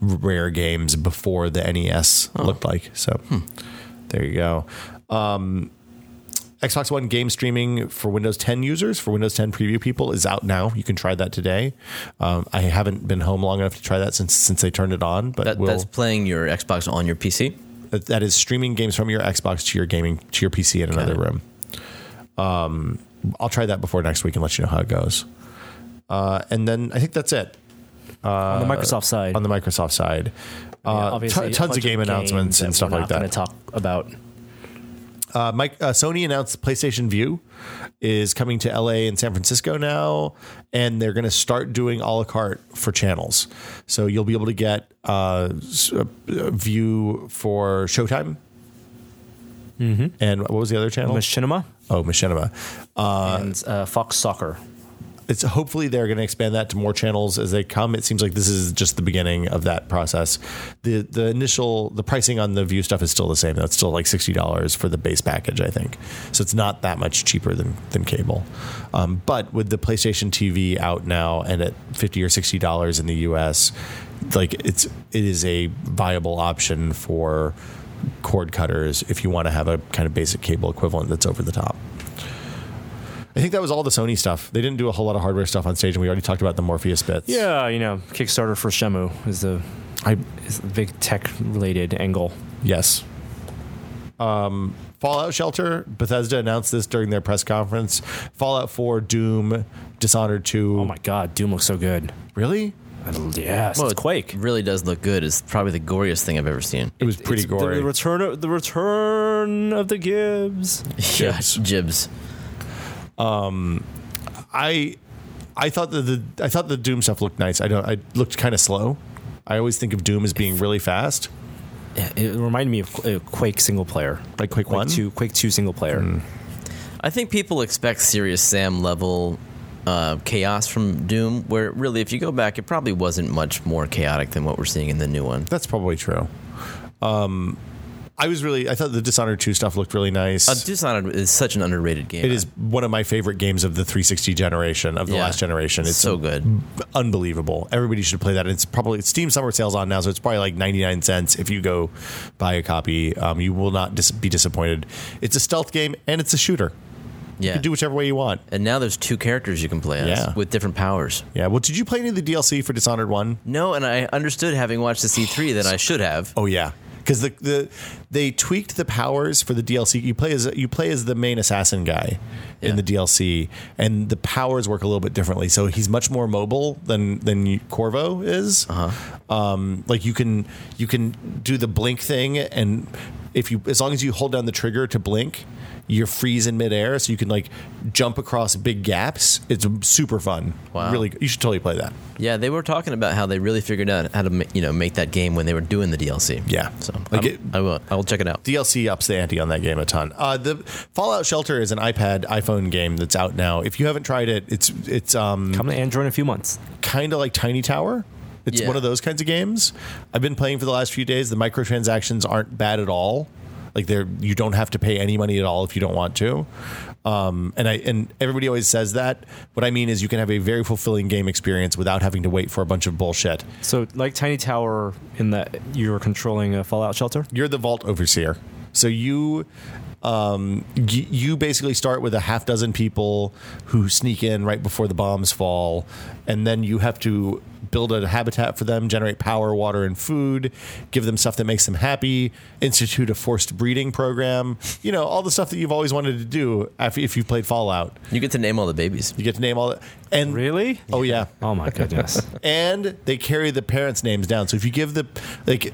Rare games before the NES looked like. So there you go. Um, Xbox One game streaming for Windows 10 users, for Windows 10 preview people, is out now. You can try that today. Um, I haven't been home long enough to try that since since they turned it on, but That, we'll, That's playing your Xbox on your PC. that- that is streaming games from your Xbox to your gaming to your PC in another room. Um, I'll try that before next week and let you know how it goes. Uh, and then I think that's it on the Microsoft side. on the Microsoft side. Uh, obviously, ton- a tons of game games announcements and stuff we're like not that. Going to talk about. Uh, Mike uh, Sony announced PlayStation Vue is coming to LA and San Francisco now, and they're going to start doing a la carte for channels. So you'll be able to get uh, a View for Showtime. And what was the other channel? Machinima oh, Machinima. and uh, Fox Soccer. It's hopefully they're going to expand that to more channels as they come. It seems like this is just the beginning of that process. the The initial the pricing on the Vue stuff is still the same. That's still like sixty dollars for the base package, I think. So it's not that much cheaper than than cable. Um, but with the PlayStation TV out now and at fifty or sixty dollars in the U.S., like it's it is a viable option for cord cutters if you want to have a kind of basic cable equivalent that's over the top. I think that was all the Sony stuff. They didn't do a whole lot of hardware stuff on stage, and we already talked about the Morpheus bits. Yeah, you know, Kickstarter for Shenmue is the I is the big tech related angle. yes. Um, Fallout Shelter. Bethesda announced this during their press conference. Fallout 4, Doom, Dishonored 2. Oh my God, Doom looks so good. Really? Yes, Well, it's it Quake. really does look good. It's probably the goriest thing I've ever seen. It was pretty It's gory. The, the return of the return of the Gibbs. (laughs) Yeah, Jibs. Jibs. I I thought that the I thought the Doom stuff looked nice. I don't. I looked kind of slow. I always think of Doom as being really fast, It reminded me of uh, Quake single player. like Quake Quake One. two, Quake two single player. I think people expect Serious Sam level uh, chaos from Doom, where really, if you go back, it probably wasn't much more chaotic than what we're seeing in the new one. That's probably true. Um, I was really. I thought the Dishonored 2 stuff looked really nice. Uh, Dishonored is such an underrated game. It is one of my favorite games of the 360 generation of the Yeah. last generation. It's so good. unbelievable. Everybody should play that. It's probably it's Steam summer sales on now, so it's probably like 99 cents if you go buy a copy. Um, you will not dis- be disappointed. It's a stealth game and it's a shooter. You Yeah. can do whichever way you want. and now there's two characters you can play as Yeah. with different powers. Yeah. Well, did you play any of the DLC for Dishonored One? No, and I understood having watched the C3 that I should have. Oh yeah, because the the they tweaked the powers for the DLC. You play as you play as the main assassin guy in the DLC, and the powers work a little bit differently. So he's much more mobile than than you- Corvo is. Uh-huh. Um, like you can you can do the blink thing, and if you as long as you hold down the trigger to blink. You freeze in midair, so you can like jump across big gaps. It's super fun. Wow. Really, you should totally play that. Yeah, they were talking about how they really figured out how to you know make that game when they were doing the DLC. Yeah. so Like I'm- it- I will. I will check it out. DLC ups the ante on that game a ton. Uh, the Fallout Shelter is an iPad iPhone game that's out now. If you haven't tried it, it's it's um, Come to Android in a few months. kind of like Tiny Tower. It's Yeah. one of those kinds of games. I've been playing for the last few days. The microtransactions aren't bad at all. Like they're you don't have to pay any money at all if you don't want to. Um, and I and everybody always says that. What I mean is you can have a very fulfilling game experience without having to wait for a bunch of bullshit. So, like Tiny Tower, in that you're controlling a Fallout shelter. you're the vault overseer. So you um, you basically start with a half dozen people who sneak in right before the bombs fall, and then you have to build a habitat for them, generate power, water, and food, give them stuff that makes them happy, institute a forced breeding program. You know all the stuff that you've always wanted to do after if you've played Fallout. You get to name all the babies. You get to name all the. And Really? Oh yeah (laughs) Oh my goodness. and they carry the parents' names down. So if you give the like,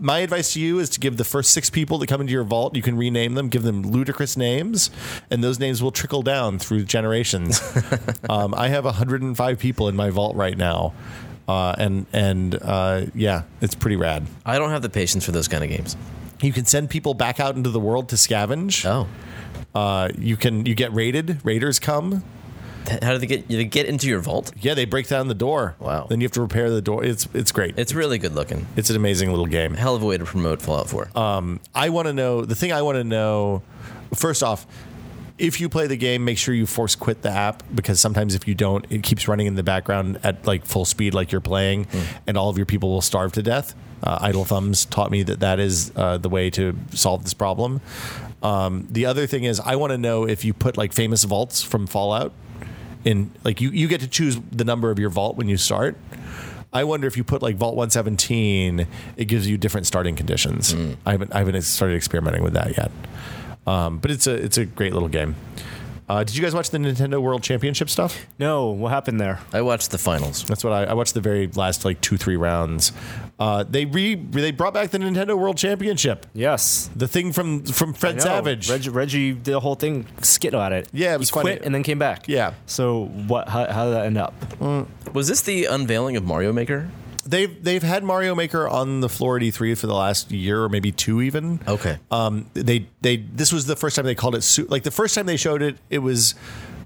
my advice to you is to give the first six people that come into your vault, you can rename them, give them ludicrous names, and those names will trickle down through generations. (laughs) um, I have 105 people in my vault right now, uh, and and uh, yeah, it's pretty rad. I don't have the patience for those kind of games. You can send people back out into the world to scavenge. Oh, Uh, you can you get raided. Raiders come. How do they get you to get into your vault? Yeah, they break down the door. Wow. Then you have to repair the door. It's it's great. It's really good looking. it's an amazing little game. Hell of a way to promote Fallout 4. Um, I want to know the thing I want to know first off if you play the game make sure you force quit the app because sometimes if you don't it keeps running in the background at like full speed like you're playing and all of your people will starve to death. Uh, idle thumbs taught me that that is uh, the way to solve this problem. Um, the other thing is i want to know if you put like famous vaults from fallout in like you, you get to choose the number of your vault when you start. I wonder if you put like Vault 117, it gives you different starting conditions. I haven't I haven't started experimenting with that yet, um, but it's a it's a great little game. Uh, did you guys watch the Nintendo World Championship stuff? No, what happened there? I watched the finals. That's what I, I watched the very last like two three rounds. Uh, they re they brought back the Nintendo World Championship, Yes. the thing from from Fred Savage. Reggie, Reggie did a whole thing skit about it. Yeah, it was he funny. quit and then came back. Yeah. So what? How, how did that end up? Was this the unveiling of Mario Maker? They've they've had Mario Maker on the floor at E3 for the last year or maybe two even. Okay. um, they they this was the first time they called it like the first time they showed it it was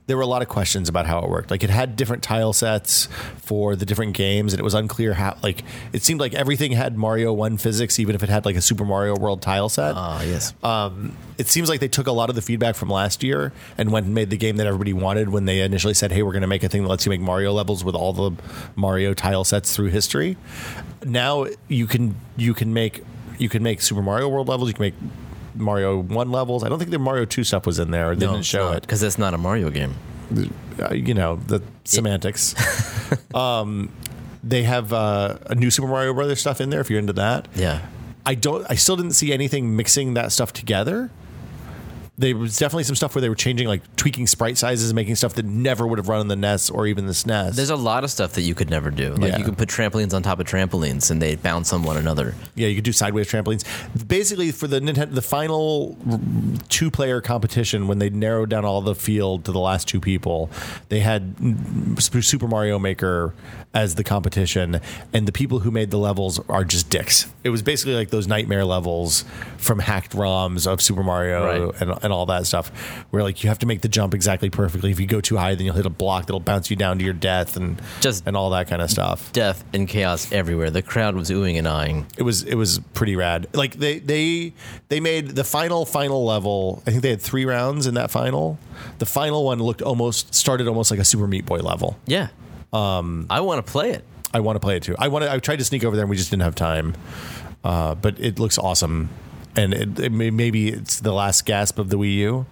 there were a lot of questions about how it worked like it had different tile sets for the different games and it was unclear how like it seemed like everything had mario 1 physics even if it had like a super mario world tile set Ah, yes. um, it seems like they took a lot of the feedback from last year and went and made the game that everybody wanted when they initially said, "Hey, we're going to make a thing that lets you make Mario levels with all the Mario tile sets through history." Now you can you can make you can make Super Mario World levels. You can make Mario One levels. I don't think the Mario Two stuff was in there. Or they didn't show it. because that's not a Mario game. Uh, you know the semantics. (laughs) um, they have uh, a new Super Mario Brothers stuff in there if you're into that. Yeah. I don't. I still didn't see anything mixing that stuff together. There was definitely some stuff where they were changing, like tweaking sprite sizes, and making stuff that never would have run in the NES or even the SNES. There's a lot of stuff that you could never do. Like Yeah. you could put trampolines on top of trampolines and they bounce on one another. yeah, you could do sideways trampolines. Basically, for the Nintendo, the final two-player competition, when they narrowed down all the field to the last two people, they had Super Mario Maker as the competition, and the people who made the levels are just dicks. It was basically like those nightmare levels from hacked ROMs of Super Mario Right. and, and all that stuff, where like you have to make the jump exactly perfectly. If you go too high, then you'll hit a block that'll bounce you down to your death, and Just- and all that kind of stuff. Death and chaos everywhere. The crowd was oohing and eyeing. it was it was pretty rad. Like they they they made the final final level. I think they had three rounds in that final. The final one looked almost started almost like a Super Meat Boy level. Yeah. Um, I want to play it. I want to play it too. I want to. I tried to sneak over there and we just didn't have time. Uh, but it looks awesome, and it, it may, maybe it's the last gasp of the Wii U.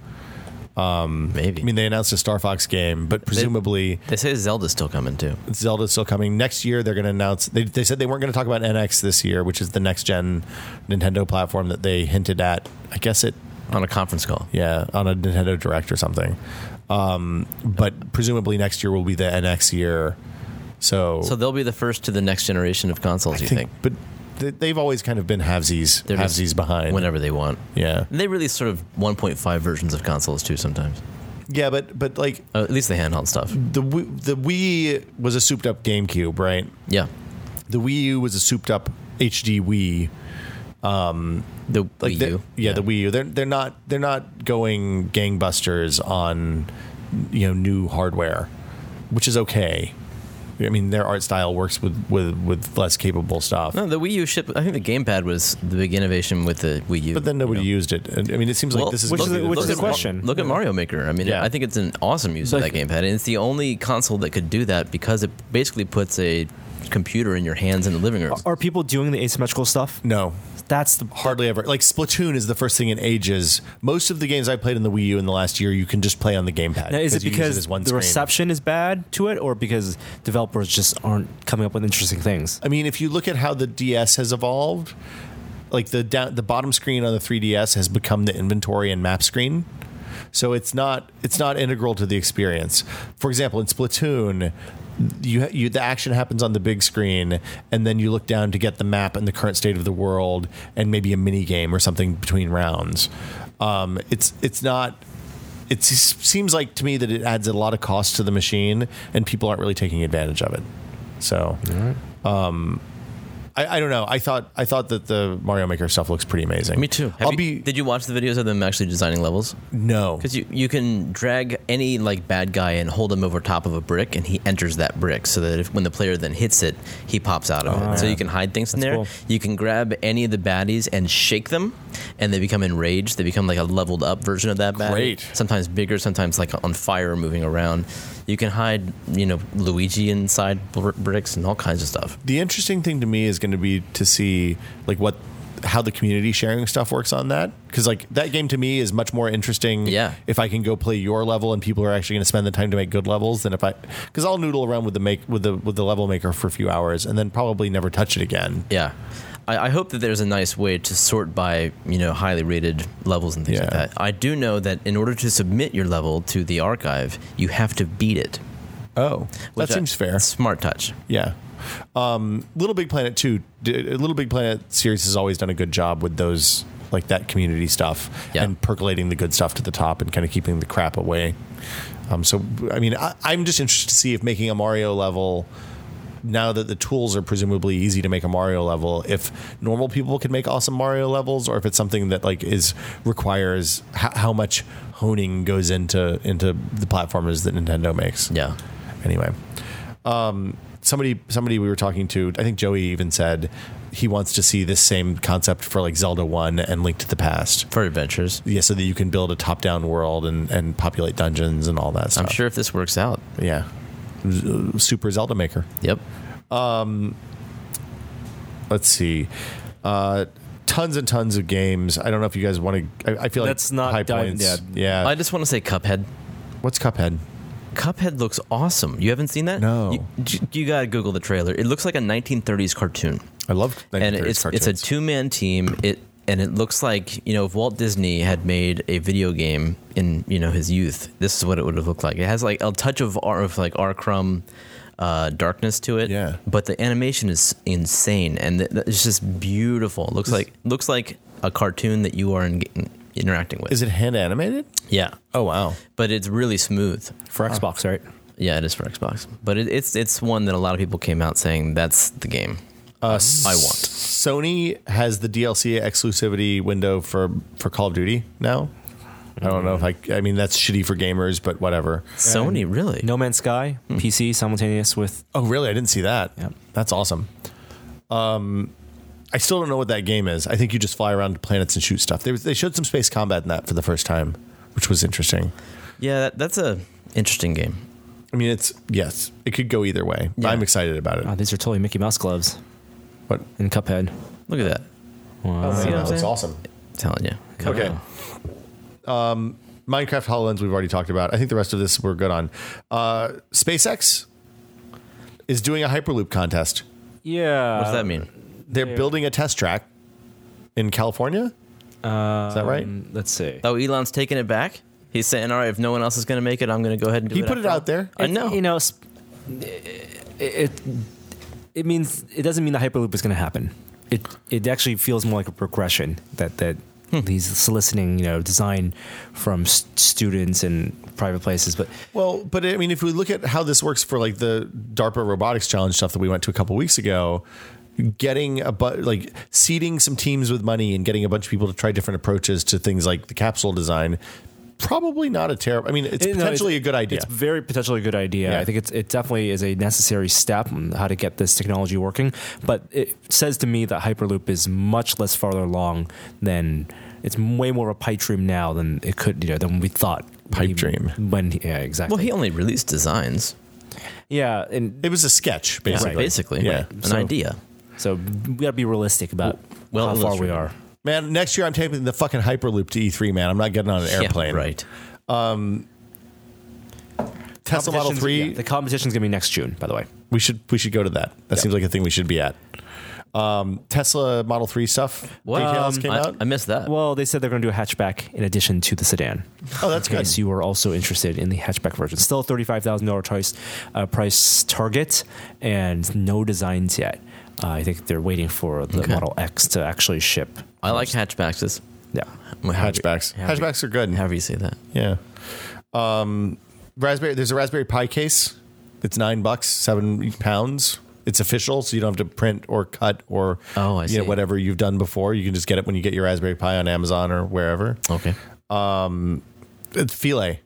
Maybe. I mean, they announced a Star Fox game, but presumably they say Zelda's still coming too. Zelda's still coming next year. They're going to announce. They, they said they weren't going to talk about NX this year, which is the next gen Nintendo platform that they hinted at. I guess it On a conference call. Yeah, on a Nintendo Direct or something. Um, but presumably next year will be the NX year. So, So they'll be the first to the next generation of consoles, I you think? but th- they've always kind of been halvesies, They're just halvesies behind. Whenever they want. Yeah, And they release sort of 1.5 versions of consoles too sometimes. yeah, but but like Uh, at least the handheld stuff. the Wii- the Wii was a souped up GameCube, right? Yeah. The Wii U was a souped up HD Wii. The Like Wii the- U. yeah, the Wii U. They're they're not they're not going gangbusters on you know new hardware, which is okay. I mean, their art style works with with with less capable stuff. No, the Wii U ship. I think the gamepad was the big innovation with the Wii U. But then nobody you know? used it. I mean, it seems like this is which gonna is the- which is the question. Look at Mario Maker. I mean, Yeah. I think it's an awesome use Like- of that gamepad, and it's the only console that could do that because it basically puts a computer in your hands in the living room. Are people doing the asymmetrical stuff? No, That's the hardly ever. Like Splatoon is the first thing in ages. Most of the games I played in the Wii U in the last year, you can just play on the gamepad. Now, is it because as one the screen. reception is bad to it, or because developers just aren't coming up with interesting things? I mean, if you look at how the DS has evolved, like the down, the bottom screen on the 3DS has become the inventory and map screen. So it's not it's not integral to the experience. For example, in Splatoon, you you the action happens on the big screen, and then you look down to get the map and the current state of the world, and maybe a mini game or something between rounds. Um, it's it's not. It seems like to me that it adds a lot of cost to the machine, and people aren't really taking advantage of it. So, um, I, I don't know. I thought I thought that the Mario Maker stuff looks pretty amazing. Me too. Have I'll you- be Did you watch the videos of them actually designing levels? no. Because you, you can drag any like bad guy and hold him over top of a brick, and he enters that brick, so that if when the player then hits it, he pops out of oh, it. So you can hide things in That's there. cool. You can grab any of the baddies and shake them, and they become enraged. They become like a leveled up version of that baddie. Great. Sometimes bigger, sometimes like on fire, moving around. You can hide, you know, Luigi inside br- bricks and all kinds of stuff. The interesting thing to me is going to be to see like what how the community sharing stuff works on that because like that game to me is much more interesting Yeah. if i can go play your level and people are actually going to spend the time to make good levels than if i because i'll noodle around with the make with the with the level maker for a few hours and then probably never touch it again Yeah. I, I hope that there's a nice way to sort by, you know, highly rated levels and things like that. I do know that in order to submit your level to the archive, you have to beat it. oh that I- seems fair Smart touch. Yeah. Um, Little Big Planet 2, Little Big Planet series has always done a good job with those, like that community stuff Yeah. and percolating the good stuff to the top and kind of keeping the crap away. Um, so, I mean, I, I'm just interested to see if making a Mario level, now that the tools are presumably easy to make a Mario level, if normal people can make awesome Mario levels or if it's something that like is requires h- how much honing goes into into the platformers that Nintendo makes Yeah. anyway um, somebody somebody we were talking to i think joey even said he wants to see this same concept for like zelda 1 and link to the past For adventures. yeah so that you can build a top-down world and, and populate dungeons and all that stuff I'm sure if this works out. yeah super zelda maker Yep. let's see uh, tons and tons of games i don't know if you guys want to i, I feel Let's like not high dive- points yeah. yeah, I just want to say Cuphead. what's cuphead Cuphead looks awesome. You haven't seen that? No. You, you got to Google the trailer. It looks like a 1930s cartoon. i love 1930s and it's cartoons. it's a two man team. It and it looks like you know if Walt Disney had made a video game in you know his youth, this is what it would have looked like. It has like a touch of R of like R. Crumb. Uh, darkness to it, Yeah. But the animation is insane, and th- th- it's just beautiful. It looks like looks like a cartoon that you are in, interacting with. is it hand animated yeah, oh wow but it's really smooth. for Xbox, right? Yeah, it is for Xbox, but it, it's it's one that a lot of people came out saying that's the game. Uh, I want. Sony has the DLC exclusivity window for for Call of Duty now. I don't know if I. I mean, that's shitty for gamers, but whatever. Sony, really? No Man's Sky, PC simultaneous with. Oh, really? I didn't see that. Yep. That's awesome. Um, I still don't know what that game is. I think you just fly around planets and shoot stuff. They, they showed some space combat in that for the first time, which was interesting. Yeah, that, that's a interesting game. I mean, it's yes, it could go either way. but Yeah. I'm excited about it. Oh, these are totally Mickey Mouse gloves But in Cuphead. Look at that. Wow. See what I'm saying? awesome. telling you. Come Okay. on. Minecraft HoloLens we've already talked about. I think the rest of this we're good on. Uh, SpaceX is doing a Hyperloop contest. Yeah. What does that mean? They're Yeah. building a test track in California. is that right? Um, Let's see. Oh, Elon's taking it back. He's saying, "All right, if no one else is going to make it, I'm going to go ahead and do He it." put it out there. all." I know. You know, sp- it, it it means it doesn't mean the hyperloop is going to happen. It it actually feels more like a progression that that Hmm. he's soliciting you know design from students and private places. But Well, but I mean, if we look at how this works for like the DARPA robotics challenge stuff that we went to a couple weeks ago, getting a but like seeding some teams with money and getting a bunch of people to try different approaches to things like the capsule design, probably not a terrible. I mean, it's eh, You know, potentially a good idea. It's very potentially a good idea. Yeah. I think it's it definitely is a necessary step on how to get this technology working. But it says to me that Hyperloop is much less farther along than it's way more of a pipe dream now than it could you know than we thought. Pipe When- dream. When yeah, exactly. well, he only released designs, yeah, and It was a sketch, basically. basically. Yeah. an So- idea. so we got to be realistic about Well how far we illustrated. are. Man, next year I'm taking the fucking Hyperloop to E3, man. I'm not getting on an airplane. Yeah, right. Tesla Model 3, yeah, the competition's gonna be next June, by the way. we should we should go to that. That seems like a thing we should be at. Um, Tesla Model 3 stuff. What? Details Um, came I, out. I missed that. Well, they said they're going to do a hatchback in addition to the sedan. oh, that's In good. case you are also interested in the hatchback version. Still a thirty-five thousand dollar price uh, price target, and no designs yet. Uh, I think they're waiting for the Okay. Model X to actually ship. I like hatchbacks. Yeah, Hatchbacks. However- Hatchbacks are good. However you say that. Yeah. Um, Raspberry. There's a Raspberry Pi case. It's nine bucks, seven pounds. It's official, so you don't have to print or cut or Oh, I you know see. whatever you've done before. You can just get it when you get your Raspberry Pi on Amazon or wherever. Okay. It's Philae,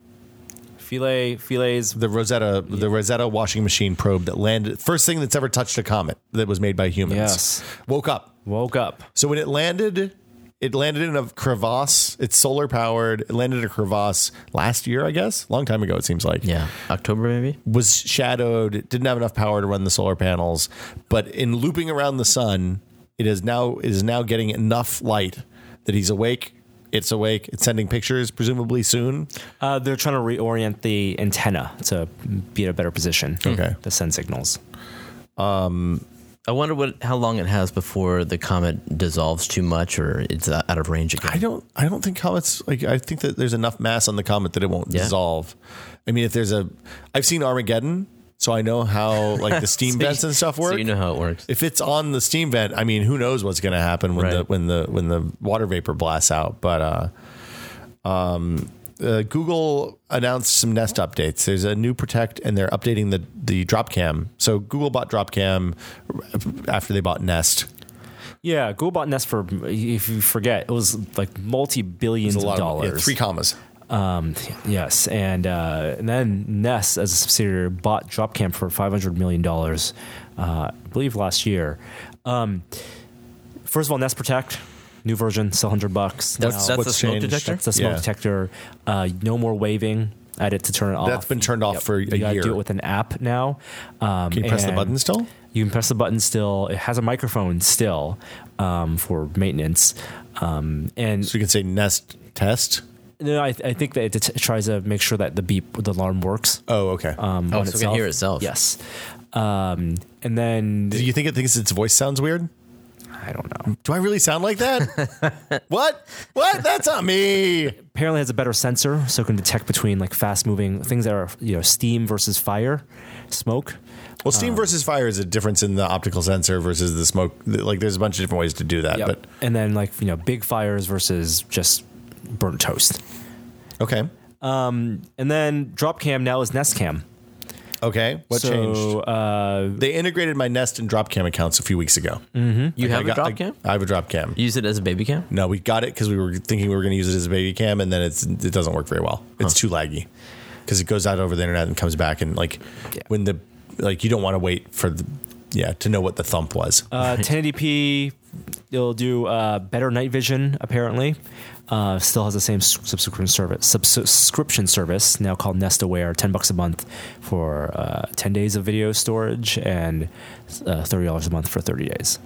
Philae, Philae's the Rosetta, the Rosetta washing machine probe that landed first thing that's ever touched a comet that was made by humans. Yes. woke up. woke up. So when it landed, it landed in a crevasse. It's solar powered. It landed in a crevasse last year, I guess, long time ago. It seems like. Yeah. October maybe. was shadowed, it didn't have enough power to run the solar panels, but in looping around the sun, it is now it is now getting enough light that he's awake. It's awake. It's sending pictures, presumably soon. Uh, they're trying to reorient the antenna to be in a better position. Okay. To send signals. Um, I wonder what how long it has before the comet dissolves too much or it's uh, out of range again. I don't. I don't think comets. Like I think that there's enough mass on the comet that it won't Yeah. dissolve. I mean, if there's a, I've seen Armageddon, so I know how like the (laughs) steam So vents you- and stuff work. So you know how it works. if it's on the steam vent, I mean, who knows what's going to happen when the when the when the water vapor blasts out? But uh, um, uh, Google announced some Nest updates. There's a new Protect, and they're updating the the Dropcam. So Google bought Dropcam after they bought Nest. Yeah, Google bought Nest for if you forget, it was like multi billions of dollars. of yeah, three commas. Um, yes, and uh, and then Nest, as a subsidiary, bought Dropcam for five hundred million dollars, uh, I believe last year. Um, first of all, Nest Protect, new version, still hundred bucks. That's now. that's what's the smoke changed? detector. That's the smoke Yeah. detector. Uh, no more waving. at it to turn it off. That's been turned off for a you gotta year. do it with an app now. Um, Can you press the button still? You can press the button still. It has a microphone still um, for maintenance. Um, and So you can say Nest test. No, I, I think that it det- tries to make sure that the beep, the alarm works. Oh, okay. Um, Oh, on so it can hear itself. Yes. Um, and then Do you think it thinks its voice sounds weird? I don't know. Do I really sound like that? (laughs) what? What? That's not me. Apparently, has a better sensor, so it can detect between like fast moving things that are you know steam versus fire, smoke. Well, steam versus fire is a difference in the optical sensor versus the smoke. Like, there's a bunch of different ways to do that. Yep. But and then like you know big fires versus just burnt toast. okay, Um, And then Dropcam now is Nest Cam. okay. What so, changed? Uh, They integrated my Nest and Dropcam accounts a few weeks ago. You have I a got- drop I- cam? I have a Dropcam. Use it as a baby cam? No, we got it because we were thinking we were going to use it as a baby cam, and then it's it doesn't work very well. It's too laggy because it goes out over the internet and comes back, and like when the like you don't want to wait for the yeah to know what the thump was. uh, (laughs) 1080p, it'll do uh, better night vision. Apparently, uh, still has the same subscription service. Subscription service now called Nest Aware, ten bucks a month for uh, ten days of video storage and uh, thirty dollars a month for thirty days.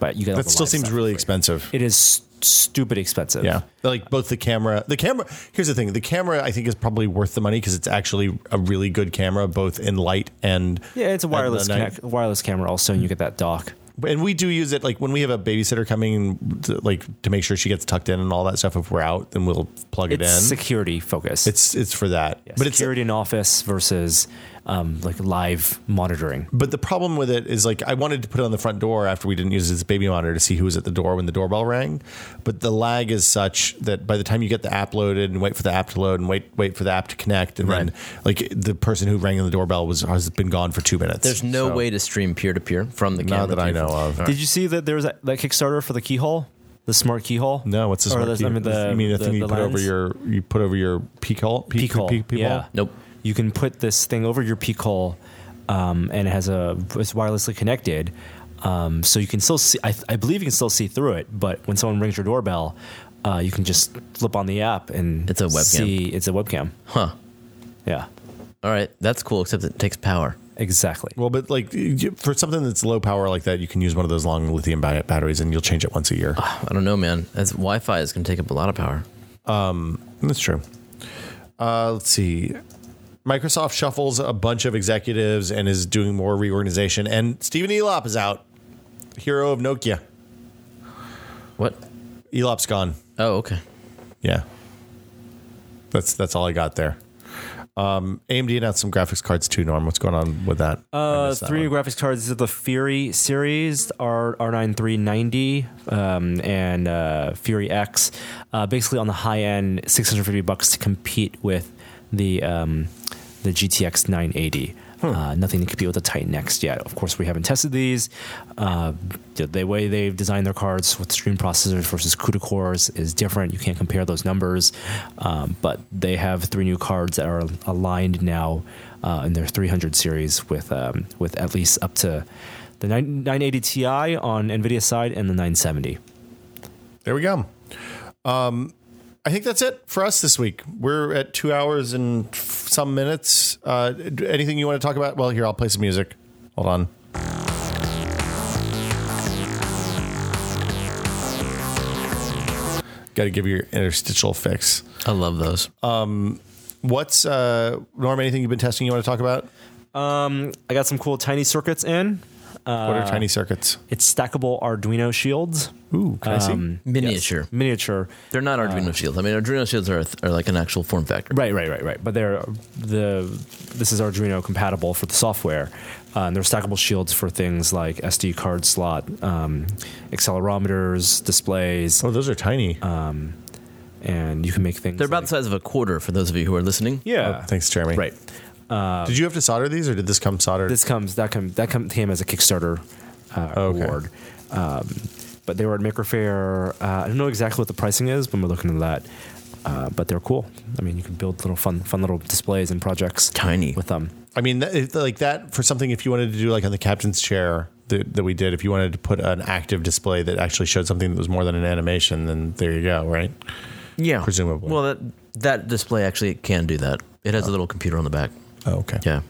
But you get that still seems really expensive. It is st- stupid expensive. Yeah, like both the camera, the camera. Here's the thing: the camera I think is probably worth the money because it's actually a really good camera, both in light and Yeah, it's a wireless connect, wireless camera also, and you get that dock. And we do use it like when we have a babysitter coming, to, like to make sure she gets tucked in and all that stuff. If we're out, then we'll plug it in. security focus. it's it's for that, Yeah, but it's security in office versus um, like live monitoring. But the problem with it is like I wanted to put it on the front door after we didn't use it as baby monitor to see who was at the door when the doorbell rang. But the lag is such that by the time you get the app loaded and wait for the app to load and wait wait for the app to connect and then like the person who rang the doorbell was has been gone for two minutes. There's no So, way to stream peer to peer from the camera. Not that I know of. Did you see that there was that, that Kickstarter for the keyhole, the smart keyhole? No, what's this? Or smart the- key? I mean, the- you mean the, the- thing you the put over your you put over your peak hole? Peak hole. Peak, peak yeah. hole? Nope. You can put this thing over your peak hole, um, and it has a it's wirelessly connected, um, so you can still see. I, I believe you can still see through it, but when someone rings your doorbell, uh, you can just flip on the app and It's a webcam. See, it's a webcam. Huh. Yeah, All right. That's cool, except it takes power. exactly. Well, but like for something that's low power like that, you can use one of those long lithium batteries, and you'll change it once a year. I don't know, man. As Wi-Fi is going to take up a lot of power. Um, That's true. Uh, let's see. Microsoft shuffles a bunch of executives and is doing more reorganization. And Stephen Elop is out, hero of Nokia. What? Elop's gone. Oh, okay. Yeah, that's that's all I got there. Um, AMD announced some graphics cards too. Norm, what's going on with that? Uh, that three one. graphics cards. This is the Fury series, R R9 390, um, and uh, Fury X. Uh, basically, on the high end, 650 bucks to compete with the um, the GTX 980. Uh, nothing to compete with the Titan X yet. Of course, we haven't tested these. Uh, the, the way they've designed their cards with stream processors versus CUDA cores is different. You can't compare those numbers. Um, but they have three new cards that are aligned now uh, in their 300 series with um, with at least up to the 9, 980 Ti on NVIDIA side and the 970. There we go. Um, I think that's it for us this week. We're at two hours and some minutes. Uh, anything you want to talk about? Well, here, I'll play some music. Hold on. Got to give you your interstitial fix. I love those. What's, uh, Norm, anything you've been testing you want to talk about? Um, I got some cool tiny circuits in. What are tiny circuits? It's stackable Arduino shields, Ooh, can I see? Um, Miniature. miniature. They're not Arduino shields. I mean, Arduino shields are, are like an actual form factor. Right, right, right, right. But they're the this is Arduino compatible for the software. Uh, and they're stackable shields for things like SD card slot, um, accelerometers, displays, Oh, those are tiny. and you can make things. They're about like- the size of a quarter for those of you who are listening. yeah. Oh, thanks, Jeremy. Right. Did you have to solder these, or did this come soldered? This comes that come that come, came as a Kickstarter uh, Okay. award. Um, but they were at Maker Faire. Uh, I don't know exactly what the pricing is when we're looking at that. Uh, but they're cool. I mean, you can build little fun, fun little displays and projects Tiny. with them. I mean, that, like that for something. If you wanted to do like on the captain's chair that, that we did, if you wanted to put an active display that actually showed something that was more than an animation, then there you go, right? Yeah. Presumably. Well, that that display actually can do that. It has a little computer on the back. Oh, okay. Yeah.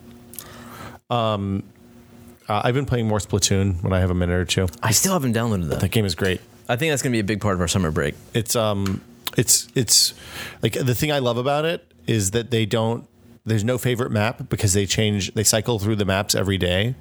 Uh, I've been playing more Splatoon when I have a minute or two. I still haven't downloaded that. That game is great. I think that's going to be a big part of our summer break. It's um, it's it's like the thing I love about it is that they don't. There's no favorite map because they change. They cycle through the maps every day.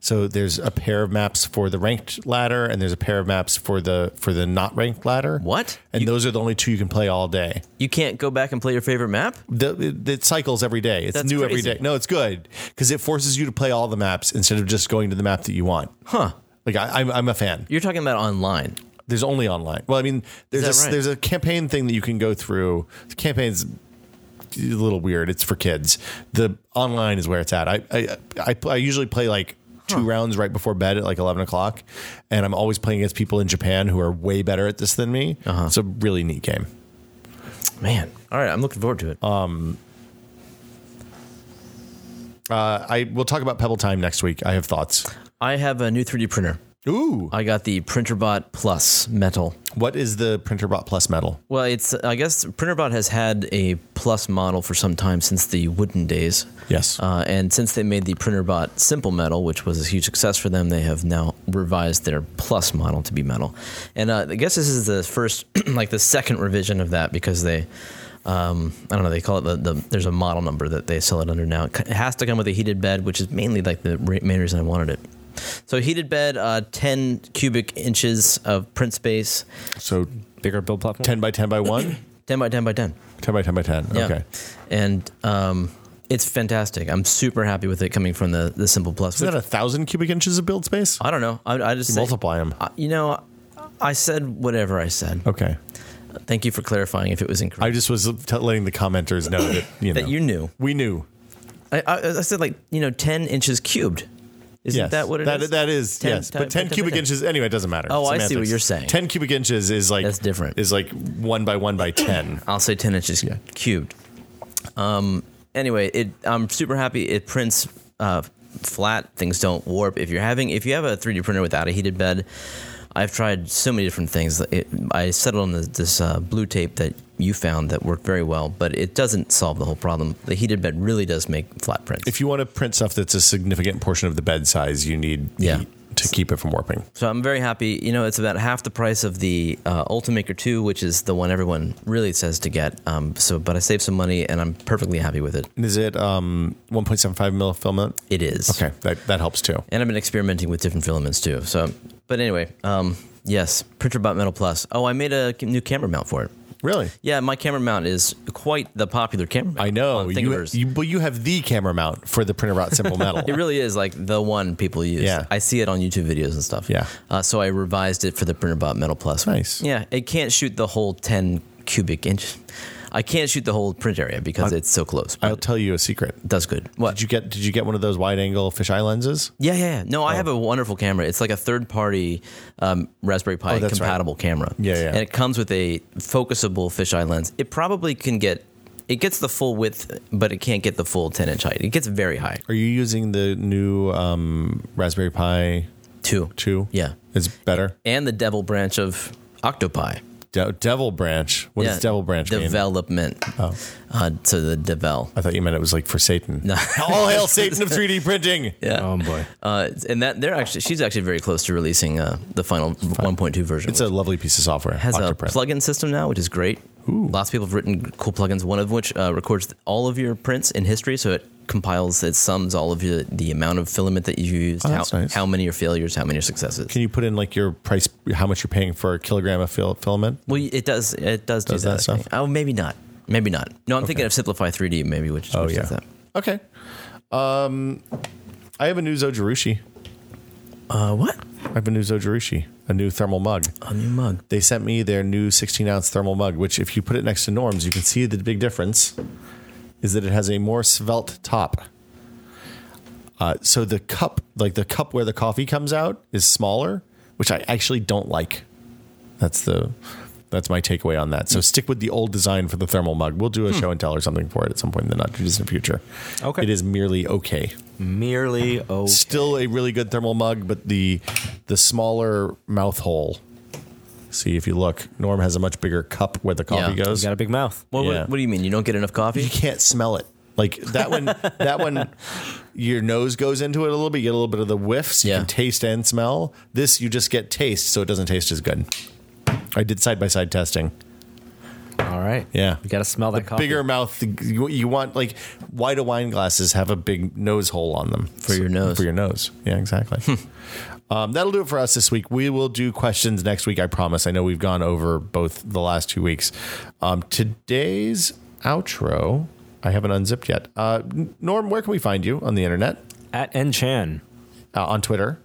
So there's a pair of maps for the ranked ladder, and there's a pair of maps for the for the not ranked ladder. What? And You- those are the only two you can play all day. You can't go back and play your favorite map? The, it, it cycles every day. It's That's new every crazy. day. No, it's good because it forces you to play all the maps instead of just going to the map that you want. Huh. Like I, I'm, I'm a fan. You're talking about online. There's only online. Well, I mean, there's a, right? there's a campaign thing that you can go through. The campaign's a little weird. It's for kids. The online is where it's at. I I, I, I usually play like two rounds right before bed at like 11 o'clock, and I'm always playing against people in Japan who are way better at this than me. Uh-huh. It's a really neat game. Man. All right. I'm looking forward to it. Uh, I we'll talk about Pebble Time next week. I have thoughts. I have a new 3D printer. Ooh, I got the Printrbot Plus metal. what is the Printrbot Plus metal? Well, it's I guess Printrbot has had a Plus model for some time since the wooden days. Yes. Uh, and since they made the Printrbot Simple Metal, which was a huge success for them, they have now revised their Plus model to be metal. And uh, I guess this is the first, (clears throat) like the second revision of that because they, um, I don't know, they call it the, the, there's a model number that they sell it under now. It has to come with a heated bed, which is mainly like the main reason I wanted it. So heated bed, uh, 10 cubic inches of print space, So Bigger build platform. 10 by 10 by 1? (clears throat) 10 by 10 by 10. 10 by 10 by 10. Yeah. Okay. And um, it's fantastic. I'm super happy with it coming from the, the Simple Plus. Is that a thousand cubic inches of build space? I don't know. I, I just say- Multiply them. I- you know, I said whatever I said. Okay. Thank you for clarifying if it was incorrect. I just was t- letting the commenters know that you know that you knew. we knew. I, I, I said like you know, ten inches cubed. Isn't yes, that what it is? that, That is 10 yes, ti- but ten 10 cubic 10. inches. Anyway, it doesn't matter. Oh, I see what you're saying. Ten cubic inches is like That's different. Is like one by one by ten. I'll say ten inches cubed. Um. Anyway, it. I'm super happy. It prints uh, flat. Things don't warp. If you're having, if you have a 3D printer without a heated bed, I've tried so many different things. It, I settled on this, this uh, blue tape that you found that worked very well, but it doesn't solve the whole problem. The heated bed really does make flat prints. If you want to print stuff that's a significant portion of the bed size, you need Yeah. heat to keep it from warping. So I'm very happy. You know, it's about half the price of the uh, Ultimaker 2, which is the one everyone really says to get. Um, so, but I saved some money, and I'm perfectly happy with it. Is it um, 1.75 mil filament? It is Okay, that that helps too. and I've been experimenting with different filaments too. So, but anyway, um, yes, Printrbot Metal Plus. Oh, I made a new camera mount for it. Really? Yeah, my camera mount is quite the popular camera mount. I know. You, you, but you have the camera mount for the printer Printrbot Simple Metal. (laughs) It really is like the one people use. Yeah. I see it on YouTube videos and stuff. Yeah. Uh, so I revised it for the Printrbot Metal Plus. Nice. Yeah, it can't shoot the whole 10 cubic inch. I can't shoot the whole print area because it's so close. I'll tell you a secret. does good. What? Did you get? Did you get one of those wide-angle fisheye lenses? Yeah, yeah, yeah. No, I Oh. have a wonderful camera. It's like a third-party um, Raspberry Pi Oh, that's right. compatible camera. Yeah, yeah. And it comes with a focusable fisheye lens. It probably can get, it gets the full width, but it can't get the full 10-inch height. It gets very high. Are you using the new um, Raspberry Pi Two. 2? Yeah. It's better. And the devil branch of Octopi. De- Devil Branch. What does Devil Branch mean? Development. Oh. Uh, to the devel. I thought you meant it was like for Satan. No. (laughs) All hail Satan of 3D printing. (laughs) Yeah. Oh boy. Uh, and that they're actually she's actually very close to releasing uh, the final 1.2 version. It's a lovely piece of software. It has a Octoprint. plugin system now, which is great. Lots of people have written cool plugins. One of which uh, records all of your prints in history, so it compiles, it sums all of your, the amount of filament that you used, Oh, how, that's nice. how many are failures, how many are successes. Can you put in like your price, how much you're paying for a kilogram of fil- filament? well, it does. It does, Does do that that. Stuff? Oh, maybe not. Maybe not. No, I'm thinking of Simplify 3D, maybe, which, Oh which yeah. does that. Okay. Um, I have a new Zojirushi. Uh, what? I have a new Zojirushi, a new thermal mug. A new mug. They sent me their new 16 ounce thermal mug, which, if you put it next to Norm's, you can see the big difference is that it has a more svelte top. Uh, so the cup, like the cup where the coffee comes out, is smaller, which I actually don't like. That's the that's my takeaway on that. So stick with the old design for the thermal mug. We'll do a show and tell or something for it at some point in the not too distant future. Okay. It is merely okay. Merely oh. Still a really good thermal mug, but the the smaller mouth hole. See if you look, Norm has a much bigger cup where the coffee Yeah. goes. You got a big mouth. Well, Yeah. what, what do you mean? You don't get enough coffee? you can't smell it. Like that one, (laughs) that one, your nose goes into it a little bit. You get a little bit of the whiffs. you Yeah. can taste and smell. This, you just get taste, so it doesn't taste as good. I did side by side testing. All right. Yeah. You got to smell that coffee. Bigger mouth. You, you want like why do wine glasses have a big nose hole on them For your nose. For your nose. Yeah, exactly. (laughs) um, that'll do it for us this week. We will do questions next week. I promise. I know we've gone over both the last two weeks. Um, today's outro. I haven't unzipped yet. Uh, Norm, where can we find you on the internet? At Nchan Uh, on Twitter.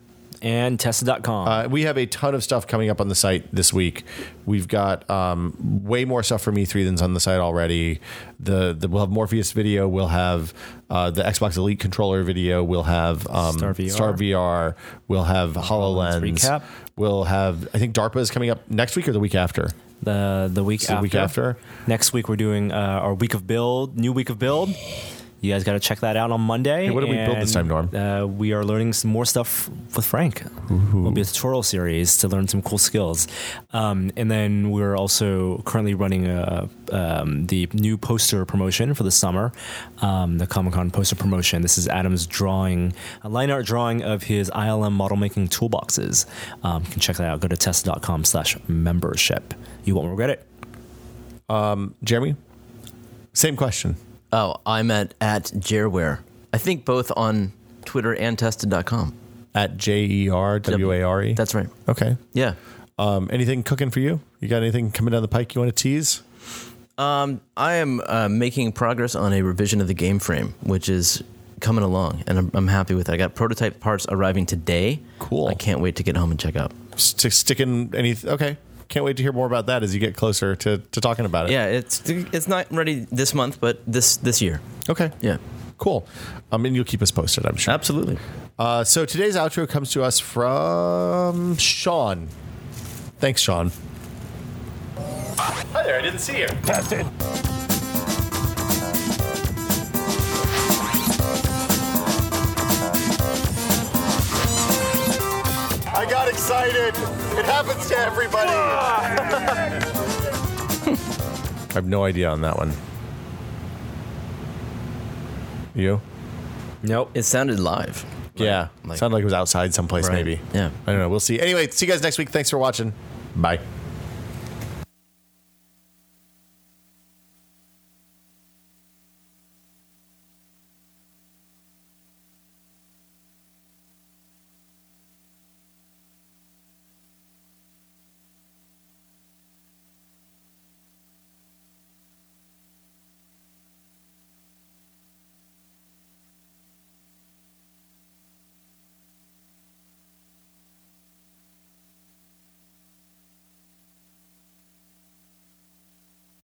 And tested.com. Uh, we have a ton of stuff coming up on the site this week. We've got um, way more stuff from E3 than's on the site already. The, the we'll have Morpheus video. We'll have uh, the Xbox Elite controller video. We'll have um, Star VR. Star VR. We'll have Hololens. recap. We'll have. I think DARPA is coming up next week or the week after. the the week after. the week after? Next week we're doing uh, our week of build, new week of build. You guys got to check that out on Monday. Hey, what did we build this time, Norm? Uh, we are learning some more stuff with Frank. It'll be a tutorial series to learn some cool skills. Um, and then we're also currently running a, um, the new poster promotion for the summer, um, the Comic Con poster promotion. This is Adam's drawing, a line art drawing of his ILM model making toolboxes. Um, you can check that out. Go to tested.com slash membership. You won't regret it. Jeremy, same question. Oh, I'm at, at Jerware. I think both on Twitter and tested.com. At J E R W A R E. That's right. okay. Yeah. Um, anything cooking for you? You got anything coming down the pike you want to tease? Um, I am uh, making progress on a revision of the game frame, which is coming along, and I'm, I'm happy with it. I got prototype parts arriving today. Cool. I can't wait to get home and check out. Stick, sticking any? Okay. Can't wait to hear more about that as you get closer to, to talking about it. Yeah, it's it's not ready this month, but this this year. Okay. Yeah, Cool. Um, and you'll keep us posted, I'm sure. absolutely. Uh, so today's outro comes to us from Sean. Thanks, Sean. Hi there. I didn't see you. Tested. I got excited. It happens to everybody. (laughs) I have no idea on that one. You? Nope. It sounded live. Yeah. Like- Sounded like it was outside someplace, Right. maybe. Yeah. I don't know. We'll see. Anyway, see you guys next week. Thanks for watching. Bye.